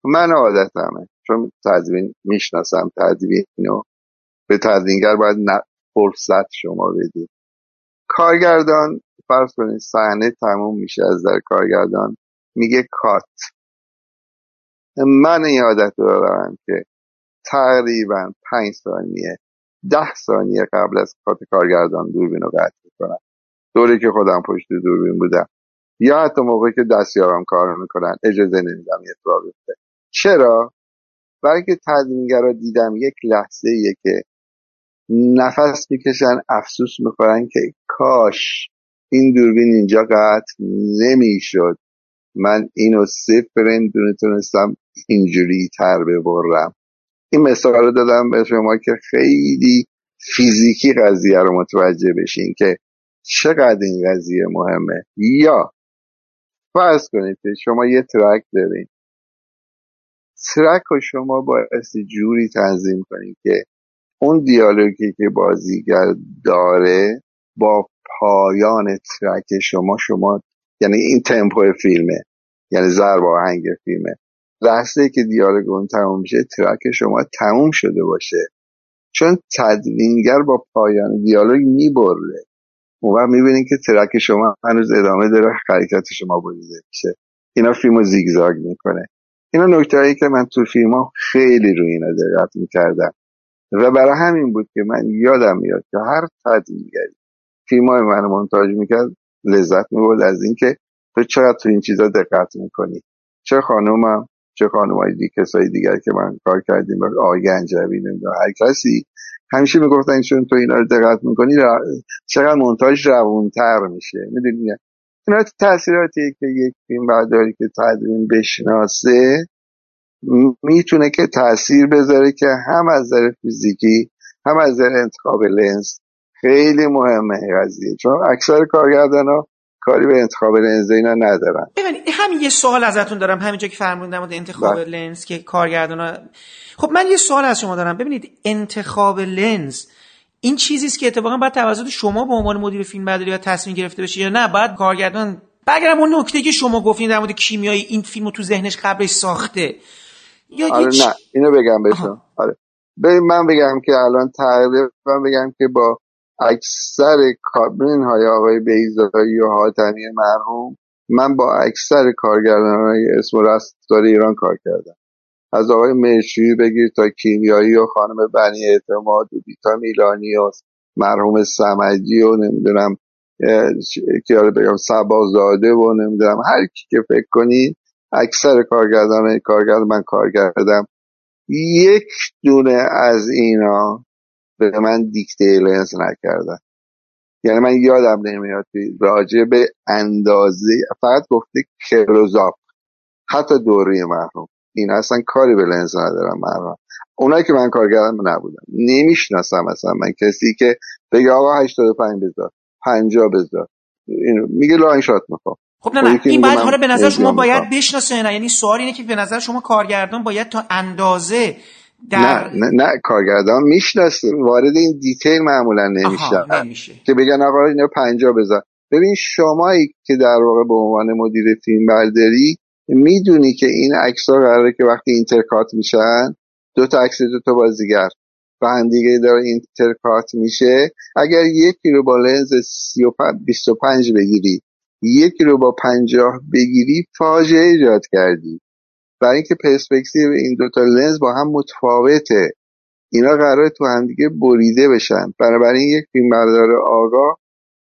من عادتمه. چون تدوین می‌شناسم تدوین رو به تدوینگر باید فرصت شما بدید. کارگردان فرض کنید صحنه تموم میشه از در کارگردان میگه کات. من این عادت دارم که تقریبا پنج ثانیه ده ثانیه قبل از کات کارگردان دوربین رو قطع می‌کنم. دوری که خودم پشت دوربین بودم. یا حتی موقعی که دستیارم کار می‌کنن اجازه نمیدم یه چرا؟ برای که تدوینگرا دیدم یک لحظه که نفس می‌کشن افسوس می‌خورن که کاش این دوربین اینجا قطع نمی‌شد. من اینو صفر نمی‌تونستم اینجوری تر ببرم. این مثال رو دادم به شما که خیلی فیزیکی قضیه رو متوجه بشین که چقدر این قضیه مهمه. یا فرض کنید که شما یه ترک دارین. ترک رو شما باید جوری تنظیم کنید که اون دیالوگی که بازیگر داره با پایان ترک شما شما یعنی این تمپو فیلمه یعنی ضرب آهنگ فیلمه. لحظه که دیالوگ اون تموم میشه ترک شما تموم شده باشه. چون تدوینگر با پایان دیالوگ می‌بره. اون وقت می‌بینین که ترک شما هنوز ادامه داره حرکت شما بریده میشه. اینا فیلم رو زیگزاگ می‌کنه. اینا نکته که من تو فیلم خیلی روی اینا دقت می‌کردم. و برای همین بود که من یادم میاد که هر تدوینگری فیلم های من منتاج می‌کرد لذت می‌برد از اینکه تو چقدر تو این چیزا دقت می‌کنی. چه خانومم چه خانم های دی کسایی دیگر که من کار کردیم آقای گنجوی نمی‌دونم هر کسی. همیشه می‌گفتن چون تو اینا رو دقت می‌کنی چقدر منتاج روونتر میشه. می‌دونی؟ اینا تاثیراتی که یک فیلم برداری که تدوین بشناسه می‌تونه که تاثیر بذاره که هم از نظر فیزیکی هم از نظر انتخاب لنز خیلی مهمه قضیه. چون اکثر کارگردان ها کاری به انتخاب لنز اینا ندارن. ببینید همین یه سوال ازتون دارم. همینجا که فرمودن انتخاب بله. لنز که کارگردان ها... خب من یه سوال از شما دارم. ببینید انتخاب لنز این چیزی است که اتفاقا باید توسط شما به عنوان مدیر فیلم برداری و تصمیم گرفته بشه یا نه باید کارگردان بگرم اون نکته که شما گفتین در مورد کیمیایی این فیلمو تو ذهنش قبلش ساخته. یا آره نه اینو بگم بهشون آره. من بگم که الان تقریبا بگم که با اکثر کابرین های آقای بیزایی و حاتمی مرحوم من با اکثر کارگردان های اسم و رستار ایران کار کردم. از آقای مرشوی بگیر تا کیمیایی و خانم بنی اعتماد و بیتا میلانی و مرحوم سمجی و نمی‌دونم که بگم سبازاده و نمی‌دونم هر کی که فکر کنید اکثر کارگردان کارگردان من کار کردم یک دونه از اینا به من دیکته لنز نکردن. یعنی من یادم نمیاد راجع به اندازه فقط گفته close-up حتی دوره مرحوم این اصلا کاری به لنز ندارم مرحوم اونایی که من کار کردم نبودم نمی‌شناسم اصلا من کسی که بگه آقا 85 بذار 50 بذار. میگه long shot می‌خوام. خب نه نه. این باید حالا به نظر شما باید بشناسه نه؟ یعنی سوال اینه که به نظر شما کارگردان باید تا اندازه در... نه, نه, نه. کارگردان می‌شناسه. وارد این detail معمولا نمیشه. که بگن آقا اینا پنجا بذار. ببین شمایی که در واقع به عنوان مدیر فیلم برداری می‌دونی که این عکس ها قراره که وقتی intercut میشن دو تا عکس دو تا بازیگر و هم دیگه داره intercut میشه. اگر یکی رو با لنز 25 بگیری یکی رو با پنجاه بگیری فاجعه ایجاد کردی. برای اینکه پرسپکتیو این دوتا لنز با هم متفاوته. اینا قرار تو هم دیگه بریده بشن. بنابراین یک فیلمبردار آگاه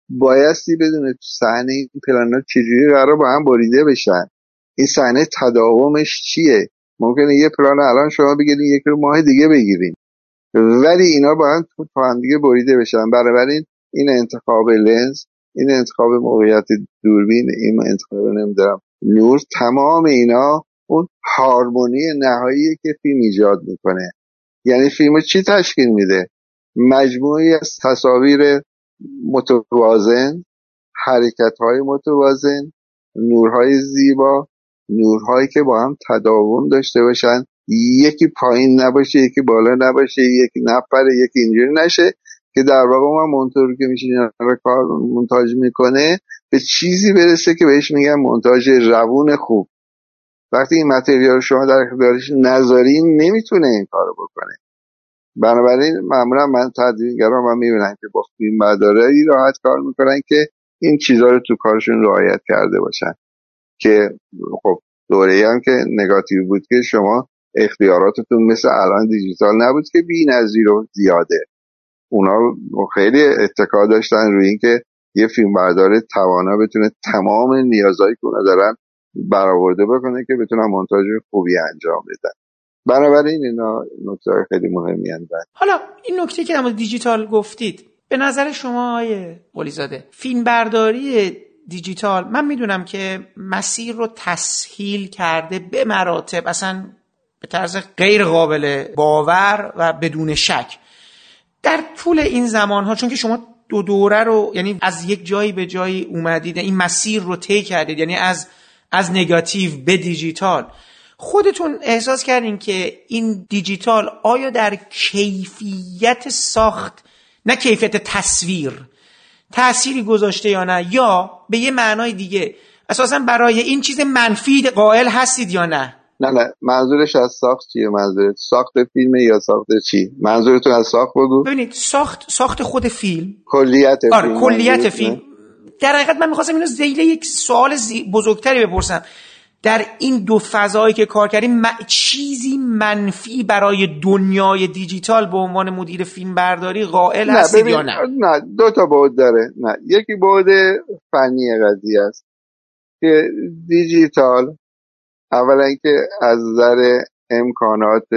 بایستی بدونه تو صحنه این پلانا چجوری قرار با هم بریده بشن. این صحنه تداومش چیه؟ ممکنه یه پلان الان شما بگیرین یک رو ماه دیگه بگیریم ولی اینا با هم تو هم دیگه بریده بشن. بنابراین این انتخاب لنز این انتخاب موقعیت دوربین این انتخاب نمی‌دونم نور تمام اینا اون هارمونی نهایی که فیلم ایجاد می‌کنه. یعنی فیلم چی تشکیل میده؟ مجموعی از تصاویر متوازن حرکت های متوازن نورهای زیبا نورهایی که با هم تداوم داشته باشن. یکی پایین نباشه یکی بالا نباشه یکی نپره یکی اینجوری نشه که در واقع ما منطور که میشه کار منتاج می‌کنه به چیزی برسه که بهش میگن منتاج روون خوب. وقتی این متریال شما در اختیارش نذارین نمی‌تونه این کارو بکنه. بنابراین معمولا من تدوینگران من می‌بینم که با فیلم ای راحت کار می‌کنن که این چیزها رو تو کارشون رعایت کرده باشن. که خب دوره هم که نگاتیو بود که شما اختیاراتتون مثل الان دیجیتال نبود که بی نظیر و زیاده. اونا خیلی اتکا داشتن روی اینکه یه فیلم بردار توانا بتونه تمام نیازهایی که اونا دارن برآورده بکنه که بتونن مونتاژ خوبی انجام بدن. بنابراین اینا نکته خیلی مهمی هستن. حالا این نکته که در دیجیتال گفتید به نظر شما آیه قلیزاده فیلم برداری دیجیتال من می‌دونم که مسیر رو تسهیل کرده به مراتب اصلا به طرز غیر قابل باور و بدون شک. در طول این زمان ها چون که شما دو دوره رو یعنی از یک جایی به جایی اومدید این مسیر رو طی کردید یعنی از از نگاتیو به دیجیتال. خودتون احساس کردین که این دیجیتال آیا در کیفیت ساخت؟ نه کیفیت تصویر. تأثیری گذاشته یا نه یا به یه معنای دیگه. اساسا برای این چیز منفی قائل هستید یا نه؟ نه نه. منظورش از ساخت چیه؟ منظورت ساخت فیلم یا ساخت چی؟ منظورتون از ساخت بگو. ببینید ساخت ساخت خود فیلم. کلیت آره فیلم. کلیت منظورت فیلم. نه؟ در حقیقت من می‌خواستم اینو زیل یک سوال زی- بزرگتری بپرسم. در این دو فضایی که کار کردیم م- چیزی منفی برای دنیای دیجیتال به عنوان مدیر فیلم برداری قائل هستید یا نه؟ نه دو تا بعد داره. نه یکی بعد فنی قضیه است که دیجیتال اولا که از نظر امکانات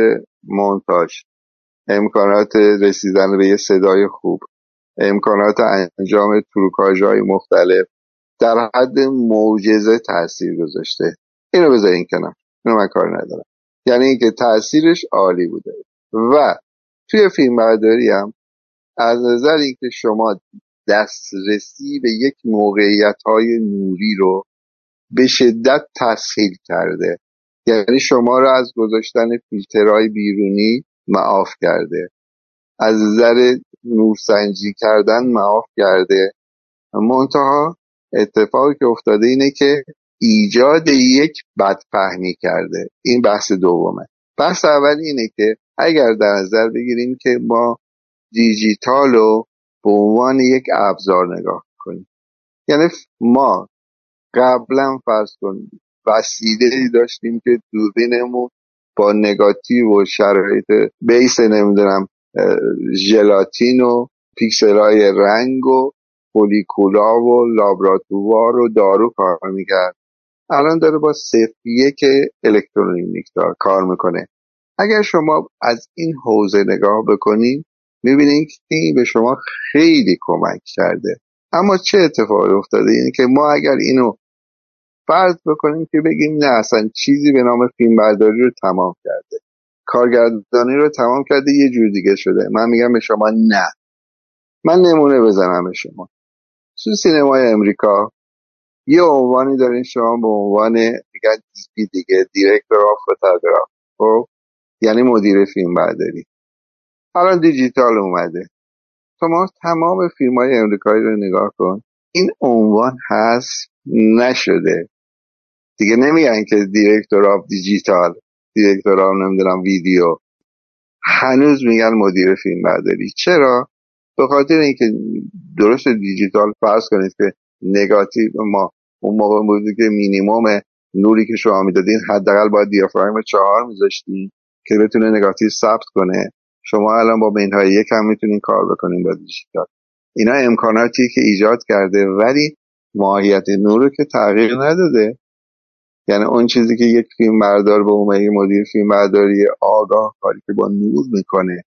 مونتاژ امکانات رسیدن به یه صدای خوب امکانات انجام تروکاژ های مختلف در حد معجزه تاثیر گذاشته. اینو بذارین کنار. اینو من کار ندارم. یعنی اینکه تاثیرش عالی بوده. و توی فیلم برداری هم از نظر اینکه شما دسترسی به یک موقعیت های نوری رو به شدت تسهیل کرده یعنی شما رو از گذاشتن فیلترهای بیرونی معاف کرده از نظر نورسنجی کردن معاف کرده. منتها اتفاقی که افتاده اینه که ایجاد یک بدفهمی کرده. این بحث دومه. بحث اول اینه که اگر در نظر بگیریم که ما دیجیتال رو به عنوان یک ابزار نگاه کنیم. یعنی ما قبلا فرض کنیم وسیله داشتیم که دوربینمون با نگاتیو و شرایط بیس نمی‌دونم ژلاتین و پیکسل های رنگ و پولیکولا و لابراتوار و دارو کار می‌کرد. الان داره با صفر یک الکترونیک کار می‌کنه. اگر شما از این حوزه نگاه بکنید می‌بینید که این به شما خیلی کمک کرده. اما چه اتفاقی افتاده؟ اینه که ما اگر اینو فرض بکنیم که بگیم نه اصلا چیزی به نام فیلم برداری رو تمام کرده. کارگردانی رو تمام کرده یه جور دیگه شده. من میگم به شما نه. من نمونه بزنم به شما. تو سینمای امریکا یه عنوانی دارین شما به عنوان میگن دی دیگه دیرکتور آف فوتوگراف خب؟ یعنی مدیر فیلم برداری. الان دیجیتال اومده. شما تمام فیلم های امریکایی رو نگاه کن. این عنوان عوض نشده. دیگه نمیگن که director of digital director of نمی‌دونم ویدیو. هنوز میگن مدیر فیلم برداری. چرا؟ به خاطر اینکه درست دیجیتال فرض کنید که نگاتیو ما اون موقع بودی که مینیموم نوری که شما می‌دادین حداقل باید دیافراگم چهار میذاشتین که بتونه نگاتیو ثبت کنه. شما الان با بینهای یک هم می‌تونین کار بکنین با دیجیتال. اینا امکاناتی که ایجاد کرده ولی ماهیت نور رو که تغییر نداده. یعنی اون چیزی که یک فیلم بردار به یک مدیر فیلم برداری آگاه کاری که با نور می‌کنه.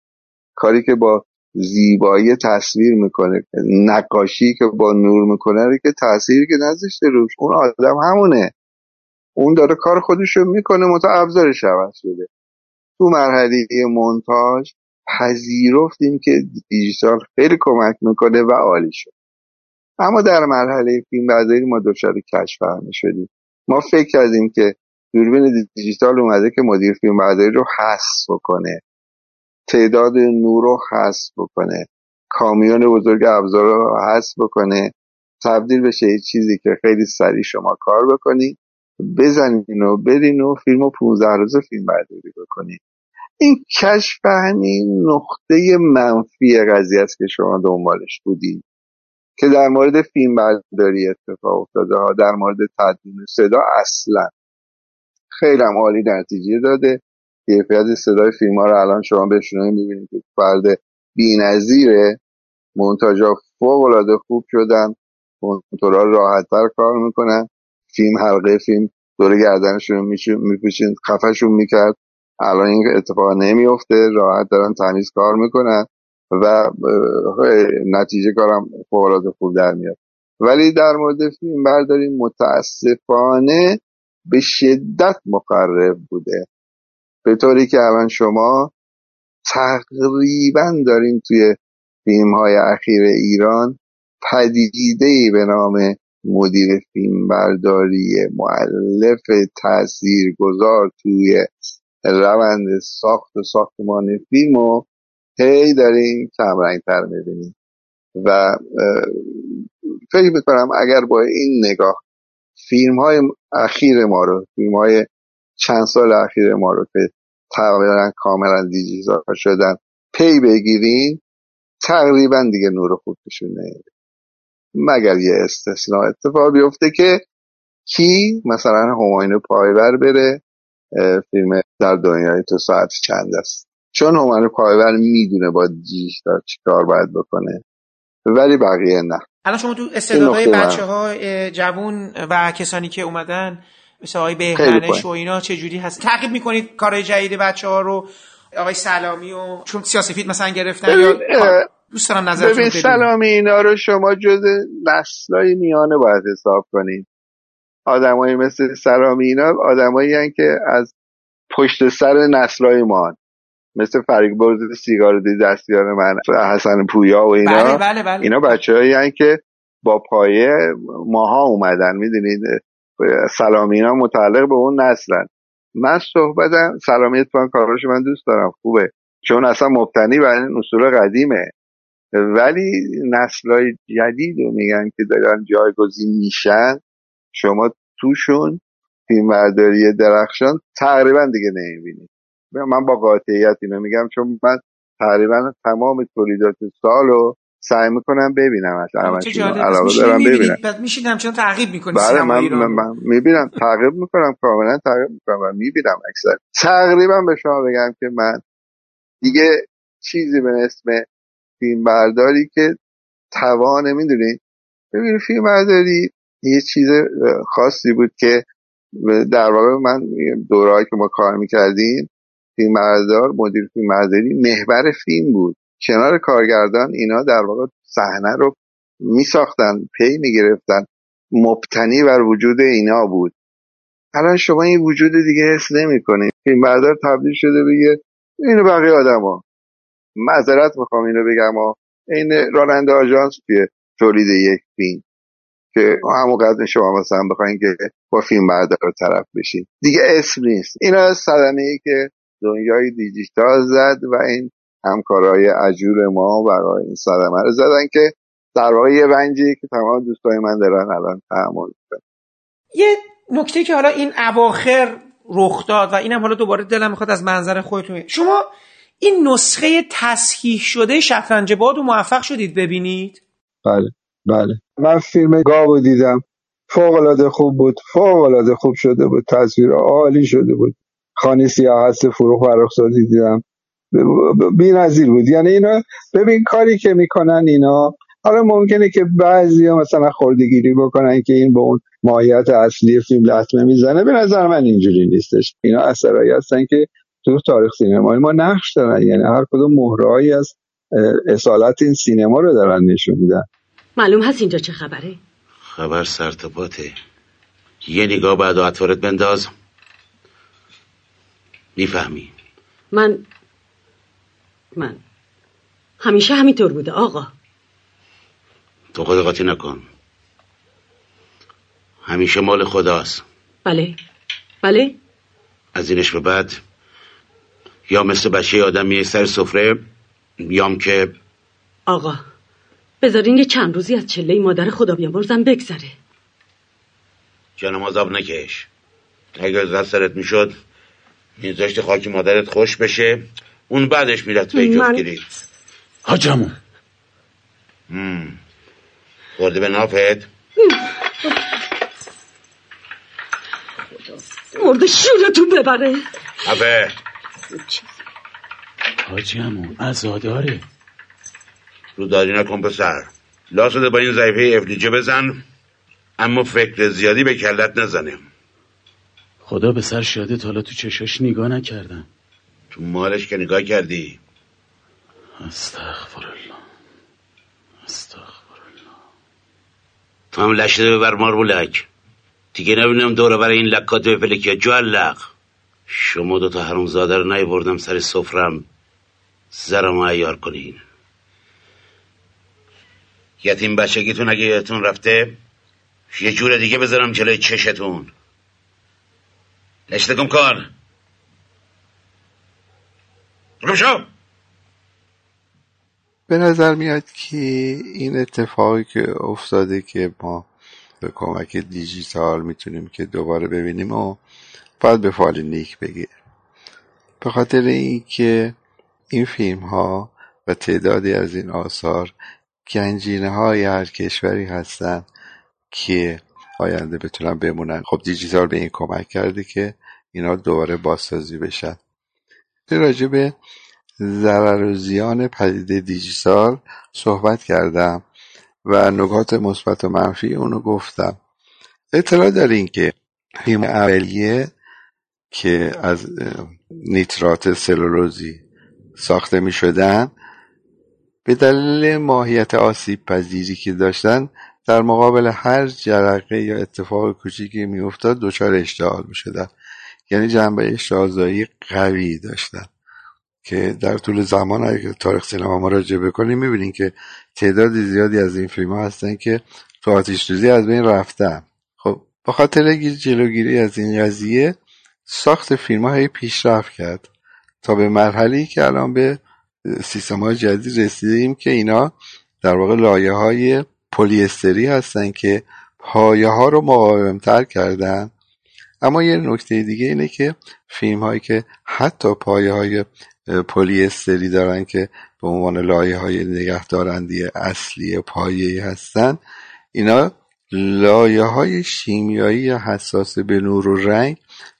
کاری که با زیبایی تصویر می‌کنه. نقاشی که با نور می‌کنه رو که تاثیری که نذاشته روش. اون آدم همونه. اون داره کار خودش رو می‌کنه متا ابزارش عوض شده تو مرحله مونتاژ پذیرفتیم که دیجیتال خیلی کمک می‌کنه و عالی شد. اما در مرحله فیلم برداری ما دچار کشف شدیم. ما فکر کردیم که دوربین دیجیتال اومده که مدیر فیلم برداری رو حذف کنه. تعداد نور رو حذف بکنه. کامیون بزرگ ابزار رو حذف بکنه. تبدیل بشه یه چیزی که خیلی سریع شما کار بکنی. بزنین و برین و فیلم و 15 روز فیلم برداری بکنین این کشف همین نقطه منفی قضیه است که شما دنبالش بودین. که در مورد فیلم برداری اتفاق افتاده. ها در مورد تدوین صدا اصلا. خیلی عالی نتیجه داده. کیفیت صدای فیلم ها رو الان شما بشنوید می‌بینید. که فرد بی‌نظیره. مونتاژا فوق العاده خوب شدن. کنترل راحتتر کار می‌کنن. فیلم حلقه فیلم دور گردنشون میپیچین خفشون می‌کرد. الان این اتفاق نمیفته راحت دارن تمیز کار می‌کنن. و نتیجه کارم فوق العاده خوب در میاد. ولی در مورد فیلم برداری متاسفانه به شدت مقرب بوده. به طوری که الان شما تقریبا دارین توی فیلم های اخیر ایران پدیده ای به نام مدیر فیلم برداری معلف تأثیر گذار توی روند ساخت و ساختمان فیلم و هی داریم کمرنگتر می‌بینیم و فکر می‌کنم اگر با این نگاه فیلم های اخیر ما رو فیلم های چند سال اخیر ما رو که تقریبا کاملا دیجیتال شدن. پی بگیرین تقریبا دیگه نور خوب مگر یه استثناء اتفاق بیفته که کی مثلا همایون پایور بره فیلم در دنیای تو ساعت چند است؟ چون همایون پایور می‌دونه با دیجیتال چیکار باید بکنه ولی بقیه نه. الان شما تو استعدادهای بچه ها جوون و کسانی که اومدن مثل آقای بهمنش و اینا چجوری هست؟ تعقیب می‌کنید کارهای جدید بچه ها رو؟ آقای سلامی و چون سیاسفید مثلا گرفتن یا دوست دارم نظرتون ببین سلامی اینا رو شما جز نسلای میانه باید حساب کنید آدمایی مثل سلامی اینا آدمایی که از پشت سر نسلای ما مثل فریق برز سیگار دی دستیار من حسن پویا و اینا. بله بله بله. اینا بچه هایی که با پایه ماها اومدن می‌دونید؟ سلامی اینا متعلق به اون نسلن. من صحبتم سلامی اتفاقا کاراش من دوست دارم. خوبه. چون اصلا مبتنی بر این اصول قدیمه. ولی نسلای جدید رو میگن که دارن جایگزین میشن شما توشون فیلمبرداری درخشان تقریبا دیگه نمی‌بینید من با قاطعیت اینو میگم چون من تقریبا تمام تولیدات سال رو سعی می‌کنم ببینم از علاقه دارم ببینم. همچنان تعقیب می‌کنید بله من, من, من می‌بینم تعقیب می‌کنم کاملا تعقیب می‌کنم و می‌بینم اکثر. تقریبا به شما بگم که من دیگه چیزی به اسم فیلم برداری که توان می‌دونی؟ ببین فیلم برداری یه چیز خاصی بود که در واقع من دورهایی که ما کار می‌کردیم فیلم بردار مدیر فیلم برداری محور فیلم بود. کنار کارگردان اینا در واقع صحنه رو میساختن پی می‌گرفتن. مبتنی بر وجود اینا بود. الان شما این وجود دیگه حس نمی‌کنید. فیلم بردار تبدیل شده بگه اینو بقیه آدما معذرت می‌خوام اینو بگم و این راننده آژانس توی تولید یک فیلم که همون شما مثلا بخواین که با فیلم بردار طرف بشین. دیگه اسم نیست. اینا صدمه ای که دنیای دیجیتال زد و این همکارای عجور ما برای این صدمه رو زدن که در واقع یه رنجی که تمام دوستای من دارن الان تحمل یه نکته که حالا این اواخر رخ داد و اینم حالا دوباره دلم می‌خواد از منظر خودتون شما این نسخه تصحیح شده شطرنج باد و موفق شدید ببینید؟ بله بله. من فیلم گاو دیدم. فوق العاده خوب بود فوق العاده خوب شده بود. تصویر عالی شده بود. خانه سیاه هست فروغ فرخزادی دیدم. بی نظیر بود. یعنی اینا ببین کاری که می‌کنن اینا حالا ممکنه که بعضی ها مثلا خوردگیری بکنن که این به اون ماهیت اصلی فیلم لطمه می‌زنه. به نظر من اینجوری نیستش. اینا اثرایی هستن که تو تاریخ سینمایی ما نقش دارن. یعنی هر کدوم مهرهایی از اصالت این سینما رو دارن نشون میدن. معلوم هست اینجا چه خبره؟ خبر سرتباته یه نگاه بعد و بنداز. می‌فهمی. من من. همیشه همینطور بوده آقا. تو خود قاطی نکن. همیشه مال خداست. بله. بله. از اینش به بعد یا مثل بچه آدم میه سر سفره یام که آقا بذارین یه چند روزی از چله مادر خدا بیامرزم بگذره. جانم عذاب نکش. اگر از سرت می‌شد میذاشت خاک مادرت خوش بشه. اون بعدش میرد توی جفتگیری. حاجمون خورده به نافت. مرده شورتون ببره. حفه حاجی همون ازاداره رو داری نکن پسر. لاسده با این ضعیفه افلیجه بزن اما فکر زیادی به کلت نزنه. خدا به سر شاده حالا تو چشاش نگاه نکردم. تو مالش که نگاه کردی؟ استغفر الله استغفر الله تو هم لشده ببر مار بولک دیگه نبینم دوره برای این لکات به فلکیه جو لق. شما دوتا حروم زاده رو بردم سر سفرم. زرم ایار کنین. یتیم بچگیتون اگه یادتون رفته یه جور دیگه بذارم جلوی چشتون. نشته کن کار. به نظر میاد که این اتفاقی که افتاده که ما به کمک دیجیتال می‌تونیم که دوباره ببینیم و باید به فال نیک بگیر به خاطر اینکه این فیلم ها و تعدادی از این آثار گنجینه های هر کشوری هستن که آینده بتونن بمونن. خب دیجیتال به این کمک کرده که اینا دوباره بازسازی بشن. راجع به ضرر و زیان پدیده دیجیتال صحبت کردم و نکات مثبت و منفی اونو گفتم. اطلاع دارین که فیلم اولیه که از نیترات سلولوزی ساخته می شدن به دلیل ماهیت آسیب پذیری که داشتن در مقابل هر جرقه یا اتفاق کوچیکی میافتاد دچار اشتعال می شدن یعنی جنبه اشتعالزایی قوی داشتن که در طول زمان اگه تاریخ سینما ما راجع بکنیم می‌بینیم که تعداد زیادی از این فیلم ها هستن که تو آتیش روزی از بین رفتن. خب با خاطر جلوگیری از این قضیه ساخت فیلم های پیشرفت کرد تا به مرحله که الان به سیستم های جدید رسیدیم که اینا در واقع لایه های پلیستری هستن که پایه ها رو مقاومتر کردن اما یه نکته دیگه اینه که فیلم هایی که حتی پایه های پلیستری دارن که به عنوان لایه های اصلی پایه هستن اینا لایه های شیمیایی حساس به نور و رنگ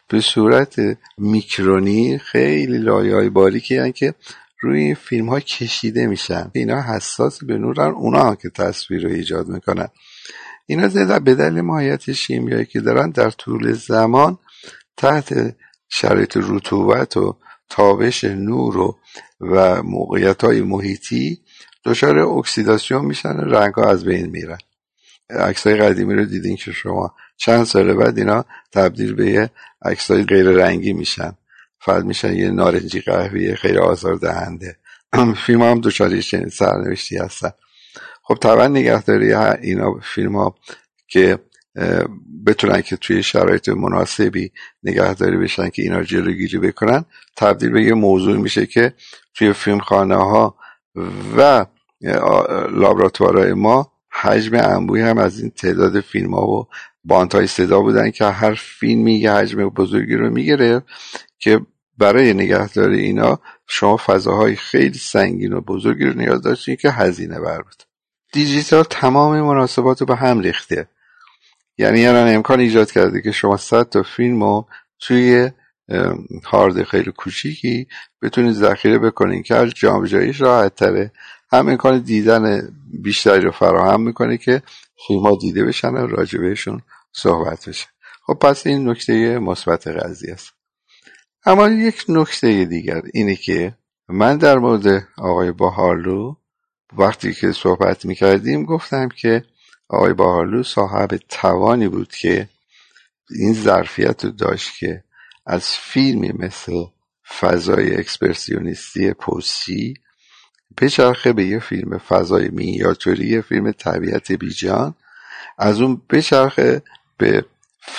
به صورت میکرونی خیلی لایه های باریکی هن که روی این فیلم ها کشیده میشن. اینا حساس به نورن اونا هم که تصویر رو ایجاد می‌کنن. اینا به دلیل ماهیت شیمیایی که دارن در طول زمان تحت شرایط رطوبت و تابش نور و, و موقعیت های محیطی دچار اکسیداسیون میشن رنگ ها از بین میرن. عکس های قدیمی رو دیدین که شما چند سال بعد اینا تبدیل به یه عکس های غیر رنگی میشن. فقط میشن یه نارنجی قهوی خیلی آزار دهنده [CLEARS THROAT] فیلم هم دوچاری چنین سرنوشتی هستن. خب طبعا نگهداری اینا فیلم ها که بتونن که توی شرایط مناسبی نگهداری بشن که اینا جلوگیری بکنن تبدیل به یه موضوع میشه که توی فیلم خانه ها و لابراتوارهای ما حجم انبوی هم از این تعداد فیلم ها و بانت های صدا بودن که هر فیلمی یه حجم بزرگی رو می‌گیره که برای نگهداری اینا شما فضاهای خیلی سنگین و بزرگی رو نیاز داشتین که هزینه بر بود دیجیتال تمام مناسبات رو به هم ریخته. یعنی الان امکان ایجاد کرده که شما صد تا فیلم رو توی هارد خیلی کوچیکی بتونید ذخیره بکنید که هر جایش راحت تره. هم امکان دیدن بیشتری رو فراهم می‌کنه که فیلم ها دیده بشن و راجع بهشون صحبت بشه. خب پس این نکته مثبت قضیه است. اما یک نکته دیگر اینه که من در مورد آقای باهارلو وقتی که صحبت می‌کردیم گفتم که آقای باهارلو صاحب توانی بود که این ظرفیت رو داشت که از فیلمی مثل فضای اکسپرسیونیستی پوسی بچرخه به یه فیلم فضای مینیاتوری یه فیلم طبیعت بیجان از اون بچرخه به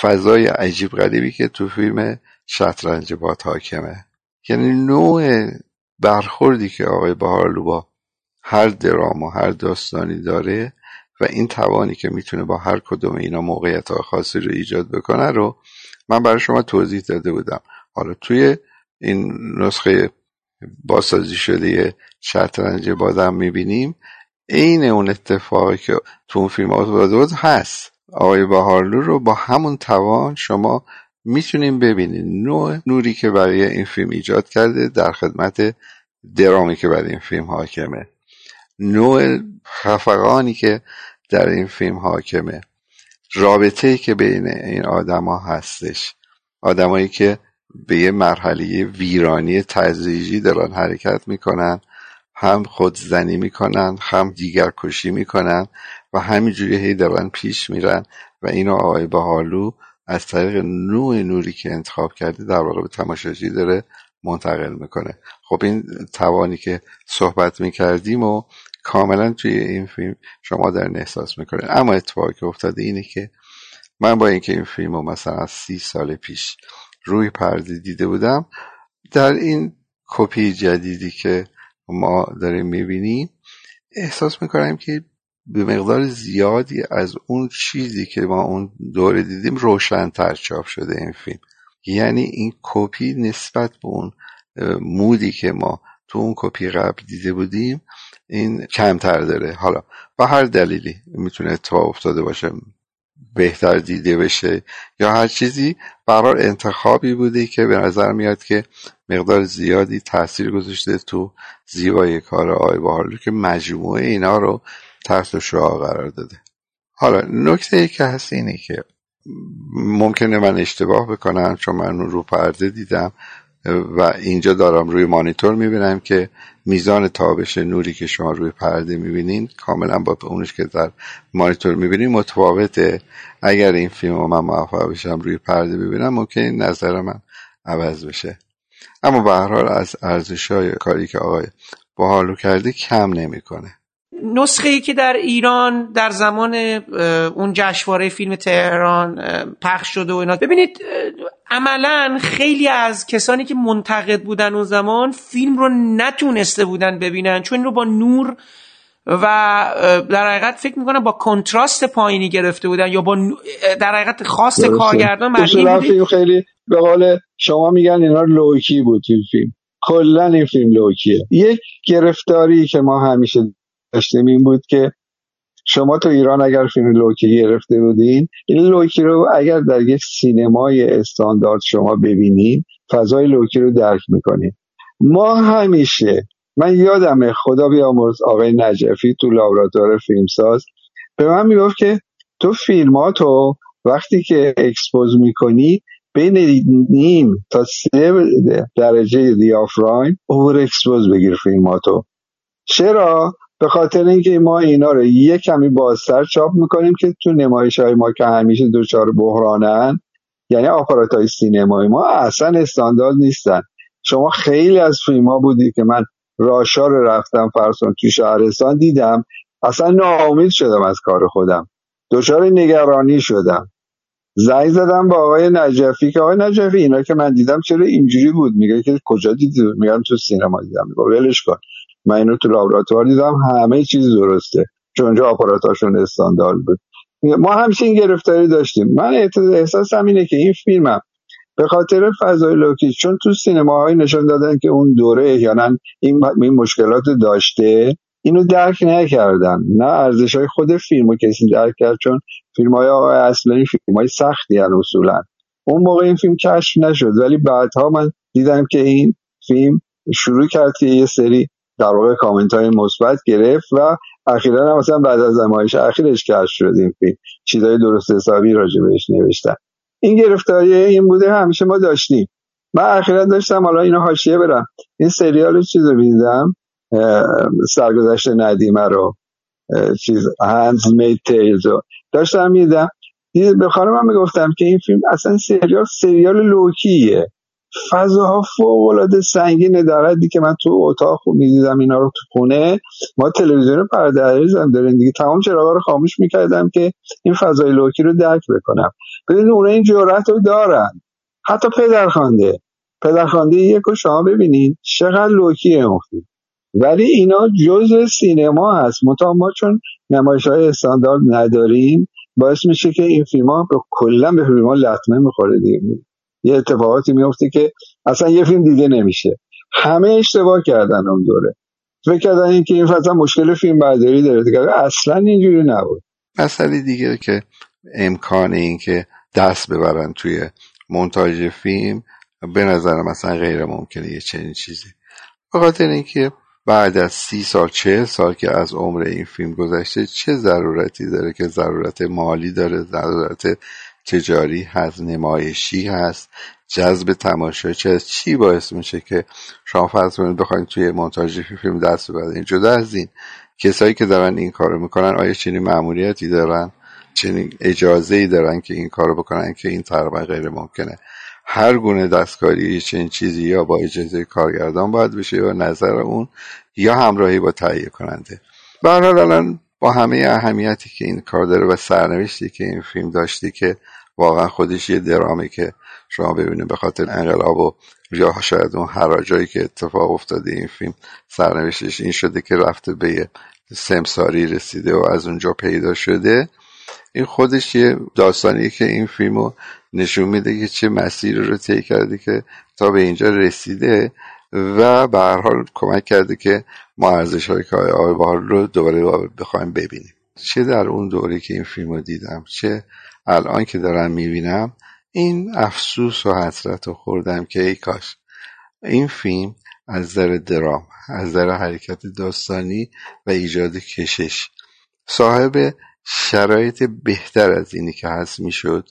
فضای عجیب غریبی که تو فیلم شطرنج باد حاکمه یعنی نوع برخوردی که آقای بهارلو با هر درام و هر داستانی داره و این توانی که می‌تونه با هر کدوم اینا موقعیت خاصی رو ایجاد بکنه رو من برای شما توضیح داده بودم. حالا توی این نسخه بازسازی شده شطرنج بادم می‌بینیم. عین اون اتفاقی که تو اون فیلم بود هست. آقای بهارلو رو با همون توان شما می‌تونیم ببینیم نوع نوری که برای این فیلم ایجاد کرده در خدمت درامی که برای این فیلم حاکمه. نوع خفقانی که در این فیلم حاکمه. رابطه که بین این آدما هستش. آدمایی که به یه مرحله ویرانی تدریجی دارن حرکت می‌کنن هم خودزنی می‌کنن هم دیگر کشی می‌کنن و همینجوری هی دارن پیش میرن و اینو آقای بهالو از طریق نوع نوری که انتخاب کرده در واقع به تماشاچی داره منتقل می‌کنه. خب این توانی که صحبت می‌کردیم و کاملا توی این فیلم شما در احساس می‌کنه اما اتفاقی که افتاده اینه که من با اینکه این فیلم رو مثلا سی سال پیش روی پرده دیده بودم در این کپی جدیدی که ما داریم می‌بینیم احساس می‌کنم که به مقدار زیادی از اون چیزی که ما اون دوره دیدیم روشنتر چاپ شده این فیلم. یعنی این کپی نسبت به اون مودی که ما تو اون کپی قبل دیده بودیم این کمتر داره. حالا با هر دلیلی می‌تونه اتفاق افتاده باشه بهتر دیده بشه یا هر چیزی برار انتخابی بوده که به نظر میاد که مقدار زیادی تاثیر گذاشته تو زیبایی کار آقای باحالو که مجموعه اینا رو تحت شعا قرار داده. حالا نکته ای که هست اینه که ممکنه من اشتباه بکنم چون من رو پرده دیدم و اینجا دارم روی مانیتور می‌بینم که میزان تابش نوری که شما روی پرده می‌بینین کاملا با اونش که در مانیتور می‌بینین متفاوته. اگر این فیلم رو من موفق بشم روی پرده ببینم ممکن نظر من عوض بشه. اما به هر حال از ارزش های کاری که آقای باحالو کرده کم نمی‌کنه. نسخه ای که در ایران در زمان اون جشنواره فیلم تهران پخش شده و اینا. ببینید عملا خیلی از کسانی که منتقد بودن اون زمان فیلم رو نتونسته بودن ببینن چون این رو با نور و در حقیقت فکر می‌کنم با کنتراست پایینی گرفته بودن یا با در حقیقت خاص کارگردان فیلم خیلی به قول شما میگن اینا low key بود این فیلم. کلا این فیلم low key ه. یک گرفتاری که ما همیشه داشتیم این بود که شما تو ایران اگر فیلم low key گرفته بودین این low key رو اگر در یک سینمای استاندارد شما ببینید فضای low key رو درک می‌کنید ما همیشه من یادمه خدا بیامرز آقای نجفی تو لابراتوار فیلمساز به من می‌گفت که تو فیلماتو وقتی که expose می‌کنی بین نیم تا سه درجه دیافراگم over expose بگیر فیلماتو. چرا؟ به خاطر اینکه ما اینا رو یه کمی بازتر چاپ می‌کنیم که تو نمایش های ما که همیشه دچار بحرانن یعنی آپارات های سینمایی ما اصلا استاندارد نیستن. شما خیلی از فیلم بودی که من راشا رو رفتم فرسون تو شهرستان دیدم اصلا ناامید شدم از کار خودم. دچار نگرانی شدم. زنگ زدم با آقای نجفی که آقای نجفی اینا که من دیدم چرا اینجوری بود؟ میگه که کجا دیدی؟ میگم تو سینما دیدم. میگه ولش کن. من اینو تو لابراتوار دیدم همه چیز درسته. چون اونجا آپاراتاشون استاندارد بود. ما همچین این گرفتاری داشتیم. من احساسم اینه که این فیلمم به خاطر فضای لوکی چون تو سینماهایی نشان دادن که اون دوره احیانا این, این مشکلات داشته اینو درک نکردن. نه ارزش های خود فیلمو کسی درک کرد چون فیلم های آقای اصلانی فیلم های سختی هن اصولا. اون موقع این فیلم کشف نشد. ولی بعدها من دیدم که این فیلم شروع کرد که یه سری در واقع کامنت های مثبت گرفت و اخیرا هم مثلا بعد از نمایش اخیرش کشف شد این فیلم چیزای درست حسابی راجع بهش نوشتن. این گرفتاری این بوده همیشه ما داشتیم. من اخیرا داشتم حالا اینو حاشیه برم. این سریال چیز رو دیدم سرگذشت ندیمه رو. چیز هنز مید تیلز رو. داشتم میدم به خانمم می‌گفتم که این فیلم اصلا سریال سریال لوکیه. فضاها فوق العاده سنگینه در حدی که من تو اتاق می‌دیدم اینا رو تو خونه. ما تلویزیون پرده هم داریم دیگه. تمام چراغا رو خاموش می‌کردم که این فضای لوکی رو درک بکنم. ببینید اون این جرأت رو دارن. حتی پدرخوانده. پدرخوانده یک رو شما ببینید چقدر لوکی مفید. ولی اینا جزء سینما هست. متا ما چون نمایش های استاندارد نداریم باعث میشه که این فیلم ها کلا به فیلم ها لطمه می‌خوره دیگه. یه اتفاقاتی میفته که اصلا یه فیلم دیده نمیشه. همه اشتباه کردن اون دوره. فکر کردن این که این فضا مشکل فیلم برداری داره. اصلا اینجوری نبود. مسئله دیگه که امکان این که دست ببرن توی مونتاژ فیلم به نظر مثلا غیر ممکنه یه چنین چیزی. به خاطر اینکه بعد از سی سال چه سال که از عمر این فیلم گذشته چه ضرورتی داره که ضرورت مالی داره ضرورت تجاری هست نمایشی هست جذب تماشا. چه چی باعث میشه که شما فرض کنید بخواید توی مونتاژ فیلم دست ببرید؟ جدا از این. کسایی که دارن این کارو می‌کنن آیا چنین مأموریتی دارن؟ چنین اجازه ای دارن که این کارو بکنن که این تقریبا غیر ممکنه؟ هر گونه دستکاری چنین چیزی یا با اجازه کارگردان باید بشه یا نظر اون یا همراهی با تهیه کننده. به الان با همه اهمیتی که این کار داره و سرنوشتی که این فیلم داشتی که واقعا خودش یه درامه که شما ببینید به خاطر انقلاب و یا شاید اون حراجایی که اتفاق افتاده این فیلم سرنوشتش این شده که رفته به سمساری رسیده و از اونجا پیدا شده. این خودش یه داستانی که این فیلم رو نشون میده که چه مسیر رو طی کرده که تا به اینجا رسیده و به هر حال کمک کرده که ما ارزش های بهار رو دوباره بخوایم ببینیم. چه در اون دوره که این فیلم رو دیدم چه الان که دارم می‌بینم این افسوس و حسرت رو خوردم که ای کاش. این فیلم از نظر درام از نظر حرکت داستانی و ایجاد کشش. صاحب شرایط بهتر از اینی که هست می‌شد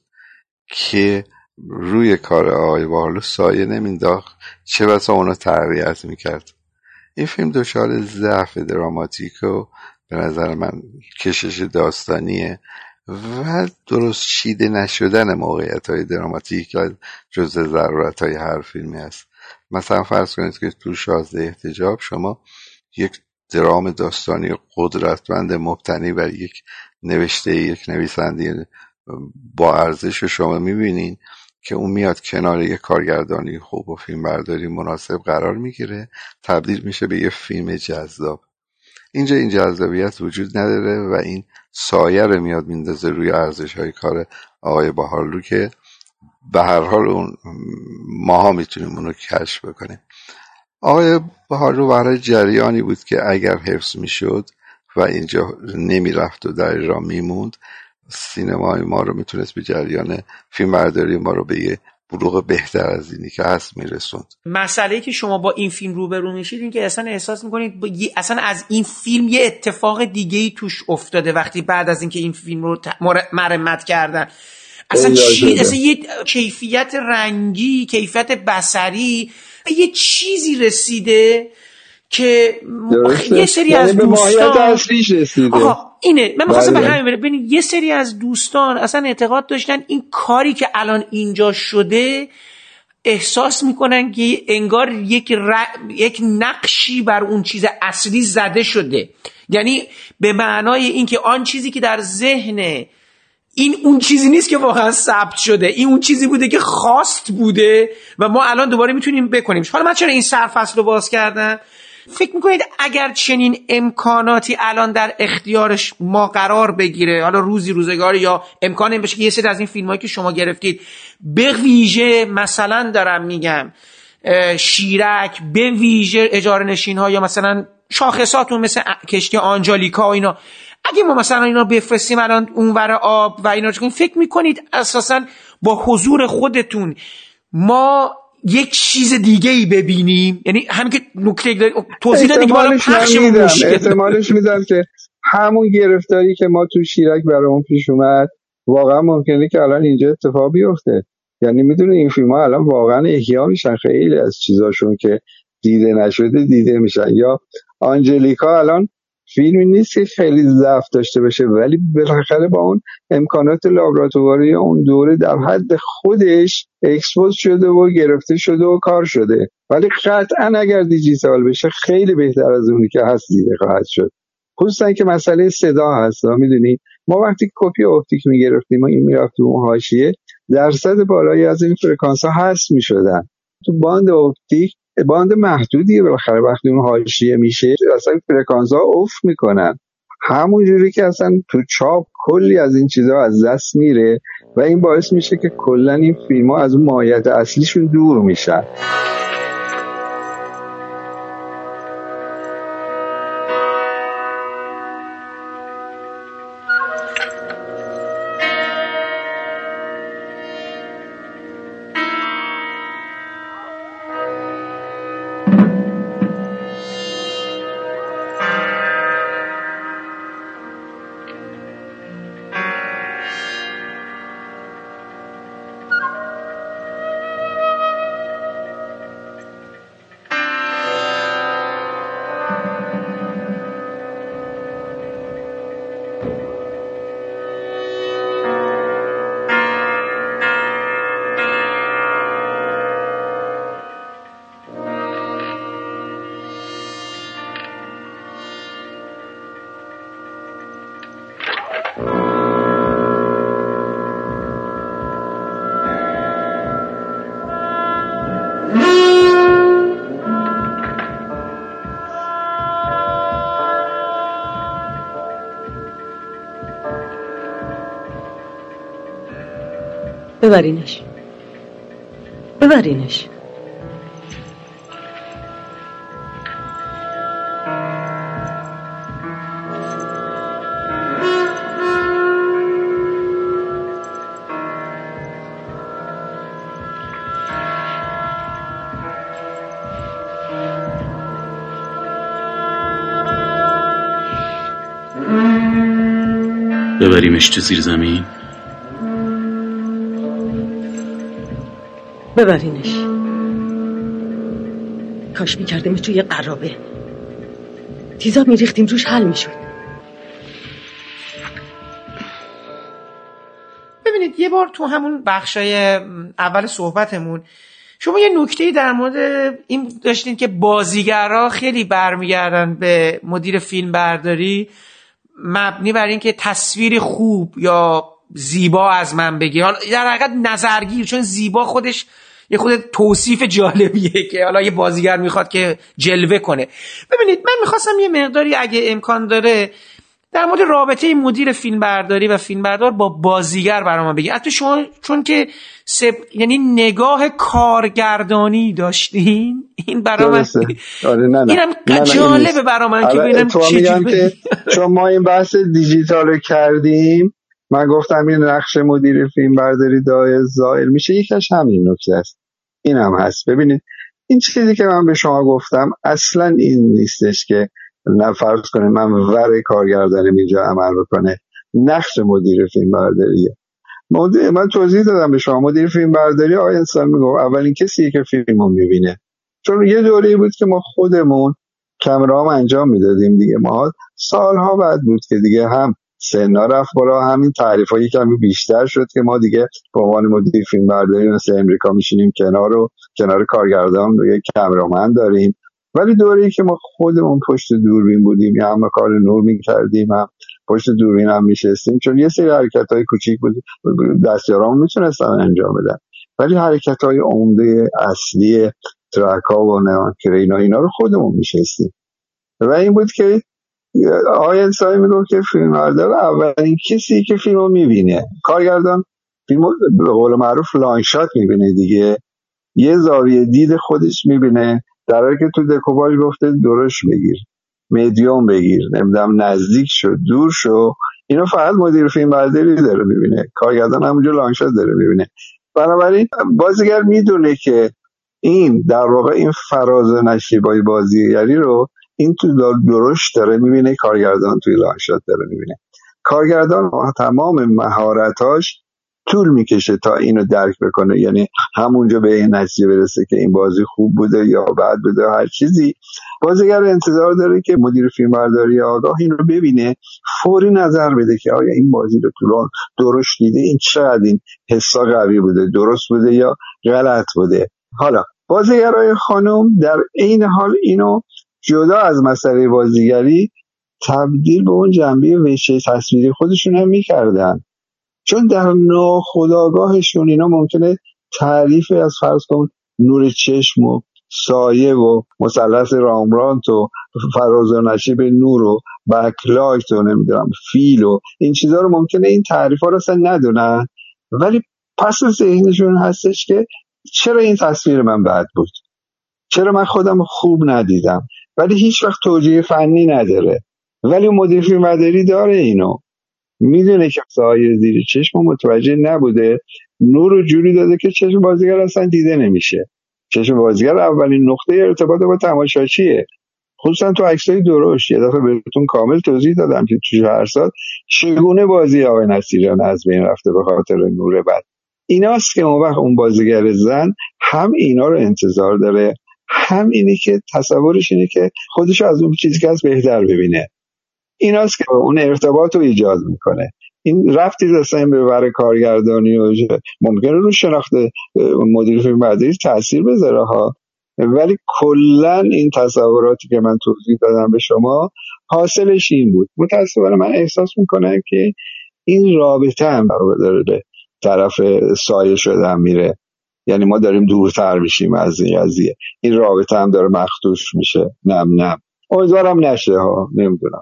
که روی کار آقای بارلو سایه نمینداخت چه بسا اونو تقویت می‌کرد. این فیلم دچار ضعف دراماتیک و به نظر من کشش داستانیه. و درست چیده نشدن موقعیت های دراماتیک جز ضرورت های هر فیلمی است مثلا فرض کنید که تو شازده احتجاب شما یک درام داستانی قدرتمند مبتنی بر یک نوشته یک نویسنده با ارزش شما می‌بینین که اون میاد کنار یک کارگردانی خوب و فیلم برداری مناسب قرار می‌گیره تبدیل میشه به یه فیلم جذاب. اینجا این جذابیت وجود نداره و این سایه رو میاد میندازه روی ارزش های کار آقای بهارلو که به هر حال اون ماها می‌تونیم اونو کشف بکنیم. آقای بهارلو برای جریانی بود که اگر حفظ می‌شد و اینجا نمی‌رفت و در ایران میموند سینمای ما رو می‌تونست به جریان فیلم برداری ما رو به یه بلوغ بهتر از اینی که هست میرسوند. مسئله که شما با این فیلم روبرو میشید این که اصلا احساس می‌کنید اصلا از این فیلم یه اتفاق دیگه ای توش افتاده وقتی بعد از اینکه این فیلم رو مرمت کردن. اصلا چی اصلا یه کیفیت رنگی کیفیت بسری یه چیزی رسیده که یه سری یعنی از دوستان آها اینه. من می‌خواستم به بله. همین ببینید یه سری از دوستان اصلا اعتقاد داشتن این کاری که الان اینجا شده احساس می‌کنن که انگار یک, ر- یک نقشی بر اون چیز اصلی زده شده. یعنی به معنای اینکه آن چیزی که در ذهن این اون چیزی نیست که واقعا ثبت شده. این اون چیزی بوده که خواست بوده و ما الان دوباره می‌تونیم بکنیم حالا من چرا این سرفصل رو باز کردم؟ فکر می‌کنید اگر چنین امکاناتی الان در اختیارش ما قرار بگیره حالا روزی روزگاری یا امکان این بشه که یه سری از این فیلم هایی که شما گرفتید به ویژه مثلا دارم میگم شیرک به ویژه اجاره نشین ها یا مثلا شاخصاتون مثل کشتی آنجالیکا و اینا اگه ما مثلا اینا بفرستیم الان اونور آب و اینا کنیم، فکر می‌کنید اساسا با حضور خودتون ما یک چیز دیگه ای ببینیم. یعنی همین که نکته داری- توضیح دادی که بالا پخشمون میدم مشکل. احتمالش میدم که همون گرفتاری که ما تو شیرک برامون پیش اومد واقعا ممکنه که الان اینجا اتفاق بیفته. یعنی می‌دونه این فیلم ها الان واقعا احیا میشن. خیلی از چیزاشون که دیده نشده دیده میشن. یا آنجلیکا الان فیلمی نیست که خیلی ضعف داشته باشه ولی بالاخره با اون امکانات لابراتواری اون دوره در حد خودش expose شده و گرفته شده و کار شده. ولی قطعا اگر دیجیتال بشه خیلی بهتر از اونی که هست دیده خواهد شد. خصوصا که مسئله صدا هست می‌دونی؟ ما وقتی کپی اپتیک می‌گرفتیم و این می‌رفت تو اون حاشیه درصد بالایی از این فرکانس ها هست می‌شدن. تو باند اپتیک باند محدودیه بالاخره وقتی اون حاشیه میشه اصلا فرکانس ها افت می‌کنن. همون جوری که اصلا تو چاپ کلی از این چیزها از دست میره و این باعث میشه که کلا این فیلم ها از اون ماهیت اصلیشون دور میشن. ببرینش. ببرینش. ببریمش تو زیر زمین؟ ببرینش. کاش میکردیمش توی قرابه. تیزاب میریختیم روش حل می‌شد. ببینید یه بار تو همون بخشای اول صحبتمون شما یه نکته در مورد این داشتین که بازیگرها خیلی برمیگردن به مدیر فیلم برداری مبنی بر اینکه تصویر خوب یا زیبا از من بگیر. حالا در حقیقت نظرگیر چون زیبا خودش یه خود توصیف جالبیه [LAUGHS] که حالا یه بازیگر می‌خواد که جلوه کنه ببینید من می‌خواستم یه مقداری اگه امکان داره در مورد رابطه مدیر فیلم برداری و فیلم بردار با بازیگر برام بگی حتی شما چون که سب... یعنی نگاه کارگردانی داشتین این برای من آره نه نه. اینم نه جالبه. برای من که ببینم [LAUGHS] چون ما این بحث دیجیتال رو کردیم من گفتم این نقش مدیر فیلم برداری دای زائل میشه یکیش همین نکته است. این هم هست. ببینید این چیزی که من به شما گفتم اصلا این نیستش که فرض کنه من ور کارگردانم اینجا عمل بکنه. نقش مدیر فیلم برداریه. مدیر من توضیح دادم به شما. مدیر فیلم برداری آقای انسان می‌گفت اولین کسی که فیلم رو می‌بینه. چون یه دوره بود که ما خودمون کمرام انجام می‌دادیم دیگه. ما سالها بعد بود که دیگه هم سنا رفت بالا همین تعریف هایی کمی بیشتر شد که ما دیگه به عنوان مدیر فیلم برداری مثل امریکا میشینیم کنار و کنار کارگردان دیگه کمرامند داریم. ولی دوره که ما خودمون پشت دوربین بودیم یا هم کار نور می‌کردیم هم پشت دوربین هم میشستیم چون یه سری حرکت های کوچیک بود دستیاران می‌تونستن انجام بدن. ولی حرکت های عمده اصلی ترک ها و کرین اینا رو خودمون میشستیم. و این بود که آقای انصاری می‌گفت که فیلم بردار اولین کسی که فیلم رو می‌بینه. کارگردان فیلم به قول معروف لانشات می‌بینه دیگه. یه زاویه دید خودش می‌بینه. در حالی که تو دکوپاژ گفته درش بگیر مدیوم بگیر نمی‌دونم نزدیک شو دور شو. اینو فقط مدیر فیلم برداری داره می‌بینه. کارگردان همونجا لانشات داره می‌بینه. بنابراین بازیگر می‌دونه که این در واقع این فراز و نشیبای بازیگری رو این تو درشت داره می‌بینه کارگردان توی لانشات داره می‌بینه. کارگردان تمام مهارتاش طول می‌کشه تا اینو درک بکنه. یعنی همونجا به این نتیجه برسه که این بازی خوب بوده یا بد بوده هر چیزی. بازیگر انتظار داره که مدیر فیلم برداری آگاه این رو ببینه فوری نظر بده که آیا این بازی رو طولان درست دیده؟ این چقدر این حسا قوی بوده؟ درست بوده یا غلط بوده؟ حالا بازیگرای خانم در عین حال اینو جدا از مسئله بازیگری تبدیل به اون جنبه وشه تصویری خودشون هم می‌کردن. چون در ناخداگاهشون اینا ممکنه تعریف از فرض کن نور چشم و سایه و مثلث رامرانت و فراز و نشیب نور و بکلایت و نمی‌دونم فیل و این چیزها رو ممکنه این تعریف ها رو اصلا ندونن. ولی پس ذهنشون هستش که چرا این تصویر من بد بود؟ چرا من خودم خوب ندیدم؟ ولی هیچ وقت توجیه فنی نداره. ولی مدیر فیلم برداری داره اینو. می‌دونه که سایه زیر چشم متوجه نبوده. نور رو جوری داده که چشم بازیگر اصلا دیده نمیشه. چشم بازیگر اولین نقطه ارتباط با تماشاچیه. خصوصا تو عکسای درشت. یه دفعه بهتون کامل توضیح دادم که تو شهرزاد چگونه بازی آقای نصیریان از بین رفته به خاطر نور بد. ایناست که اون وقت اون بازیگر زن هم اینا رو انتظار داره هم اینی که تصورش اینه که خودش از اون چیزی که از بهتر ببینه. ایناست که اون ارتباط رو ایجاد می‌کنه. این رفتی اصلا به ور کارگردانی و ممکنه رو شناخت مدیر فیلم برداری تاثیر بذاره ها. ولی کلا این تصوراتی که من توضیح دادم به شما حاصلش این بود. متاسفانه من احساس می‌کنم که این رابطه هم داره به طرف سایه شدن میره. یعنی ما داریم دورتر میشیم از این قضیه. این رابطه هم داره مخدوش میشه. نم نم. امیدوارم نشه ها. نمی‌دونم.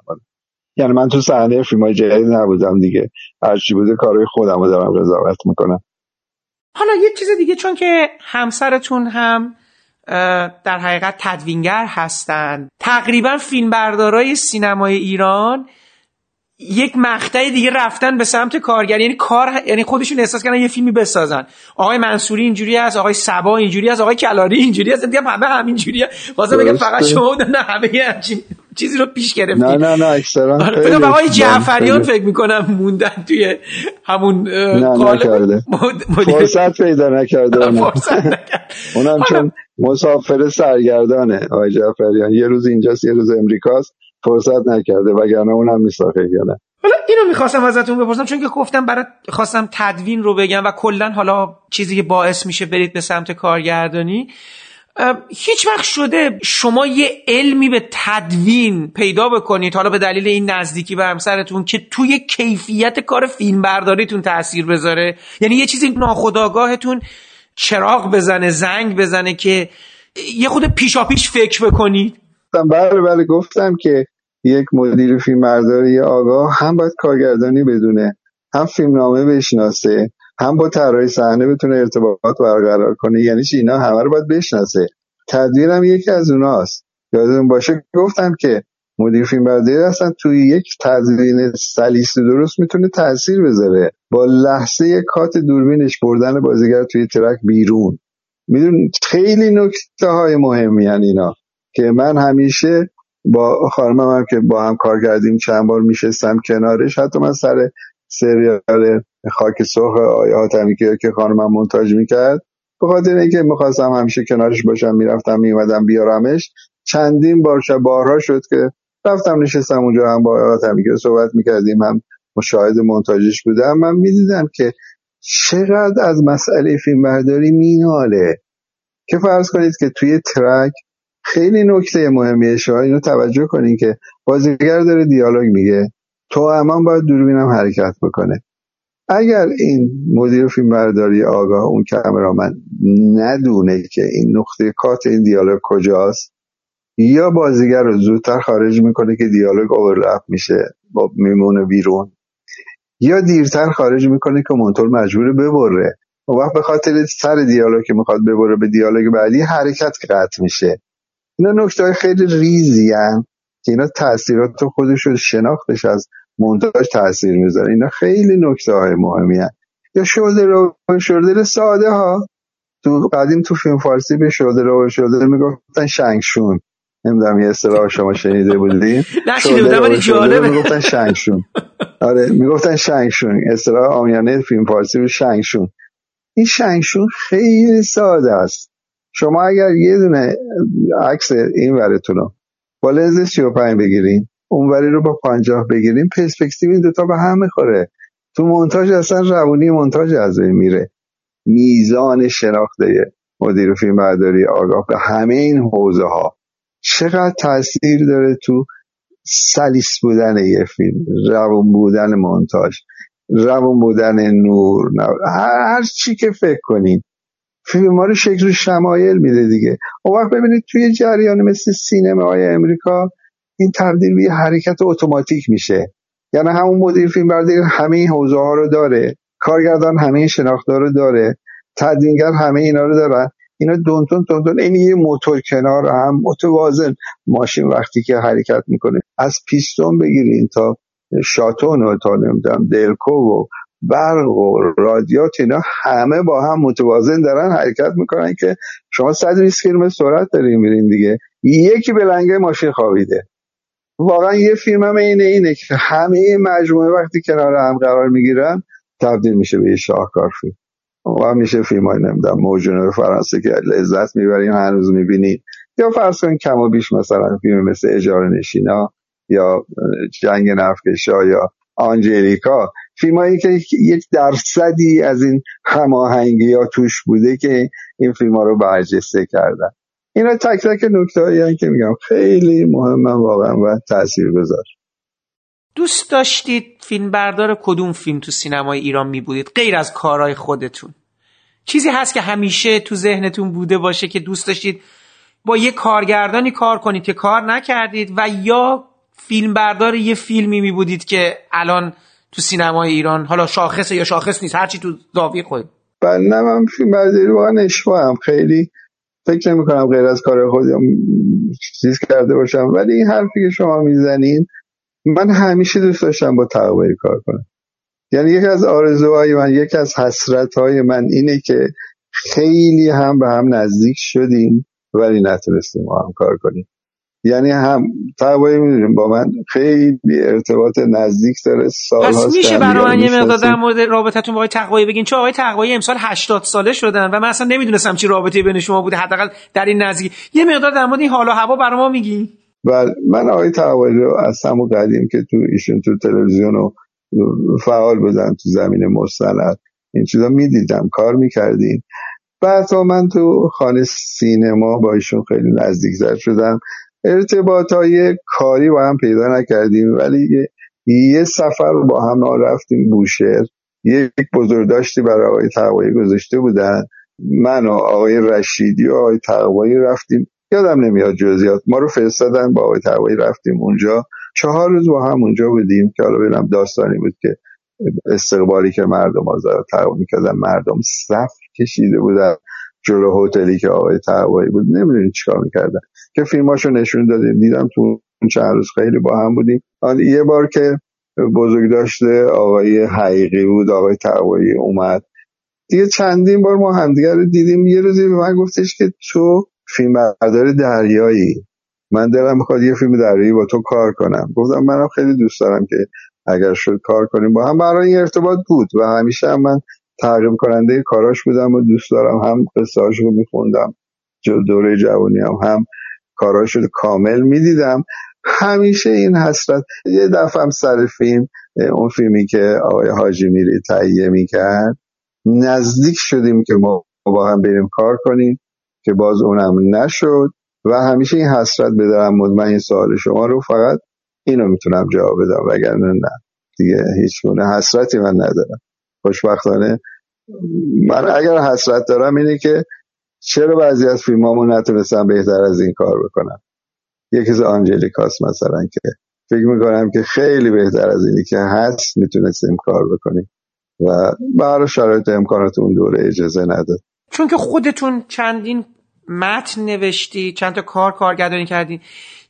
یعنی من تو صحنه فیلم های جدید نبودم دیگه. هرچی بوده کارهای خودم رو دارم قضاوت می‌کنم. حالا یه چیز دیگه چون که همسرتون هم در حقیقت تدوینگر هستند تقریبا فیلمبردارای سینمای ایران. یک مقطع دیگه رفتن به سمت کارگری یعنی کار یعنی خودشون احساس کردن یه فیلمی بسازن. آقای منصوری اینجوری است آقای سبا اینجوری است آقای کلاری اینجوری است دیگه همه همینجوری واسه بگم فقط شما نه همه همچین چیزی رو پیش گرفتید. نه نه نه اکثرا فکر آقای جعفریان فکر می‌کنم موندن توی همون نکرده. فرصت پیدا نکرده اونم چون مسافر سرگردانه آقای جعفریان. یه روز اینجاست یه روز امریکاست. فرصت نکرده وگرنه اونم میساخه کنه حالا اینو می‌خواستم ازتون بپرسم چون که گفتم برای خواستم تدوین رو بگم و کلا حالا چیزی که باعث میشه برید به سمت کارگردانی هیچ وقت شده شما یه علمی به تدوین پیدا بکنید حالا به دلیل این نزدیکی به همسرتون که توی کیفیت کار فیلم برداریتون تاثیر بذاره. یعنی یه چیزی ناخداگاهتون چراغ بزنه زنگ بزنه که یه خود پیشا پیش فکر بکنید. بله بله گفتم که یک مدیر فیلم برداری آگاه هم باید کارگردانی بدونه هم فیلمنامه بشناسه هم با طراحی صحنه بتونه ارتباطات برقرار کنه. یعنی چی؟ اینا همه رو باید بشناسه. تدوینم یکی از اوناست. یادتون باشه گفتم که مدیر فیلم برداری اصلا توی یک تدوین سلیس درست می‌تونه تاثیر بذاره. با لحظه کات دوربینش بردن بازیگر توی ترک بیرون. میدون خیلی نکته های مهمی اینا. که من همیشه با خانمم هم که با هم کار کردیم چند بار میشستم کنارش. حتی من سر سریال خاک سرخ آیا حاتمی که خانمم منتاج می‌کرد به خاطر اینکه می‌خواستم همیشه کنارش باشم می‌رفتم میومدم بیارمش چندین بار شب بارها شد که رفتم نشستم اونجا هم با حاتمی که صحبت می‌کردیم هم مشاهد منتاجش بودم. من می‌دیدم که چقدر از مسئله فیلم برداری میناله که فرض کنید که توی ترک خیلی نکته مهمیه شما اینو توجه کنین که بازیگر داره دیالوگ میگه. تو امان باید دوربینم حرکت بکنه. اگر این مدیر فیلم برداری آگاه اون کامرامن ندونه که این نقطه کات این دیالوگ کجاست یا بازیگر رو زودتر خارج می‌کنه که دیالوگ اوورلپ میشه با میمونه بیرون یا دیرتر خارج می‌کنه که منطور مجبور ببره. و وقت به خاطر سر دیالوگ که می‌خواد ببره به دیالوگ بعدی حرکت قطع میشه. اینا نکته های خیلی ریزی هم که اینا تاثیرات خودش رو شناختش از مونتاژ تاثیر می‌ذاره. اینا خیلی نکته های مهمی هن. یا شولدر رو شولدر ساده ها. تو قدیم تو فیلم فارسی به شولدر رو شولدر می‌گفتن شنگشون. نمی‌دونم یه اصطلاح شما شنیده بودین. [LAUGHS] نشیده بودم ولی جالبه. می‌گفتن شنگشون. آره می‌گفتن شنگشون. اصطلاح آمیانه فیلم فارسی رو شنگشون. این شنگشون خیلی ساده است. شما اگر یه دونه عکس این ورتون رو با لنز 35 بگیرین اونوری رو با 50 بگیرین پرسپکتیو این دوتا به هم می‌خوره. تو مونتاژ اصلا روونی مونتاژ از میره. میزان شناخته مدیر فیلم برداری آگاه به همه این حوزه ها چقدر تاثیر داره تو سلیس بودن یه فیلم روون بودن مونتاژ روون بودن نور هر چی که فکر کنین. فیلم ها رو شکل شمایل میده دیگه. اون وقت ببینید توی جریان مثل سینما های امریکا این تبدیل به حرکت اتوماتیک میشه. یعنی همون مدیر فیلم برداری همه این حوزه ها رو داره. کارگردان همه این شناخته رو داره. تدوینگر همه اینا رو دارن اینا دونتون دونتون این یه موتور کنار هم متوازن ماشین وقتی که حرکت می‌کنه. از پیستون بگیرین تا شاتون و تا نمی‌دونم دلکو و برق و رادیات اینا همه با هم متوازن دارن حرکت می‌کنن که شما 120 کیلومتر سرعت دارین میرین دیگه. یکی به لنگه ماشین خوابیده. واقعا یه فیلم هم اینه اینه که همه مجموعه وقتی کنار هم قرار می‌گیرن تبدیل میشه به یه شاهکار فیلم. و میشه فیلم های نمی‌دونم موجونه فرانسه که لذت می‌برین هنوز می‌بینید یا فرض کم و بیش مثلا فیلم مثل اجاره نشینا یا جنگ نفکشا یا آنجلیکا فیلم هایی که یک درصدی از این هماهنگی ها توش بوده که این فیلم ها رو برجسته کردن. اینا تک تک نکته هایی که میگم. خیلی مهمه واقعا و تاثیر گذار دوست داشتید فیلم بردار کدوم فیلم تو سینمای ایران می بودید غیر از کارهای خودتون. چیزی هست که همیشه تو ذهنتون بوده باشه که دوست داشتید با یه کارگردانی کار کنید که کار نکردید و یا فیلم بردار یه فیلمی می بودید که الان تو سینمای ایران حالا شاخصه یا شاخص نیست هرچی تو زاویه خود بله من فیلم برداری هم خیلی فکر نمی کنم غیر از کار خودم چیز کرده باشم. ولی این حرفی که شما می‌زنین من همیشه دوست داشتم با تقوی کار کنم. یعنی یکی از آرزوهای من یکی از حسرتهای من اینه که خیلی هم به هم نزدیک شدیم ولی نتونستیم با هم کار کنیم. یعنی هم تقوی می‌دونیم با من خیلی ارتباط نزدیک داره سال پس میشه برای من یه مقدار در مورد رابطتون با آقای تقوی بگین چون آقای تقوی امسال 80 ساله شدن و من اصلا نمی‌دونستم چی رابطه بین شما بوده حداقل در این نزدیک. یه مقدار در مورد این حال و هوا برای ما میگین. بله من آقای تقوی رو از همون قدیم که تو ایشون تو تلویزیون و فعال بودن تو زمین مستند این چیزا می‌دیدم کار می‌کردیم. بعد من تو خانه سینما با ایشون خیلی نزدیک شدم ارتباط های کاری با هم پیدا نکردیم ولی یه سفر با هم رفتیم بوشهر. یک بزرگداشتی برای آقای تقوایی گذاشته بودن. من و آقای رشیدی و آقای تقوایی رفتیم. یادم نمیاد جزئیات. ما رو فرستادن با آقای تقوایی رفتیم اونجا. چهار روز با هم اونجا بودیم که حالا ببینم داستانی بود که استقبالی که مردم آزاد تقوایی می‌کردن مردم صف کشیده بودن. جلو هتلی که آقای تقوایی بود نمی‌دونی چیکار می‌کردن. که فیلماشو نشون دادیم دیدم تو چند روز خیلی با هم بودیم. یه بار که بزرگ داشته آقای حقیقی بود آقای تقوایی اومد. دیگه چندین بار ما همدیگر رو دیدیم. یه روزی به من گفتش که تو فیلم بردار دریایی. من دلم می‌خواد یه فیلم دریایی با تو کار کنم. گفتم منم خیلی دوست دارم که اگر شد کار کنیم. با هم برای این ارتباط بود و همیشه هم من تعقیب کننده کاراش بودم و دوست دارم هم قصه رو میخوندم. دوره جوانی هم هم کاراش رو کامل می‌دیدم. همیشه این حسرت یه دفعه هم سر فیلم اون فیلمی که آقای حاجی میری تهیه می‌کرد نزدیک شدیم که ما با هم بریم کار کنیم که باز اونم نشد و همیشه این حسرت بدارم مطمئن این سوال شما رو فقط اینو می‌تونم جواب بدم وگرنه نه. دیگه هیچ گونه حسرتی من ندارم. خوشبختانه. من اگر حسرت دارم اینه که چرا بعضی از فیلمامو نتونستم بهتر از این کار بکنم؟ یکی از آنجلیکاس مثلا که فکر می‌کنم که خیلی بهتر از اینی که هست می‌تونستیم کار بکنیم. و برای شرایط امکانات اون دوره اجازه نداد. چون که خودتون چندین متن نوشتی چند تا کار کارگردانی کردی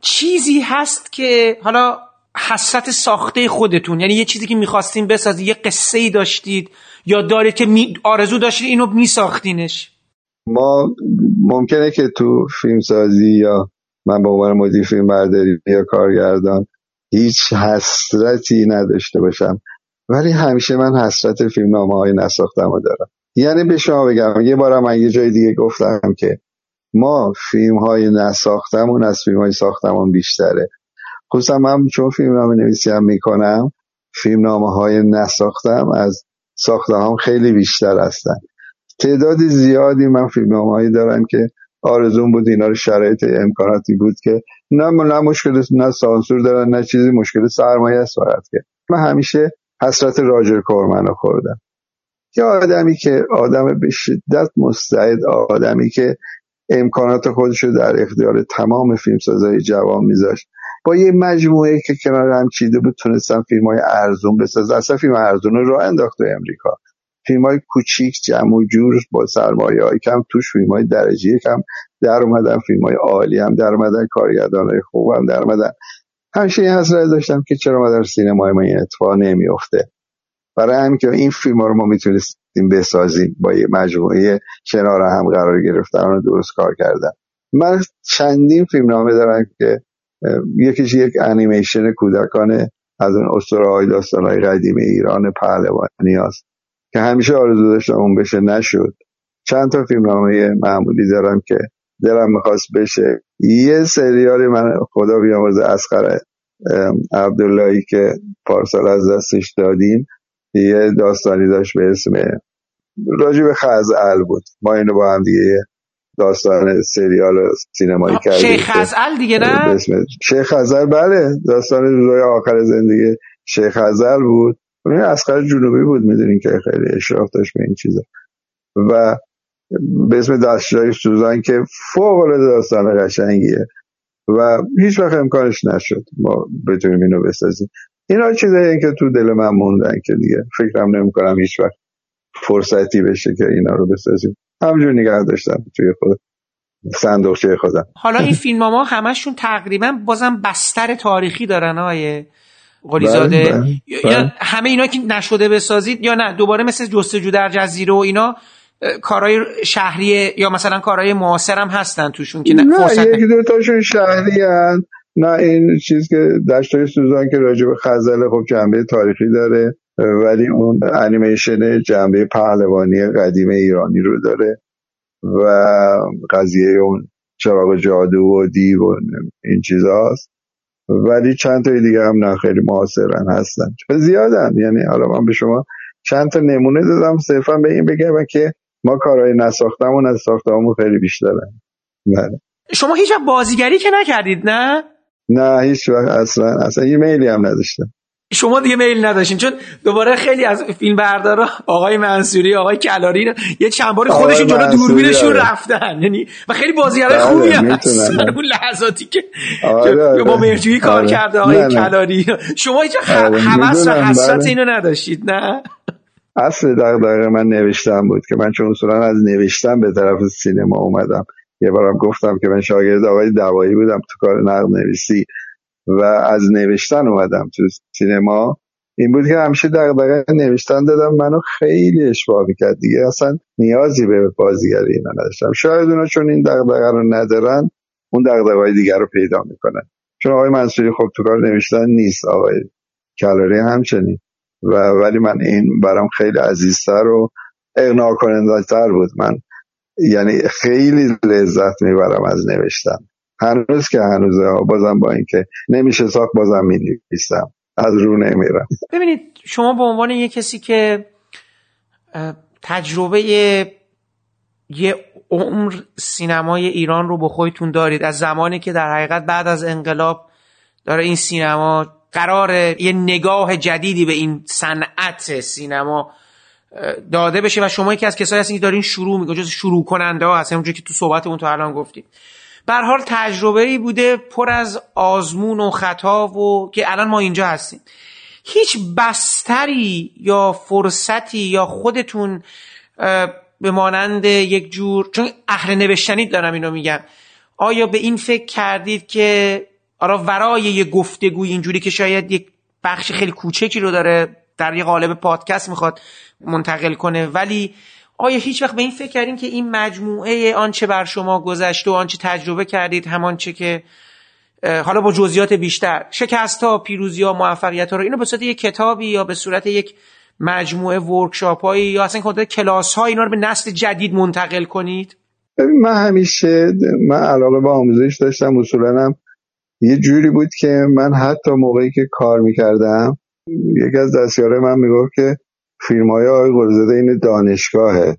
چیزی هست که حالا حسرت ساخته خودتون. یعنی یه چیزی که می‌خواستین بسازید یه قصه ای داشتید یا دارید که آرزو داشتید اینو میساختینش. ما ممکنه که تو فیلم سازی یا من به عنوان مدیر فیلم برداری یا کارگردان هیچ حسرتی نداشته باشم. ولی همیشه من حسرت فیلم نامه های نساختم رو دارم. یعنی به شما بگم یه بارم من یه جای دیگه گفتم که ما فیلم های نساختمون از فیلم های ساختمون بیشتره. خصوصا من چون فیلم نامه نویسی هم می‌کنم فیلم نامه های نساختم از ساختم خیلی بیشتر هستن. تعداد زیادی من فیلم هایی دارم که آرزون بود اینا رو شرایط امکاناتی بود که نه نه مشکل نه سانسور دارن نه چیزی مشکل سرمایه است فقط که. من همیشه حسرت راجر کورمن رو خوردم. یه آدمی که آدم به شدت مستعد آدمی که امکانات خودش رو در اختیار تمام فیلمسازهای جوان میذاشت با یه مجموعه که کنار هم چیده بود تونستم فیلم های ارزون بسازه اصلا فیلم ارزون رو راه انداخت امریکا. فیلم های کوچیک جمع و جور با سرمایه های کم توش فیلم های درجه کم در اومدن. فیلم های عالی هم در اومدن کارگردان های خوب هم در اومدن. همیشه این داشتم که چرا ما در سینمای ما این اتفاق نمیفته برای همین که این فیلم ها رو ما می‌تونستیم بسازیم با یه مجموعه کنار هم قرار گرفتن رو درست کار کردن. من چندین فیلم نامه دارم که یکیش یک انیمیشن کودکانه از اون اسطوره های داستان های قدیم ایران پهلوانی هست که همیشه آرزو داشتم اون بشه نشد. چند تا فیلم نامه معمولی دارم که دلم می‌خواست بشه. یه سریالی من خدا بیامرزه اسخر عبداللهی که پارسال از دستش دادیم. یه داستانی داشت به اسم راجب خزعل بود. ما اینو با هم دیگه داستان سریال سینمایی کردیم شیخ خزعل دیگه نه؟ شیخ خزعل بله. داستان روزای آخر زندگی شیخ خزعل بود. اون اسقر جنوبی بود می‌دونین که خیلی اشراف داشت به این چیزا. و به اسم دستجای سوزان که فوق العاده داستان قشنگیه. و هیچ وقت امکانش نشد ما بتونیم اینو بسازیم. اینا چیزایی که تو دل من موندن که دیگه. فکرم نمی کنم هیچ وقت فرصتی بشه که اینا رو بسازیم. همجور نگه داشتم توی خود صندوقچه خودم حالا این فیلم ها همشون تقریبا بازم بستر تاریخی دارن های قلیزاده بله، بله، یا بله. همه اینا که نشده بسازید یا نه دوباره مثل جستجو در جزیره و اینا کارهای شهری یا مثلا کارهای معاصر هم هستن توشون که نه نه فرصت یکی دو تاشون شهری هن. نه این چیز که دشتای سوزان که راجب خزل خب جنبه تاریخی داره ولی اون انیمیشن جنبه پهلوانی قدیم ایرانی رو داره و قضیه اون چراغ جادو و دیو و این چیزاست. ولی چند تا دیگه هم نه خیلی معاصرن هستن. زیادن. یعنی حالا من به شما چند تا نمونه دادم صرفا به این بگم که ما کارهای نساختمون از ساختمون خیلی بیشترن بله. شما هیچ بازیگری که نکردید نه؟ نه هیچ وقت اصلا اصلا یه میلی هم نداشتم. شما دیگه میل نداشتین چون دوباره خیلی از فیلم بردارا آقای منصوری آقای کلاری یه چند آقای خودشون جلو دوربینشون آره. رفتن یعنی و خیلی بازیگرای بله، خوبی. هستن اون لحظاتی که آره، آره. با مهرجویی کار آره. کرده آقای. کلاری شما هیچ حوس و حسرت بله. اینو نداشتید نه اصل دقیقه من نوشتم بود که من چون اصولا از نوشتم به طرف سینما اومدم یه بارم گفتم که من شاگرد آقای دوایی بودم تو کار نقد نویسی و از نوشتن اومدم تو سینما. این بود که همیشه دقیقه نوشتن دادم. منو خیلی اشباه می‌کرد دیگه. اصلا نیازی به بازیگری اینا نداشتم. شاید اونا چون این دقیقه رو ندارن اون دقیقه دیگر رو پیدا می‌کنن. چون آقای منصوری خب تو کار نوشتن نیست آقای کلاری همچنین. و ولی من این برام خیلی عزیزتر و اقناع کننده تر بود. من یعنی خیلی لذت می‌برم از نوشتن. هنوز که هنوزه بازم با اینکه نمیشه ساخت بازم می‌نویسم. از رو نمیرم. ببینید شما به عنوان یه کسی که تجربه یه عمر سینمای ایران رو به خودتون دارید از زمانی که در حقیقت بعد از انقلاب داره این سینما قرار یه نگاه جدیدی به این صنعت سینما داده بشه و شما یکی از کسایی هستین که دارین شروع می‌کنید جز شروع کننده ها هستین اونجوری که تو صحبتمون تو الان گفتید به هر حال تجربه ای بوده پر از آزمون و خطا و که الان ما اینجا هستیم. هیچ بستری یا فرصتی یا خودتون به مانند یک جور چون اهل نوشتنید دارم اینو میگم. آیا به این فکر کردید که آرا ورای یه گفتگوی اینجوری که شاید یک بخش خیلی کوچکی رو داره در یه قالب پادکست می‌خواد منتقل کنه ولی آیا هیچ وقت به این فکر کردین که این مجموعه آنچه بر شما گذشته و آنچه تجربه کردید همانچه که حالا با جزئیات بیشتر. شکست ها پیروزی ها موفقیت ها رو اینو به صورت یک کتابی یا به صورت یک مجموعه ورکشاپ هایی یا اصلا کلا کلاس ها اینا رو به نسل جدید منتقل کنید؟ من همیشه من علاقه به آموزش داشتم اصولا یه جوری بود که من حتی موقعی که کار می‌کردم یکی از دستیاره من می‌گفت که فیلم های آقای قرزاده این دانشگاهه.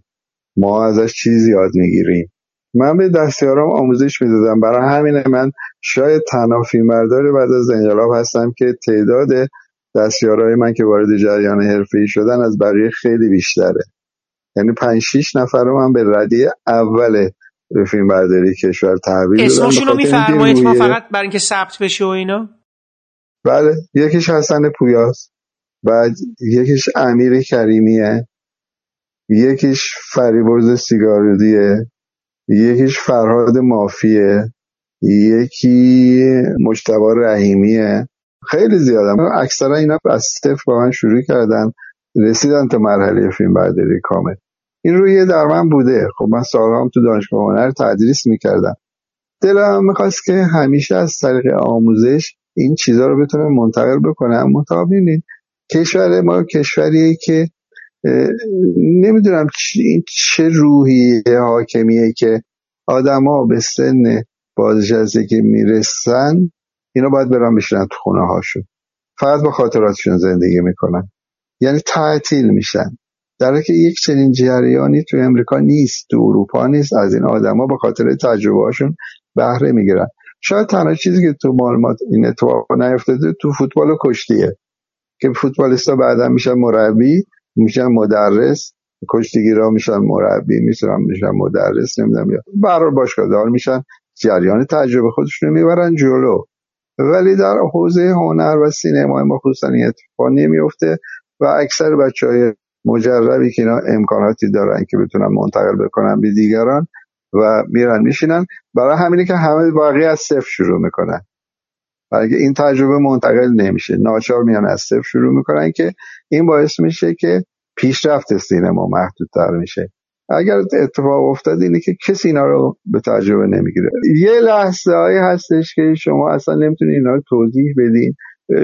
ما ازش چیزی یاد می‌گیریم. من به دستیارام آموزش می‌دادم. برای همین من شاید تنها فیلمبردار بعد از انقلاب هستم که تعداد دستیارهای من که وارد جریان حرفه‌ای شدن از بقیه خیلی بیشتره. یعنی پنج شیش نفر رو من به ردیه اول فیلم برداری کشور تحویل دادم. اسمشون رو میفرمایید؟ ما فقط برای اینکه ثبت بشه و اینا؟ بله یکیش حسن پویاست بعد یکیش امیر کریمیه یکیش فریبرز سیگارودیه یکیش فرهاد مافیه یکی مجتبا رحیمیه. خیلی زیادم اکثرا اینا از صفر با من شروع کردن. رسیدن تا مرحله فیلم برداری کامل. این روی در من بوده. خب من سالها هم تو دانشگاه هنر تدریس می‌کردم. دلم می‌خواست که همیشه از طریق آموزش این چیزها رو بتونم منتقل بکنم. ببینید کشور ما کشوریه که نمی‌دونم این چه روحی حاکمیه که آدما به سن بازنشسته که می‌رسن اینا باید برن بشینن تو خونه هاشون فقط با خاطراتشون زندگی می‌کنن. یعنی تعطیل میشن. در که یک چنین جریانی تو امریکا نیست تو اروپا نیست از این آدما به خاطر تجربه هاشون بهره می‌گیرن. شاید تنها چیزی که تو معلومات این اتفاق نیفتاده تو فوتبال و کشتیه. که فوتبالیستا بعدا میشن مربی میشن مدرس کشتیگیرا میشن مربی میشن میشن مدرس نمی‌دونم یا برای باشگاه دار میشن. جریان تجربه خودشون می‌برن جلو. ولی در حوزه هنر و سینما ما خصوصا این اتفاق نمیفته و اکثر بچه های مجربی که اینا امکاناتی دارن که بتونن منتقل بکنن به دیگران و میرن میشینن. برای همینه که همه باقی از صفر شروع می‌کنن. برای این تجربه منتقل نمیشه ناچار میان از صفر شروع می‌کنن که این باعث میشه که پیشرفت سینما محدودتر میشه. اگر اتفاق افتاد اینه که کسی اینا رو به تجربه نمی‌گیره. یه لحظه هایی هستش که شما اصلا نمی‌تونید اینا رو توضیح بدین.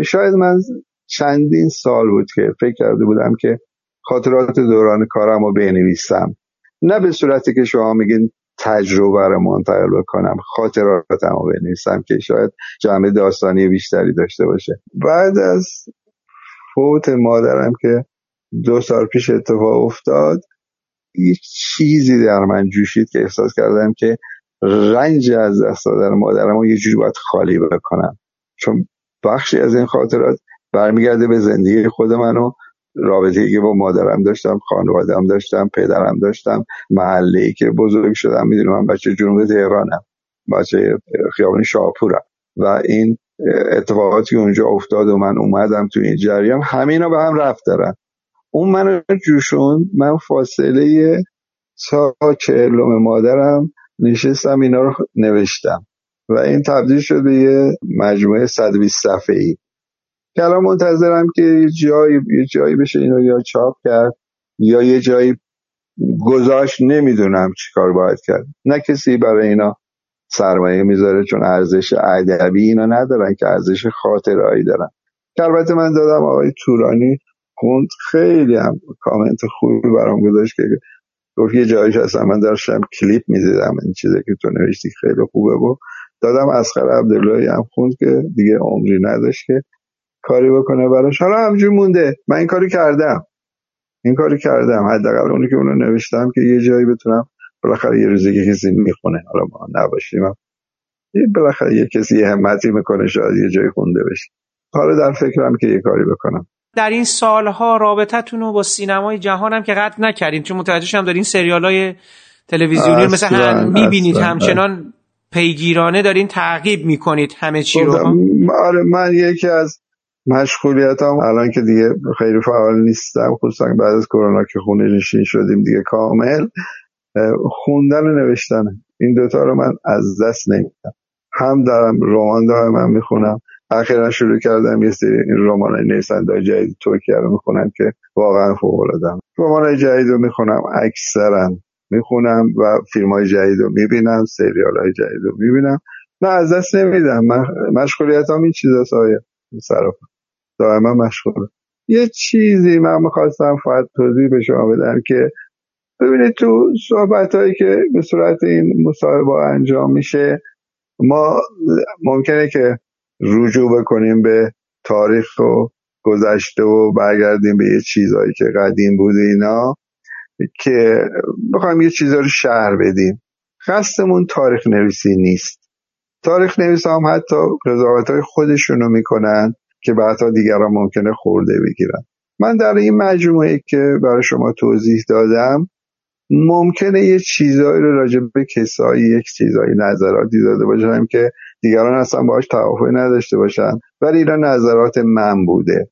شاید من چندین سال بود که فکر کرده بودم که خاطرات دوران کارم رو بنویسم. نه به صورتی که شما میگین تجربه رو منتقل بکنم. خاطراتم رو بنویسم که شاید جمع داستانی بیشتری داشته باشه. بعد از فوت مادرم که دو سال پیش اتفاق افتاد یه چیزی در من جوشید که احساس کردم که رنج از دست دادن مادرم رو یه جوری باید خالی بکنم. چون بخشی از این خاطرات برمیگرده به زندگی خود منو رابطه که با مادرم داشتم خانوادم داشتم پدرم داشتم محله ای که بزرگ شدم می‌دونم من بچه جنوب تهرانم بچه خیابان شاپورم و این اتفاقاتی اونجا افتاد و من اومدم تو این جریان همینا به هم رفت دارن. اون منو جوشون من فاصله تا چهلم مادرم نشستم اینا رو نوشتم. و این تبدیل شد به یه مجموعه 120 صفحه ای که الان منتظرم که یه جایی, یه جایی بشه اینو یا چاپ کرد یا یه جایی گذاشت نمی‌دونم چی کار باید کرد. نه کسی برای اینا سرمایه می‌ذاره چون ارزش ادبی اینا ندارن که ارزش خاطرهایی دارن. که البته من دادم آقای تورانی خوند خیلی هم کامنت خوبی برام گذاشت که گفت یه جایش اصلا من داشتم کلیپ می‌دیدم این چیزی که تو نوشتی خیلی خوبه. بود دادم اسخر عبداللهی هم خوند که دیگه عمری نداشت که کاری بکنه براش. حالا همجور مونده. من این کاری کردم. این کاری کردم. حداقل اونی که اونو نوشتم که یه جایی بتونم بالاخره یه روزی که کسی می‌خونه. حالا ما نباشیم. یه بالاخره یه کسی یه همتی می‌کنه شاید یه جایی خونده بشه. حالا در فکرم که یه کاری بکنم. در این سالها رابطتون رو با سینمای جهان هم که قطع نکردین. چون متوجه هم دارین سریال های تلویزیونی مثل هم می‌بینید. همچنان پیگیرانه دارین تعقیب می‌کنید همه چی رو. آره من یکی از مشغولیت هم الان که دیگه خیلی فعال نیستم. خصوصا بعد از کرونا که خونه نشین شدیم دیگه کامل. خوندن و نوشتن. این دوتا رو من از دست نمیدم. هم دارم رمان دارم من می‌خونم. اخیرا شروع کردم یه سری این رمان های جدید ترکیه رو می‌خونم که واقعا فوق العاده رمان جدید رو می‌خونم اکثرا. می‌خونم و فیلم های جدید رو می‌بینم سریال های جدید رو می‌بینم. نه از دست نمیدم. مشغولیت هم این چیز های صرف دائما مشغول یه چیزی من می‌خواستم فقط توضیح به شما بدم که ببینید تو صحبت هایی که به صورت این مصاحبه انجام میشه ما ممکنه که رجوع بکنیم به تاریخ و گذشته و برگردیم به یه چیزهایی که قدیم بوده اینا که بخوایم یه چیزها رو شهر بدیم. قصدمون تاریخ نویسی نیست. تاریخ نویس هم حتی قضاوت های خودشون رو می‌کنن. که بعدها دیگران ممکنه خورده بگیرن. من در این مجموعه که برای شما توضیح دادم ممکنه یه چیزایی رو راجع به کسایی یک چیزایی نظراتی داده باشم که دیگران اصلا باهاش توافقی نداشته باشن ولی اینا نظرات من بوده.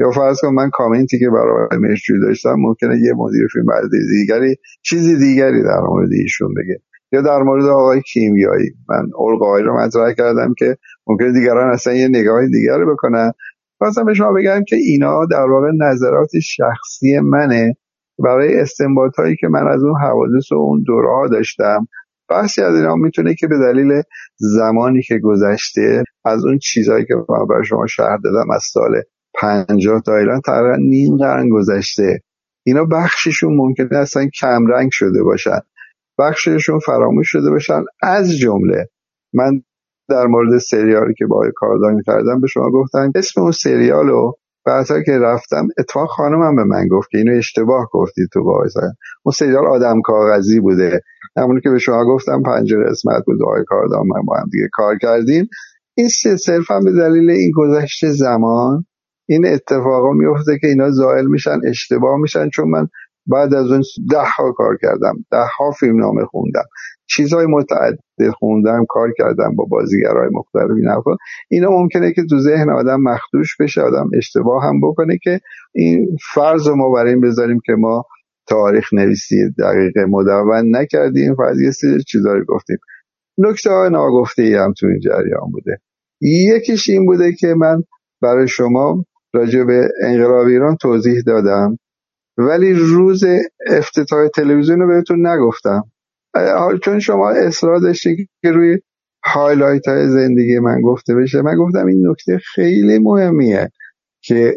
یا فرض کن من کامنتی که برای مشجوی داشتم ممکنه یه مدیر فیلم بعد دیگری چیزی دیگری در مورد ایشون بگه. یا در مورد آقای کیمیایی. من القایی رو مطرح کردم که ممکنه دیگران اصلا یه نگاه دیگر رو بکنن. خواستم به شما بگم که اینا در واقع نظرات شخصی منه. برای استنباط هایی که من از اون حوادث و اون دوره داشتم بحثی از اینا می‌تونه که به دلیل زمانی که گذشته از اون چیزهایی که من برای شما شهر دادم از سال پنجاه تا الان تقریبا نیم قرن گذشته. اینا بخششون ممکنه اصلا کمرنگ شده باشن. بخششون فراموش شده باشن از جمله من در مورد سریالی که با کاردان کردم به شما گفتم اسم اون سریال رو بعدها که رفتم اتفاق خانمم به من گفت که اینو اشتباه گفتی تو باعث اون سریال آدم کاغذی بوده. همونی که به شما گفتم پنجره اسمت بود آقای کاردان من با هم دیگه کار کردیم. این صرفا به دلیل این گذشته زمان این اتفاقا میفته که اینا زائل میشن اشتباه میشن چون من بعد از اون ده ها کار کردم ده ها فیلم نامه خوندم. چیزهای متعدد خوندم کار کردم با بازیگرای مختلف این اینا ممکنه که تو ذهن آدم مخدوش بشه آدم اشتباه هم بکنه که این فرض ما برای این بذاریم که ما تاریخ نویسی دقیق مدون نکردیم. فقط یه سری چیزا رو گفتیم. نکته های ناگفته ای هم تو این جریان بوده. یکیش این بوده که من برای شما راجع به انقلاب ایران توضیح دادم ولی روز افتتاح تلویزیون رو بهتون نگفتم. چون شما اصرار داشتید که روی هایلایت های زندگی من گفته بشه من گفتم این نکته خیلی مهمیه که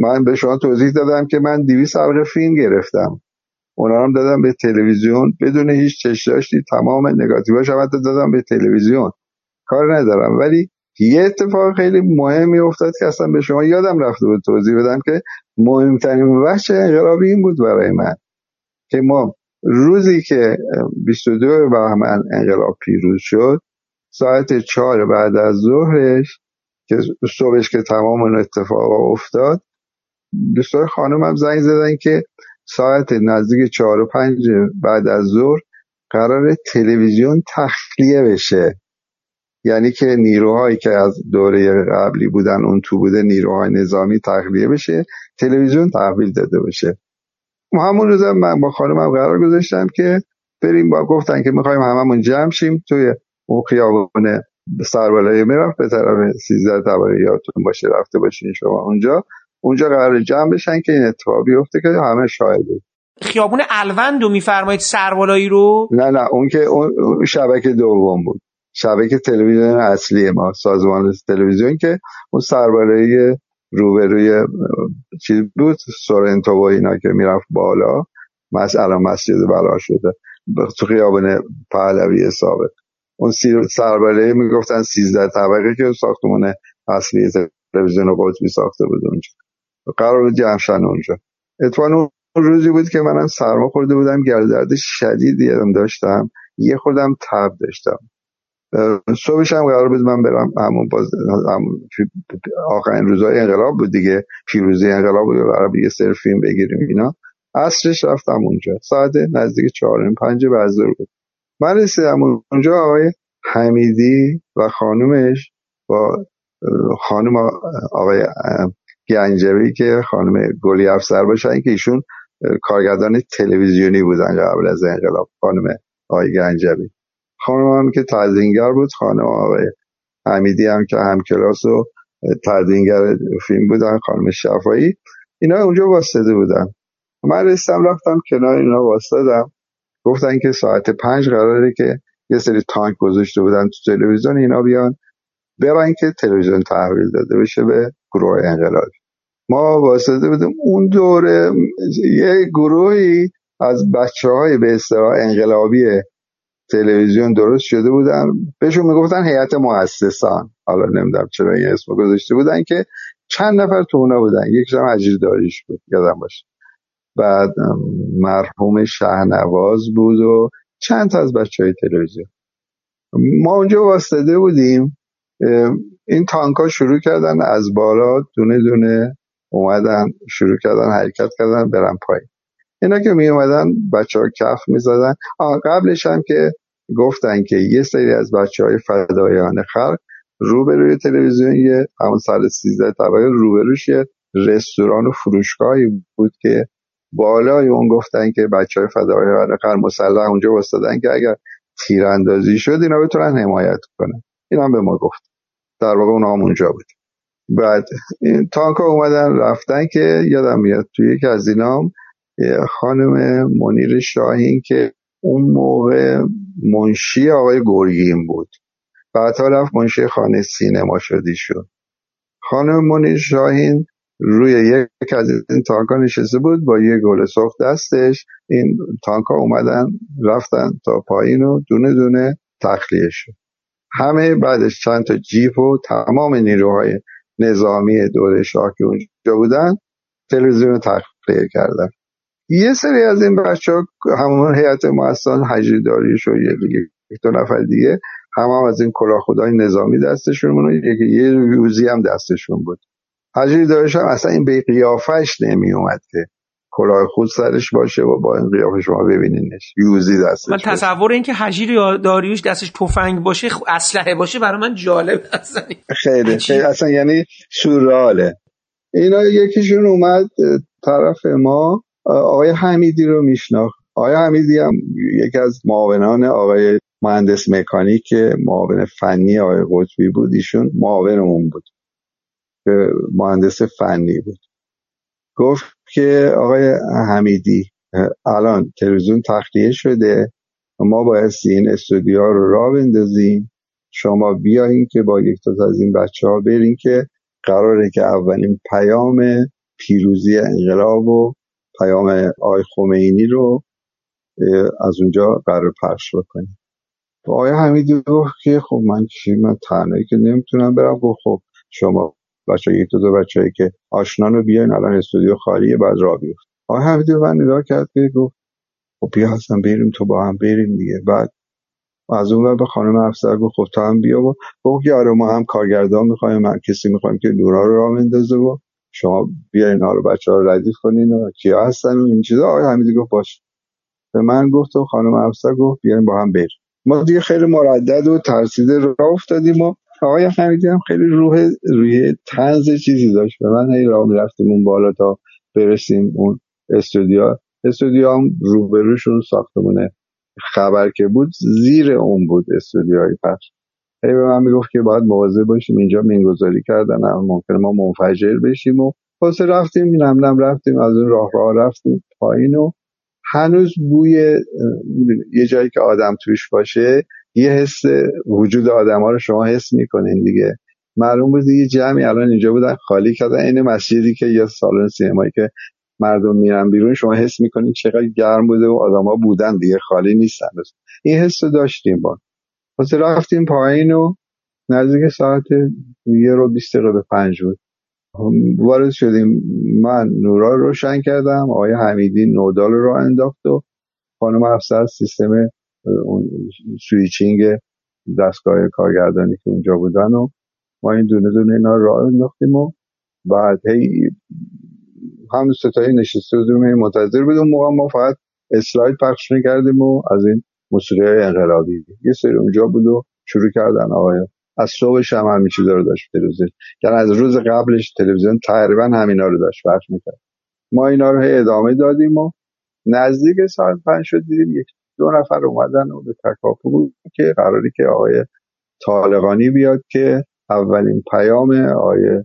من به شما توضیح دادم که من دیویس حلقه فیلم گرفتم. اونا هم دادم به تلویزیون. بدون هیچ چشداشتی تمام نگاتیواش هم دادم به تلویزیون. کار ندارم. ولی یه اتفاق خیلی مهمی افتاد که اصلا به شما یادم رفته بود توضیح بدم که مهمترین بخش انقلابی این بود برای من. که ما روزی که 22 بهمن انقلاب پیروز شد ساعت چهار بعد از ظهرش که صبحش که تمام اون اتفاق افتاد دوستای خانم زنگ زدن که ساعت نزدیک چهار و پنج بعد از ظهر قرار تلویزیون تخلیه بشه. یعنی که نیروهایی که از دوره قبلی بودن اون تو بوده نیروهای نظامی تخلیه بشه تلویزیون تحویل داده بشه. همون روز من با خانمم قرار گذاشتم که بریم با گفتن که می‌خوایم هممون جمع شیم توی اون خیابون سربالای می‌رفت به طرف سیزده تباره یادتون باشه رفته باشین شما اونجا. اونجا قرار جمع بشن که این اتفاق بیفته که همه شاهده خیابون الوند رو میفرمایید سربالایی رو؟ نه نه اون که اون شبکه دوم بود. شبکه تلویزیون اصلی ما سازمان تلویزیون که اون سربالایی روبروی چیز بود سورنتو و اینا که می‌رفت بالا مس الان مسجد بلا شده تو خیابان پهلوی سابق اون سربالایی می‌گفتن سیزده طبقه که ساختمون اصلی تلویزیون قطبی ساخته بود اونجا. قرار بود جمشن اونجا. اتفاقا اون روزی بود که منم سرما خورده بودم گردرد شدیدی داشتم. یه خودم تب داشتم. صبحش هم قرار بود من برم همون باز همون آخرین روزهای انقلاب بود دیگه. پیروزی انقلاب بود قرار یه سر فیلم بگیریم اینا. عصرش رفتم اونجا. ساعت نزدیک چهار پنج بعد بود. من رسیدم اونجا آقای حمیدی و خانومش با خانم آقای گنجوی که خانم گلی افسر باشن که ایشون کارگردان تلویزیونی بودن قبل از انقلاب خانم آقای گنجوی. خانم هم که تدوینگر بود خانم آقای حمیدی هم که همکلاس و تدوینگر فیلم بودن خانم شفایی. اینا اونجا واسطه بودن. من رستم رفتم کنار اینا واسطدم گفتن که ساعت پنج قراره که یه سری تانک گذاشته بودن تو تلویزیون اینا بیان برن که تلویزیون تحویل داده بشه به گروه انقلابی. ما واسطه بودیم. اون دوره یه گروهی از بچه های به انقلابی تلویزیون درست شده بودن. بهشون می‌گفتن هیئت مؤسسان. حالا نمی‌دونم چرا این اسم گذاشته بودن که چند نفر تو اونا بودن. یکیش هم عجیل داریش بود. یادم باشه. بعد مرحوم شهنواز بود و چند تا از بچه های تلویزیون. ما اونجا واسطه بودیم. این تانکا شروع کردن. از بالا دونه دونه اومدن شروع کردن حرکت کردن برن پایین. اینا که می اومدن بچه ها کف می زدن قبلش هم که گفتن که یه سری از بچه های فدایان خلق روبروی تلویزیون یه همون سال سیزده طبقه روبروش یه رستوران و فروشگاهی بود که بالای اون گفتن که بچه های فدایان خلق مسلح اونجا وستادن که اگر تیراندازی شد اینا بتونن حمایت کنن. این هم به ما گفت. در واقع اون هم اونجا بود. بعد این تانک اومدن رفتن که یادم میاد توی یکی از اینام خانم منیر شاهین که اون موقع منشی آقای گرگین بود. بعدها رفت منشی خانه سینما شدی شد. خانم منیر شاهین روی یک از این تانکا نشسته بود با یه گل سرخ دستش. این تانکا اومدن رفتن تا پایین و دونه دونه تخلیه شد. همه بعدش چند تا جیپ و تمام نیروهای نظامی دوره شاه که اونجا بودن تلویزیون تخلیه کردن. یه سری از این بچه ها همون هیئت مؤسسان حجری داریش و یه دیگه دو نفر دیگه هم, هم از این کلاخودای نظامی دستشون بود یه یوزی هم دستشون بود. حجری داریش هم اصلا این به قیافش نمی اومد که کلاه خود سرش باشه و با این قیافه شما ببینینش. یوزی دستش من تصور این که حجیر داریوش دستش تفنگ باشه اسلحه باشه برای من جالب هستن خیلی خیلی اصلا یعنی سوراله. اینا یکیشون اومد طرف ما آقای حمیدی رو میشناخت. آقای حمیدی هم یکی از معاونان آقای مهندس مکانیک معاون فنی آقای قطبی بود. ایشون معاونمون بود. مهندس فنی بود. گفت که آقای حمیدی الان تلویزیون تخلیه شده. ما باید این استودیو رو را بندازیم. شما بیاین که با یک تا از این بچه ها برین که قراره که اولین پیام پیروزی انقلاب و پیام آی خمینی رو از اونجا قرار پخش بکنیم. آقای حمیدی گفت که خب من چی من تنهایی که نمی‌تونم برم. گفت خب شما بچه یک دو بچه‌ای که آشنا رو بیاین الان استودیو خالیه بعد را بیفت. آقای حمیدی من کرد که گفت خب بیا هستم بریم تو با هم بریم دیگه. بعد از اون به خانم افسر گفت خب تو هم بیا و گفت آره ما هم کارگردان می‌خوایم من کسی می‌خوایم که نورا رو راه بندازه و شما بیا اینا رو بچه رو ردیف کنین و کیا هستن و این چیزا. آقای حمیدی گفت باش. به من گفت و خانم افسر گفت بیاین با هم بریم. ما دیگه خیلی مردد و ترسیده راه افتادیم و آقای حمیدی هم خیلی روح روی تنز چیزی داشت. به من هی راه می‌رفتیم اون بالا تا برسیم اون استودیو. استودیو هم روبروشون ساختمونه خبر که بود زیر اون بود استودیوهای پخش. هی به من می‌گفت که باید مواظب باشیم اینجا مینگذاری کردن هم ممکن ما منفجر بشیم و واسه رفتیم نم نم رفتیم از اون راه راه رفتیم پایین و هنوز بوی یه جایی که آدم توش باشه یه حس وجود آدم ها رو شما حس می‌کنین دیگه. معلوم بود یه جمعی الان اینجا بودن خالی کردن این مسجدی که یا سالن سینمایی که مردم میرن بیرون شما حس می‌کنین چقدر گرم بوده و آدما بودن دیگه خالی نیستن. این حس رو داشتیم با واسه رفتیم پایین و نزدیک ساعت یه رو بیست دقیقه به پنج بود. وارد شدیم. من نورا رو روشن کردم آقای حمیدی نودال رو انداخت و خانم افسر سیستم سویچینگ دستگاه کارگردانی که اونجا بودن و ما این دونه دونه اینا راه انداختیم و بعد هی هم ستایی نشسته بودیم منتظر بودیم. موقع ما فقط اسلاید پخش می‌کردیم و از این موسیقی انقلابی. یه سری اونجا بود و شروع کردن آقای از صبح هم همین چیزا رو داشت تلویزیون. یعنی از روز قبلش تلویزیون تقریبا همینا رو داشت پخش می‌کرد. ما اینا رو ادامه دادیم و نزدیک ساعت پنج شد دیدیم یک دو نفر اومدن و به تکاپو بود که قراری که آقای طالقانی بیاد که اولین پیام آقای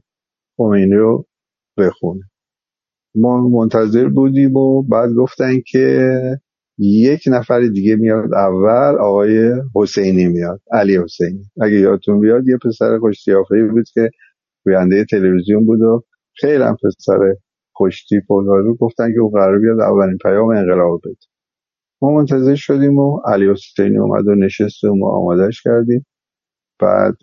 خمینی رو بخونه. ما منتظر بودیم و بعد گفتن که یک نفر دیگه میاد اول آقای حسینی میاد علی حسینی. اگه یادتون بیاد یه پسر خوش بود که گوینده تلویزیون بود و خیلی هم پسر خوشتیپ و رو گفتن که او قرار بیاد اولین پیام انقلاب بده. ما منتظر شدیم و علی حسینی اومد و نشست و ما آمادش کردیم. بعد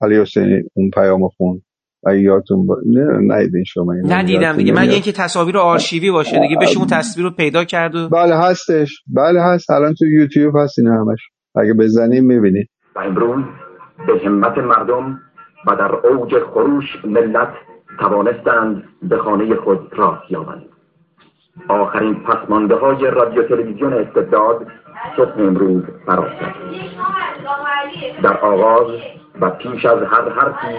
علی حسینی اون پیام خون یادتون با... نه ندیدین شما ندیدم دیگه. من اینکه تصاویر آرشیوی باشه دیگه بشه اون تصویر رو پیدا کرد و بله هستش. بله هست. الان تو یوتیوب هست این همش. اگه بزنیم می‌بینید و امروز به همت مردم و در اوج خروش ملت توانستند به خانه خود راه یابند. آخرین پسمانده های رادیو تلویزیون استبداد صبح امروز فرا در آغاز و پیش از هر حرفی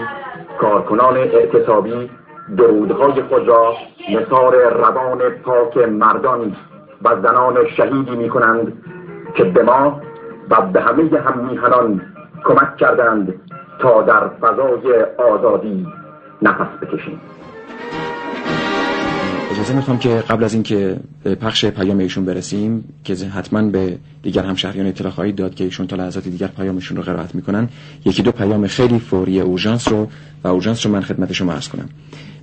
کارکنان اعتصابی درودهای خود را نثار روان پاک مردان و زنان شهیدی می کنند که به ما و به همه هم میهنان کمک کردند تا در فضای آزادی نفس بکشیم. اجازه می‌خوام که قبل از اینکه به پخش پیام ایشون برسیم که حتما به دیگر همشهریان اطلاع خواهید داد که ایشون تا لحظات دیگر پیامشون رو قرائت می‌کنن. یکی دو پیام خیلی فوری اورژانس رو و اورژانس رو من خدمت شما عرض کنم.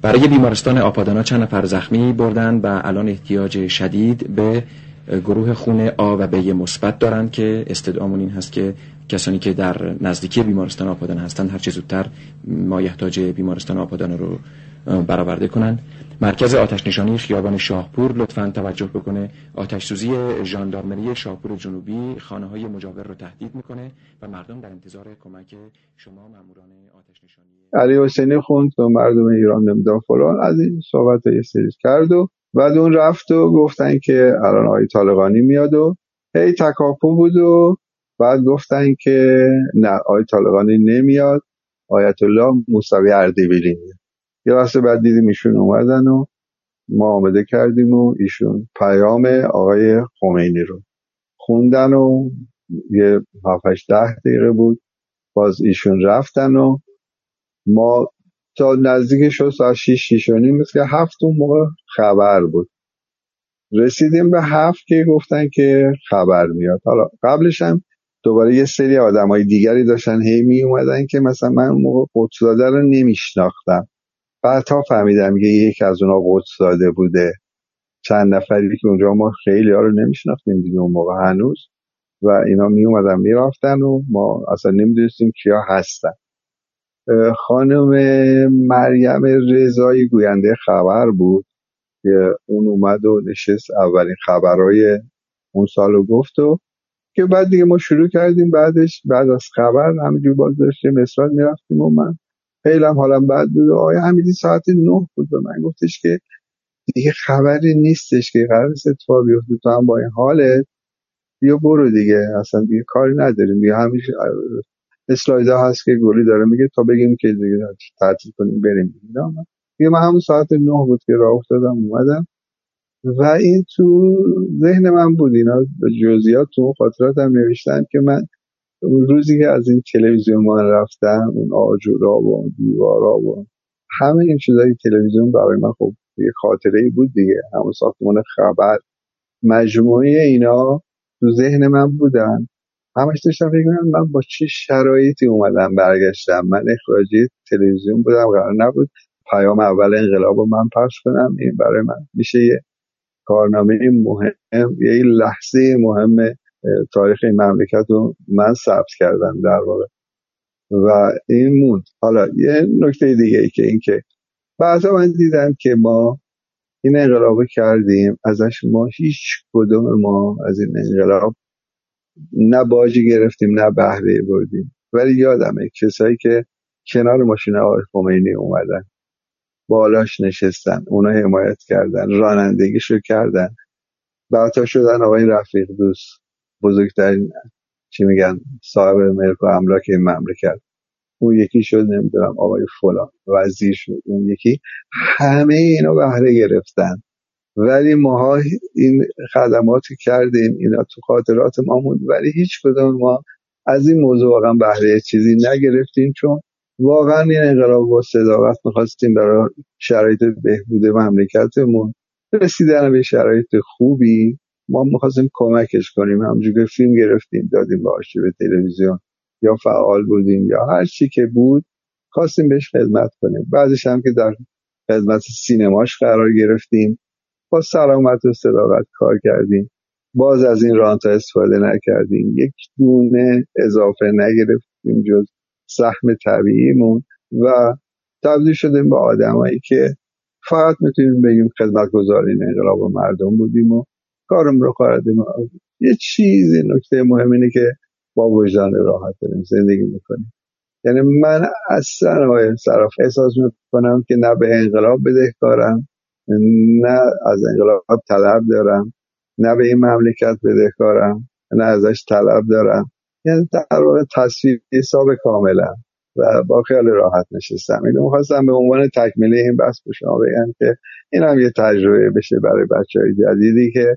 برای بیمارستان آپادانا چند نفر زخمی بردن و الان احتیاج شدید به گروه خون آ و ب مثبت دارند که استدعامون این هست که کسانی که در نزدیکی بیمارستان آپادانا هستند هر چه زودتر مایحتاج بیمارستان آپادانا رو برآورده کنند مرکز آتش نشانی خیابان شاهپور لطفا توجه بکنه. آتش سوزی ژاندارمری شاهپور جنوبی خانه های مجاور رو تهدید می‌کنه و مردم در انتظار کمک شما ماموران آتش نشانی علی حسینی خوند و مردم ایران نمیدان فلان. از این صحبت یه سریز کرد و بعد اون رفت و گفتن که الان آقای طالقانی میاد و هی تکاپو بود و بعد گفتن که نه آقای طالقانی نمیاد. آیت الله موسوی اردبیلی میاد یه واسه بعد دیدیم ایشون اومدن و ما آمده کردیم و ایشون پیام آقای خمینی رو خوندن و یه هفتش ده دقیقه بود. باز ایشون رفتن و ما تا نزدیک شد ساعت شیش شیش و نیم که هفت اون موقع خبر بود. رسیدیم به هفت که گفتن که خبر میاد. حالا قبلش هم دوباره یه سری آدم های دیگری داشتن هی می اومدن که مثلا من اون موقع قدسزاده رو نمیشناختم. بعدها فهمیدم که یک از اونا قدسزاده بوده. چند نفری که اونجا ما خیلی ها رو نمیشناختیم دیگه اون موقع هنوز. و اینا می اومدن می‌رفتن و ما اصلا نمی‌دونستیم کیا هستن. خانم مریم رضایی گوینده خبر بود که اون اومد و نشست اولین خبرهای اون سال گفت و که بعد دیگه ما شروع کردیم بعدش بعد از خبر همینجور باز داشتیم اصرار می‌رفتیم و من خیلی هم حالم بد بود. و آیا همیدی ساعت نه بود به من. گفتش که دیگه خبری نیستش که قرار اتفاق بیفته. تو هم با این حالت بیا برو دیگه. اصلا دیگه کاری نداریم. دیگه همیشه اسلایدا هست که گلی داره. میگه تا بگیم که دیگه تعطیل کنیم بریم. دیگه من همون ساعت نه بود که راه افتادم اومدم. و این تو ذهن من بود. اینا جزئیات تو خاطراتم نوشتم که من اون روزی که از این تلویزیون من رفتم اون آجورا و دیوارا و همه این چیزای تلویزیون برای من خب یه خاطره ای بود دیگه. همون ساختمان خبر مجموعه اینا تو ذهن من بودن. همش داشتم فکر من با چه شرایطی اومدم برگشتم. من اخراجی تلویزیون بودم قرار نبود پیام اول انقلاب رو من پخش کنم. این برای من میشه یه کارنامه مهم یه لحظه مهم تاریخ این مملکت رو من ثبت کردم در واقع. و این موند. حالا یه نکته دیگه ای که این که بعضا من دیدم که ما این انقلاب کردیم ازش ما هیچ کدوم ما از این انقلاب نه باجی گرفتیم نه بهره بردیم. ولی یادمه کسایی که کنار ماشین آقای خمینی اومدن بالاش نشستن اونا حمایت کردن رانندگیشو کردن. بعدها شدن آقای رفیق دوست. بزرگترین چی میگن صاحب ملک و املاک این مملکت. اون یکی شد نمی‌دونم آقای فلان وزیر شد. اون یکی. همه اینا بهره گرفتن. ولی ماها این خدمات کردیم اینا تو خاطرات ما موند ولی هیچ کدوم ما از این موضوع واقعا بهره چیزی نگرفتیم. چون واقعا این انقلاب با صداقت می‌خواستیم برای شرایط بهبود مملکتمون رسیدن به شرایط خوبی. ما می‌خواستیم کمکش کنیم. همونجور که فیلم گرفتیم دادیم به آرشیو تلویزیون. یا فعال بودیم یا هر چی که بود خواستیم بهش خدمت کنیم. بعضش هم که در خدمت سینماش قرار گرفتیم. با سلامت و صداقت کار کردیم. باز از این رانتا استفاده نکردیم. یک دونه اضافه نگرفتیم جز سهم طبیعیمون و تبدیل شدیم به آدمایی که فقط می‌تونیم بگیم خدمتگزارین انقلاب و مردم بودیم و کارم رو کردیم یه چیزی نکته مهم اینه که با وجدان راحت داریم زندگی می‌کنیم. یعنی من اصلا آقای صرف احساس می‌کنم که نه به انقلاب بدهکارم نه از انقلاب طلب دارم نه به این مملکت بدهکارم نه ازش طلب دارم. یعنی در واقع تصویر حساب کاملا و با خیال راحت نشستم. اینو می‌خواستم به عنوان تکمیله این بحث به شما بگم که این هم یه تجربه بشه برای بچه های جدیدی که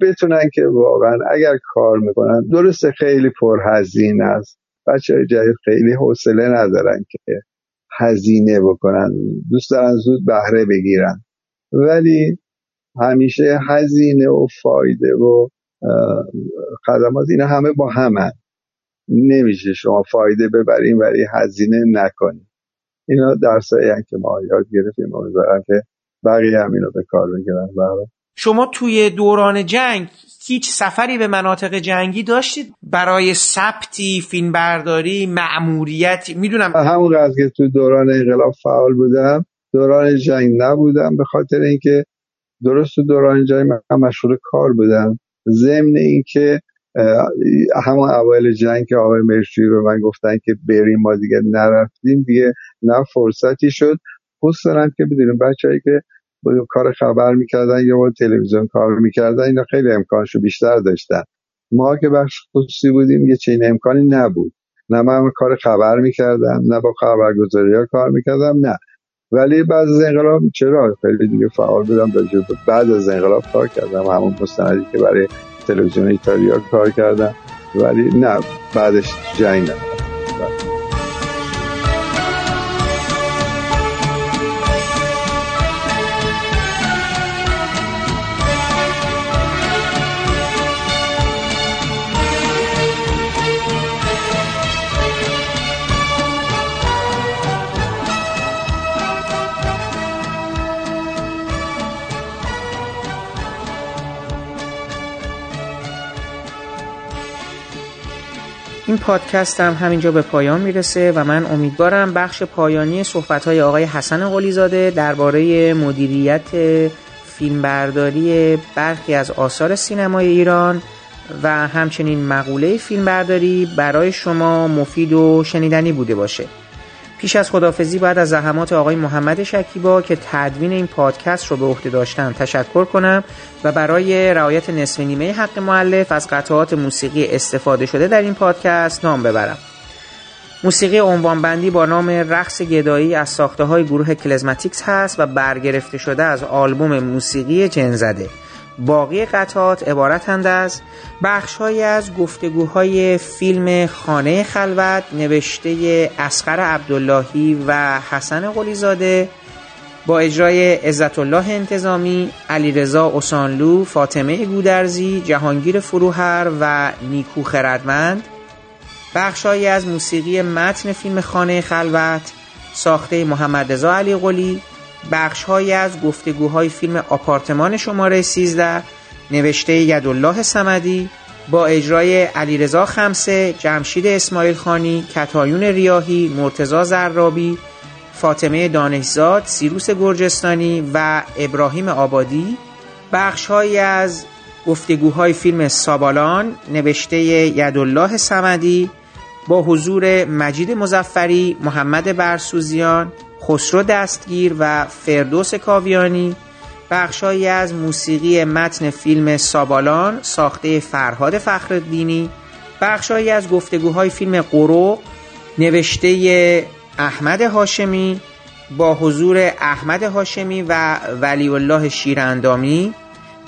بتونن که واقعا اگر کار می‌کنن درست خیلی پرهزین است. بچه های جدید خیلی حوصله ندارن که هزینه بکنن. دوست دارن زود بهره بگیرن. ولی همیشه هزینه و فایده و خدمات اینا همه با همن. نمیشه. شما فایده ببریم ولی هزینه نکنیم اینا درسایی که ما یاد گرفتیم. امیدوارم که بقیه هم اینو به کار بگیرن. شما توی دوران جنگ هیچ سفری به مناطق جنگی داشتید؟ برای ثبتی فیلمبرداری مأموریت می‌دونم. همون قضیه که تو دوران انقلاب فعال بودم دوران جنگ نبودم به خاطر اینکه درست تو دوران جنگ من مشغول کار بودم. ضمن اینکه همون اوایل جنگ که آقای مرشی رو من گفتن که بریم ما دیگه نرفتیم دیگه نه فرصتی شد. خود دارم که بدونیم بچه که کار خبر می‌کردن یا با تلویزیون کار می‌کردن اینا خیلی امکانشو بیشتر داشتن. ما که بخش خصوصی بودیم یه چین امکانی نبود. نه من کار خبر می‌کردم نه با خبرگزاری ها کار می‌کردم نه. ولی بعد از انقلاب چرا؟ خیلی دیگه فعال بودم بعد از انقلاب کار کردم. همون مستندی که برای تلویزیون ایتالیا کار کردم ولی نه بعدش جنگ این پادکست هم همینجا به پایان می‌رسه و من امیدوارم بخش پایانی صحبت های آقای حسن قلیزاده درباره مدیریت فیلمبرداری برخی از آثار سینمای ایران و همچنین مقوله فیلمبرداری برای شما مفید و شنیدنی بوده باشه. پیش از خدافزی باید از زحمات آقای محمد شکیبا که تدوین این پادکست رو به عهده داشتن تشکر کنم و برای رعایت نصف نیمه حق معلف از قطعات موسیقی استفاده شده در این پادکست نام ببرم. موسیقی عنوانبندی با نام رقص گدایی از ساخته های گروه کلزماتیکس هست و برگرفته شده از آلبوم موسیقی جنزده. باقی قطعات عبارتند از بخشهایی از گفتگوهای فیلم خانه خلوت نوشته اسقر عبداللهی و حسن قلیزاده با اجرای عزت الله انتظامی، علیرضا اسانلو، فاطمه گودرزی، جهانگیر فروهر و نیکو خردمند. بخشهایی از موسیقی متن فیلم خانه خلوت ساخته محمد رضا علی قلی بخشهایی از گفتگوهای فیلم آپارتمان شماره 13 نوشته یدالله سمدی با اجرای علیرضا خمسه، جمشید اسماعیل خانی، کتایون ریاهی، مرتزا زرابی، فاطمه دانشزاد، سیروس گرجستانی و ابراهیم آبادی. بخشهایی از گفتگوهای فیلم سابالان نوشته یدالله سمدی با حضور مجید مزفری، محمد برسوزیان، خسرو دستگیر و فردوس کاویانی بخشهایی از موسیقی متن فیلم سابالان ساخته فرهاد فخرالدینی بخشهایی از گفتگوهای فیلم قروق نوشته احمد هاشمی با حضور احمد هاشمی و ولی الله شیراندامی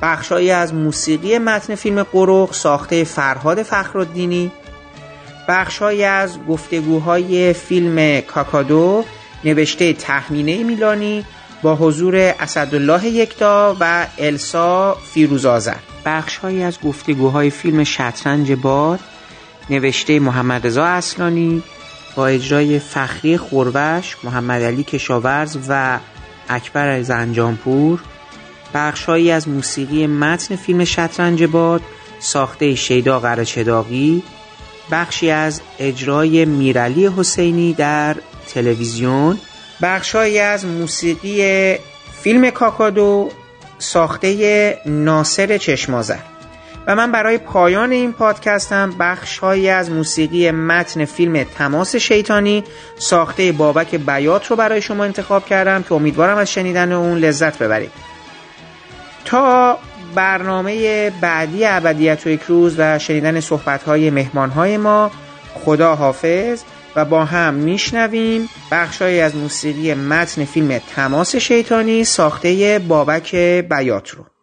بخشهایی از موسیقی متن فیلم قروق ساخته فرهاد فخرالدینی بخشهایی از گفتگوهای فیلم کاکادو نوشته تخمینه میلانی با حضور اسدالله یکتا و السا فیروزآذر. بخشهایی از گفتگوهای فیلم شطرنج باد نوشته محمد رضا اصلانی با اجرای فخری خوروش، محمد علی کشاورز و اکبر زنجانپور بخشهایی از موسیقی متن فیلم شطرنج باد ساخته شیدا قرچداغی بخشی از اجرای میرعلی حسینی در تلویزیون بخشهایی از موسیقی فیلم کاکادو ساخته ناصر چشمازر. و من برای پایان این پادکستم بخشهایی از موسیقی متن فیلم تماس شیطانی ساخته بابک بیات رو برای شما انتخاب کردم که امیدوارم از شنیدن اون لذت ببرید. تا برنامه بعدی ابدیت و یک روز و شنیدن صحبت‌های مهمانهای ما خدا حافظ و با هم میشنویم بخشهایی از موسیقی متن فیلم تماس شیطانی ساخته بابک بیات رو.